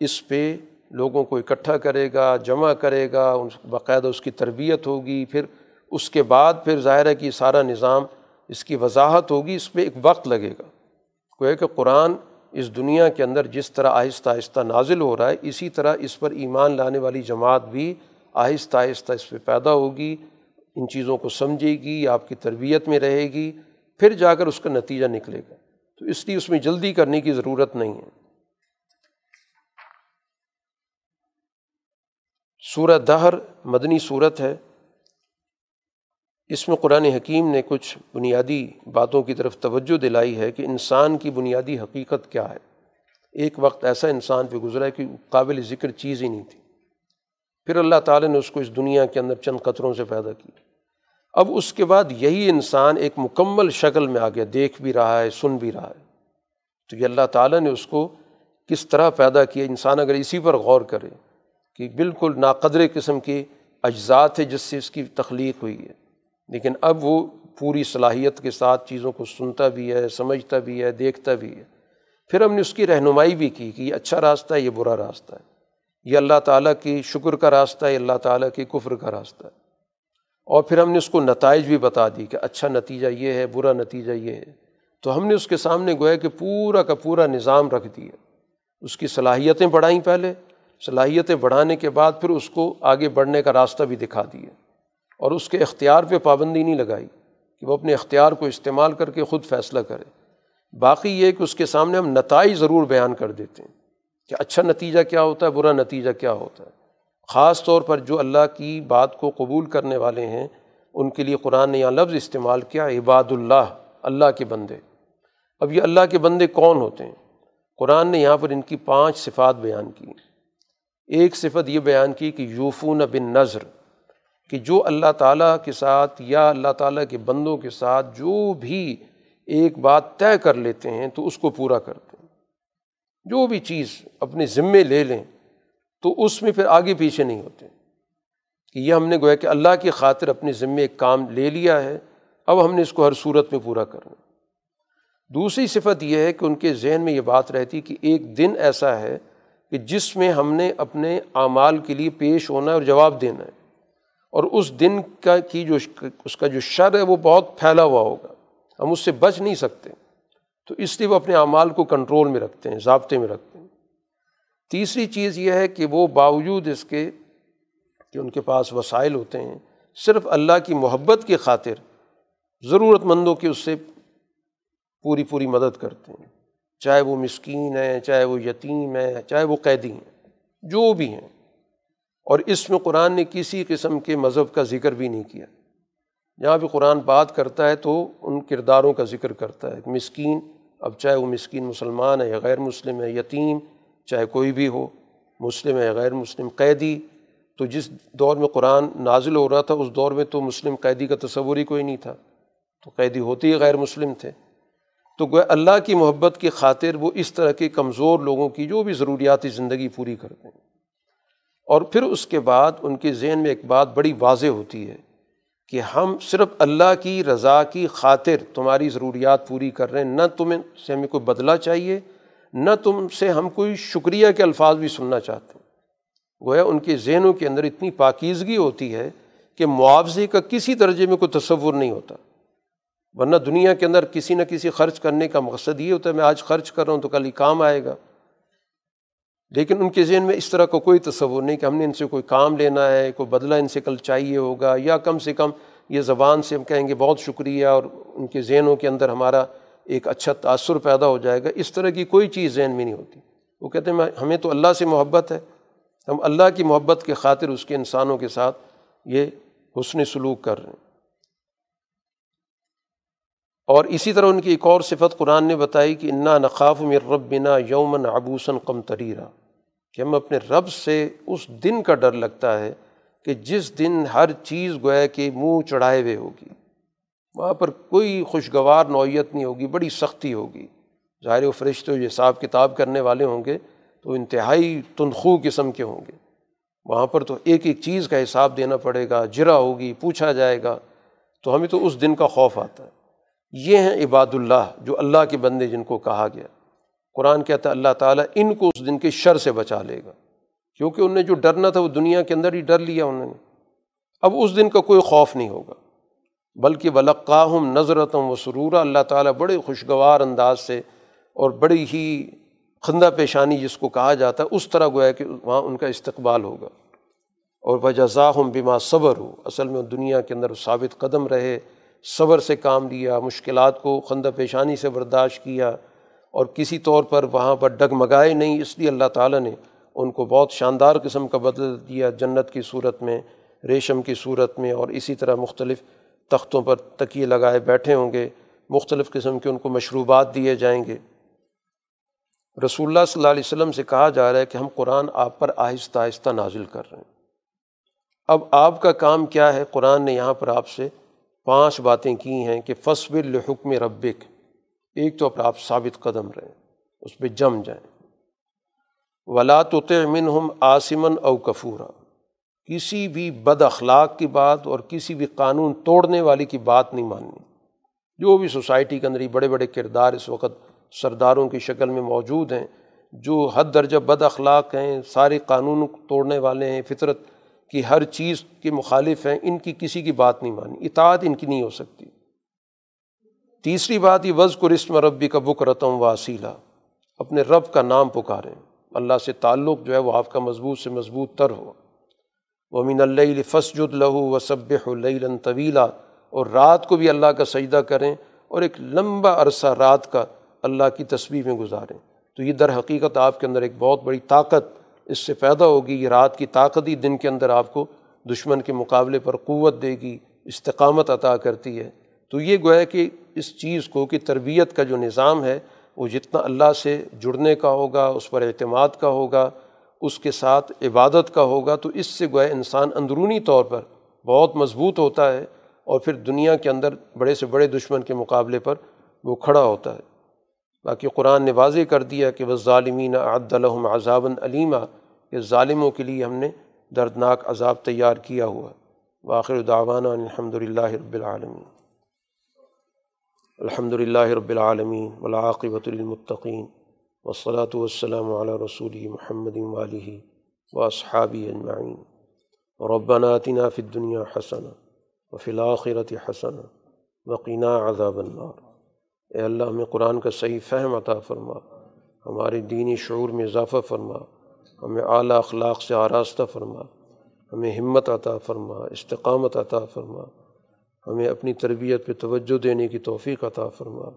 اس پہ لوگوں کو اکٹھا کرے گا، جمع کرے گا باقاعدہ اس کی تربیت ہوگی۔ پھر اس کے بعد پھر ظاہر ہے کہ سارا نظام اس کی وضاحت ہوگی، اس پہ ایک وقت لگے گا۔ کوئی کہ قرآن اس دنیا کے اندر جس طرح آہستہ آہستہ نازل ہو رہا ہے، اسی طرح اس پر ایمان لانے والی جماعت بھی آہستہ آہستہ اس پہ پیدا ہوگی، ان چیزوں کو سمجھے گی، آپ کی تربیت میں رہے گی، پھر جا کر اس کا نتیجہ نکلے گا۔ تو اس لیے اس میں جلدی کرنے کی ضرورت نہیں ہے۔ سورہ دہر مدنی صورت ہے۔ اس میں قرآن حکیم نے کچھ بنیادی باتوں کی طرف توجہ دلائی ہے کہ انسان کی بنیادی حقیقت کیا ہے۔ ایک وقت ایسا انسان پہ گزرا ہے کہ قابل ذکر چیز ہی نہیں تھی۔ پھر اللہ تعالیٰ نے اس کو اس دنیا کے اندر چند قطروں سے پیدا کیا۔ اب اس کے بعد یہی انسان ایک مکمل شکل میں آ گیا دیکھ بھی رہا ہے، سن بھی رہا ہے۔ تو یہ اللہ تعالیٰ نے اس کو کس طرح پیدا کیا؟ انسان اگر اسی پر غور کرے کہ بالکل ناقدر قسم کے اجزات ہے جس سے اس کی تخلیق ہوئی ہے۔ لیکن اب وہ پوری صلاحیت کے ساتھ چیزوں کو سنتا بھی ہے، سمجھتا بھی ہے، دیکھتا بھی ہے۔ پھر ہم نے اس کی رہنمائی بھی کی کہ یہ اچھا راستہ ہے، یہ برا راستہ ہے۔ یہ اللہ تعالیٰ کی شکر کا راستہ ہے اللہ تعالیٰ کے کفر کا راستہ ہے۔ اور پھر ہم نے اس کو نتائج بھی بتا دی کہ اچھا نتیجہ یہ ہے، برا نتیجہ یہ ہے۔ تو ہم نے اس کے سامنے گویا کہ پورا کا پورا نظام رکھ دیا۔ اس کی صلاحیتیں بڑھائیں پہلے، صلاحیتیں بڑھانے کے بعد پھر اس کو آگے بڑھنے کا راستہ بھی دکھا دیا۔ اور اس کے اختیار پہ پابندی نہیں لگائی کہ وہ اپنے اختیار کو استعمال کر کے خود فیصلہ کرے۔ باقی یہ کہ اس کے سامنے ہم نتائج ضرور بیان کر دیتے ہیں کہ اچھا نتیجہ کیا ہوتا ہے، برا نتیجہ کیا ہوتا ہے۔ خاص طور پر جو اللہ کی بات کو قبول کرنے والے ہیں، ان کے لیے قرآن نے یہاں لفظ استعمال کیا، عباد اللہ اللہ کے بندے۔ اب یہ اللہ کے بندے کون ہوتے ہیں؟ قرآن نے یہاں پر ان کی پانچ صفات بیان کی۔ ایک صفت یہ بیان کی کہ یوفون بن نظر کہ جو اللہ تعالیٰ کے ساتھ یا اللہ تعالیٰ کے بندوں کے ساتھ جو بھی ایک بات طے کر لیتے ہیں تو اس کو پورا کرتے ہیں۔ جو بھی چیز اپنے ذمے لے لیں تو اس میں پھر آگے پیچھے نہیں ہوتے۔ کہ یہ ہم نے گویا کہ اللہ کی خاطر اپنے ذمے ایک کام لے لیا ہے، اب ہم نے اس کو ہر صورت میں پورا کرنا۔ دوسری صفت یہ ہے کہ ان کے ذہن میں یہ بات رہتی کہ ایک دن ایسا ہے کہ جس میں ہم نے اپنے اعمال کے لیے پیش ہونا ہے اور جواب دینا ہے۔ اور اس دن کا کی جو اس کا جو شر ہے وہ بہت پھیلا ہوا ہوگا۔ ہم اس سے بچ نہیں سکتے۔ تو اس لیے وہ اپنے اعمال کو کنٹرول میں رکھتے ہیں، ضابطے میں رکھتے ہیں۔ تیسری چیز یہ ہے کہ وہ باوجود اس کے کہ ان کے پاس وسائل ہوتے ہیں، صرف اللہ کی محبت کی خاطر ضرورت مندوں کی اس سے پوری پوری مدد کرتے ہیں۔ چاہے وہ مسکین ہیں، چاہے وہ یتیم ہیں، چاہے وہ قیدی ہیں، جو بھی ہیں۔ اور اس میں قرآن نے کسی قسم کے مذہب کا ذکر بھی نہیں کیا۔ جہاں بھی قرآن بات کرتا ہے تو ان کرداروں کا ذکر کرتا ہے۔ مسکین، اب چاہے وہ مسکین مسلمان ہے یا غیر مسلم ہے، یتیم، چاہے کوئی بھی ہو، مسلم ہے یا غیر مسلم، قیدی۔ تو جس دور میں قرآن نازل ہو رہا تھا، اس دور میں تو مسلم قیدی کا تصور ہی کوئی نہیں تھا۔ تو قیدی ہوتے ہی غیر مسلم تھے۔ تو گویا اللہ کی محبت کی خاطر وہ اس طرح کے کمزور لوگوں کی جو بھی ضروریاتی زندگی پوری کرتے ہیں۔ اور پھر اس کے بعد ان کے ذہن میں ایک بات بڑی واضح ہوتی ہے کہ ہم صرف اللہ کی رضا کی خاطر تمہاری ضروریات پوری کر رہے ہیں، نہ تمہیں سے ہمیں کوئی بدلہ چاہیے، نہ تم سے ہم کوئی شکریہ کے الفاظ بھی سننا چاہتے ہیں۔ گویا ان کے ذہنوں کے اندر اتنی پاکیزگی ہوتی ہے کہ معاوضے کا کسی درجے میں کوئی تصور نہیں ہوتا۔ ورنہ دنیا کے اندر کسی نہ کسی خرچ کرنے کا مقصد یہ ہوتا ہے، میں آج خرچ کر رہا ہوں تو کل ہی کام آئے گا۔ لیکن ان کے ذہن میں اس طرح کا کوئی تصور نہیں کہ ہم نے ان سے کوئی کام لینا ہے، کوئی بدلہ ان سے کل چاہیے ہوگا، یا کم سے کم یہ زبان سے ہم کہیں گے بہت شکریہ اور ان کے ذہنوں کے اندر ہمارا ایک اچھا تأثر پیدا ہو جائے گا۔ اس طرح کی کوئی چیز ذہن میں نہیں ہوتی۔ وہ کہتے ہیں ہمیں تو اللہ سے محبت ہے۔ ہم اللہ کی محبت کے خاطر اس کے انسانوں کے ساتھ یہ حسن سلوک کر رہے ہیں۔ اور اسی طرح ان کی ایک اور صفت قرآن نے بتائی کہ انا نقاف مر رب بنا یومن ابوسن کم تریرا کہ ہم اپنے رب سے اس دن کا ڈر لگتا ہے کہ جس دن ہر چیز گویا کہ منہ چڑھائے ہوئے ہوگی۔ وہاں پر کوئی خوشگوار نوعیت نہیں ہوگی، بڑی سختی ہوگی۔ ظاہر و فرشتے جو حساب کتاب کرنے والے ہوں گے تو انتہائی تنخو قسم کے ہوں گے۔ وہاں پر تو ایک ایک چیز کا حساب دینا پڑے گا، جرا ہوگی، پوچھا جائے گا۔ تو ہمیں تو اس دن کا خوف آتا ہے۔ یہ ہیں عباد اللہ جو اللہ کے بندے جن کو کہا گیا۔ قرآن کہتا ہے اللہ تعالیٰ ان کو اس دن کے شر سے بچا لے گا۔ کیونکہ انہیں جو ڈرنا تھا وہ دنیا کے اندر ہی ڈر لیا انہوں نے۔ اب اس دن کا کوئی خوف نہیں ہوگا۔ بلکہ ولقاہم نظرتم و سرورہ اللہ تعالیٰ بڑے خوشگوار انداز سے اور بڑی ہی خندہ پیشانی جس کو کہا جاتا ہے، اس طرح گویا کہ وہاں ان کا استقبال ہوگا۔ اور وجہ ہم بیما صبر ہو اصل میں دنیا کے اندر ثابت قدم رہے۔ صبر سے کام لیا، مشکلات کو خندہ پیشانی سے برداشت کیا اور کسی طور پر وہاں پر ڈگمگائے نہیں، اس لیے اللہ تعالیٰ نے ان کو بہت شاندار قسم کا بدل دیا جنت کی صورت میں، ریشم کی صورت میں اور اسی طرح مختلف تختوں پر تکیے لگائے بیٹھے ہوں گے، مختلف قسم کے ان کو مشروبات دیے جائیں گے۔ رسول اللہ صلی اللہ علیہ وسلم سے کہا جا رہا ہے کہ ہم قرآن آپ پر آہستہ آہستہ نازل کر رہے ہیں۔ اب آپ کا کام کیا ہے؟ قرآن نے یہاں پر آپ سے پانچ باتیں کی ہیں کہ فصب الحکم ربک۔ ایک تو آپ ثابت قدم رہیں، اس پہ جم جائیں۔ ولا تو ہم آسمن او کفورا۔ کسی بھی بد اخلاق کی بات اور کسی بھی قانون توڑنے والی کی بات نہیں ماننی۔ جو بھی سوسائٹی کے اندر ہی بڑے بڑے کردار اس وقت سرداروں کی شکل میں موجود ہیں، جو حد درجہ بد اخلاق ہیں سارے قانون توڑنے والے ہیں، فطرت کی ہر چیز کے مخالف ہیں، ان کی کسی کی بات نہیں مانی، اطاعت ان کی نہیں ہو سکتی۔ تیسری بات یہ وز کو رسم ربی کا بک رتم واسیلہ اپنے رب کا نام پکاریں۔ اللہ سے تعلق جو ہے وہ آپ کا مضبوط سے مضبوط تر ہو۔ وہ اللہ فسجد لہو و صب الن اس سے پیدا ہوگی، یہ رات کی طاقت ہی دن کے اندر آپ کو دشمن کے مقابلے پر قوت دے گی، استقامت عطا کرتی ہے۔ تو یہ گویا کہ اس چیز کو کہ تربیت کا جو نظام ہے، وہ جتنا اللہ سے جڑنے کا ہوگا، اس پر اعتماد کا ہوگا، اس کے ساتھ عبادت کا ہوگا، تو اس سے گویا انسان اندرونی طور پر بہت مضبوط ہوتا ہے اور پھر دنیا کے اندر بڑے سے بڑے دشمن کے مقابلے پر وہ کھڑا ہوتا ہے۔ باقی قرآن نے واضح کر دیا کہ وہ ظالمین عد الحم عذاب علیمہ کہ ظالموں کے لیے ہم نے دردناک عذاب تیار کیا ہوا۔ باخر داوانہ الحمد للہ رب العالمین الحمد للہ رب العالمین ولاقبۃ المطقین وصلاۃ والسلام علیہ رسول محمد والی و اصحابی اجمعین ربنا آتنا فی الدنیا حسن و الآخرت حسن وقینہ عذاب النار۔ اے اللہ، ہمیں قرآن کا صحیح فہم عطا فرما، ہماری دینی شعور میں اضافہ فرما، ہمیں اعلیٰ اخلاق سے آراستہ فرما، ہمیں ہمت عطا فرما، استقامت عطا فرما، ہمیں اپنی تربیت پہ توجہ دینے کی توفیق عطا فرما۔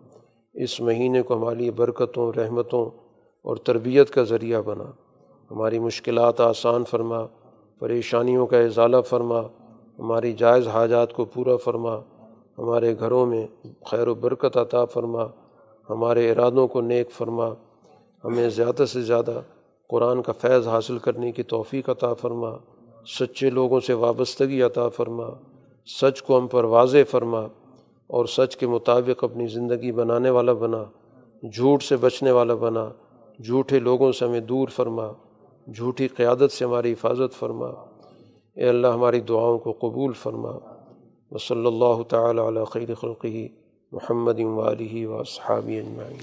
اس مہینے کو ہماری برکتوں، رحمتوں اور تربیت کا ذریعہ بنا۔ ہماری مشکلات آسان فرما، پریشانیوں کا ازالہ فرما، ہماری جائز حاجات کو پورا فرما۔ ہمارے گھروں میں خیر و برکت عطا فرما، ہمارے ارادوں کو نیک فرما، ہمیں زیادہ سے زیادہ قرآن کا فیض حاصل کرنے کی توفیق عطا فرما، سچے لوگوں سے وابستگی عطا فرما، سچ کو ہم پر واضح فرما اور سچ کے مطابق اپنی زندگی بنانے والا بنا، جھوٹ سے بچنے والا بنا، جھوٹے لوگوں سے ہمیں دور فرما، جھوٹی قیادت سے ہماری حفاظت فرما۔ اے اللہ ہماری دعاؤں کو قبول فرما۔ وصلی اللہ تعالیٰ علیہ خیر خلقی محمد والی و صحابی اجمعین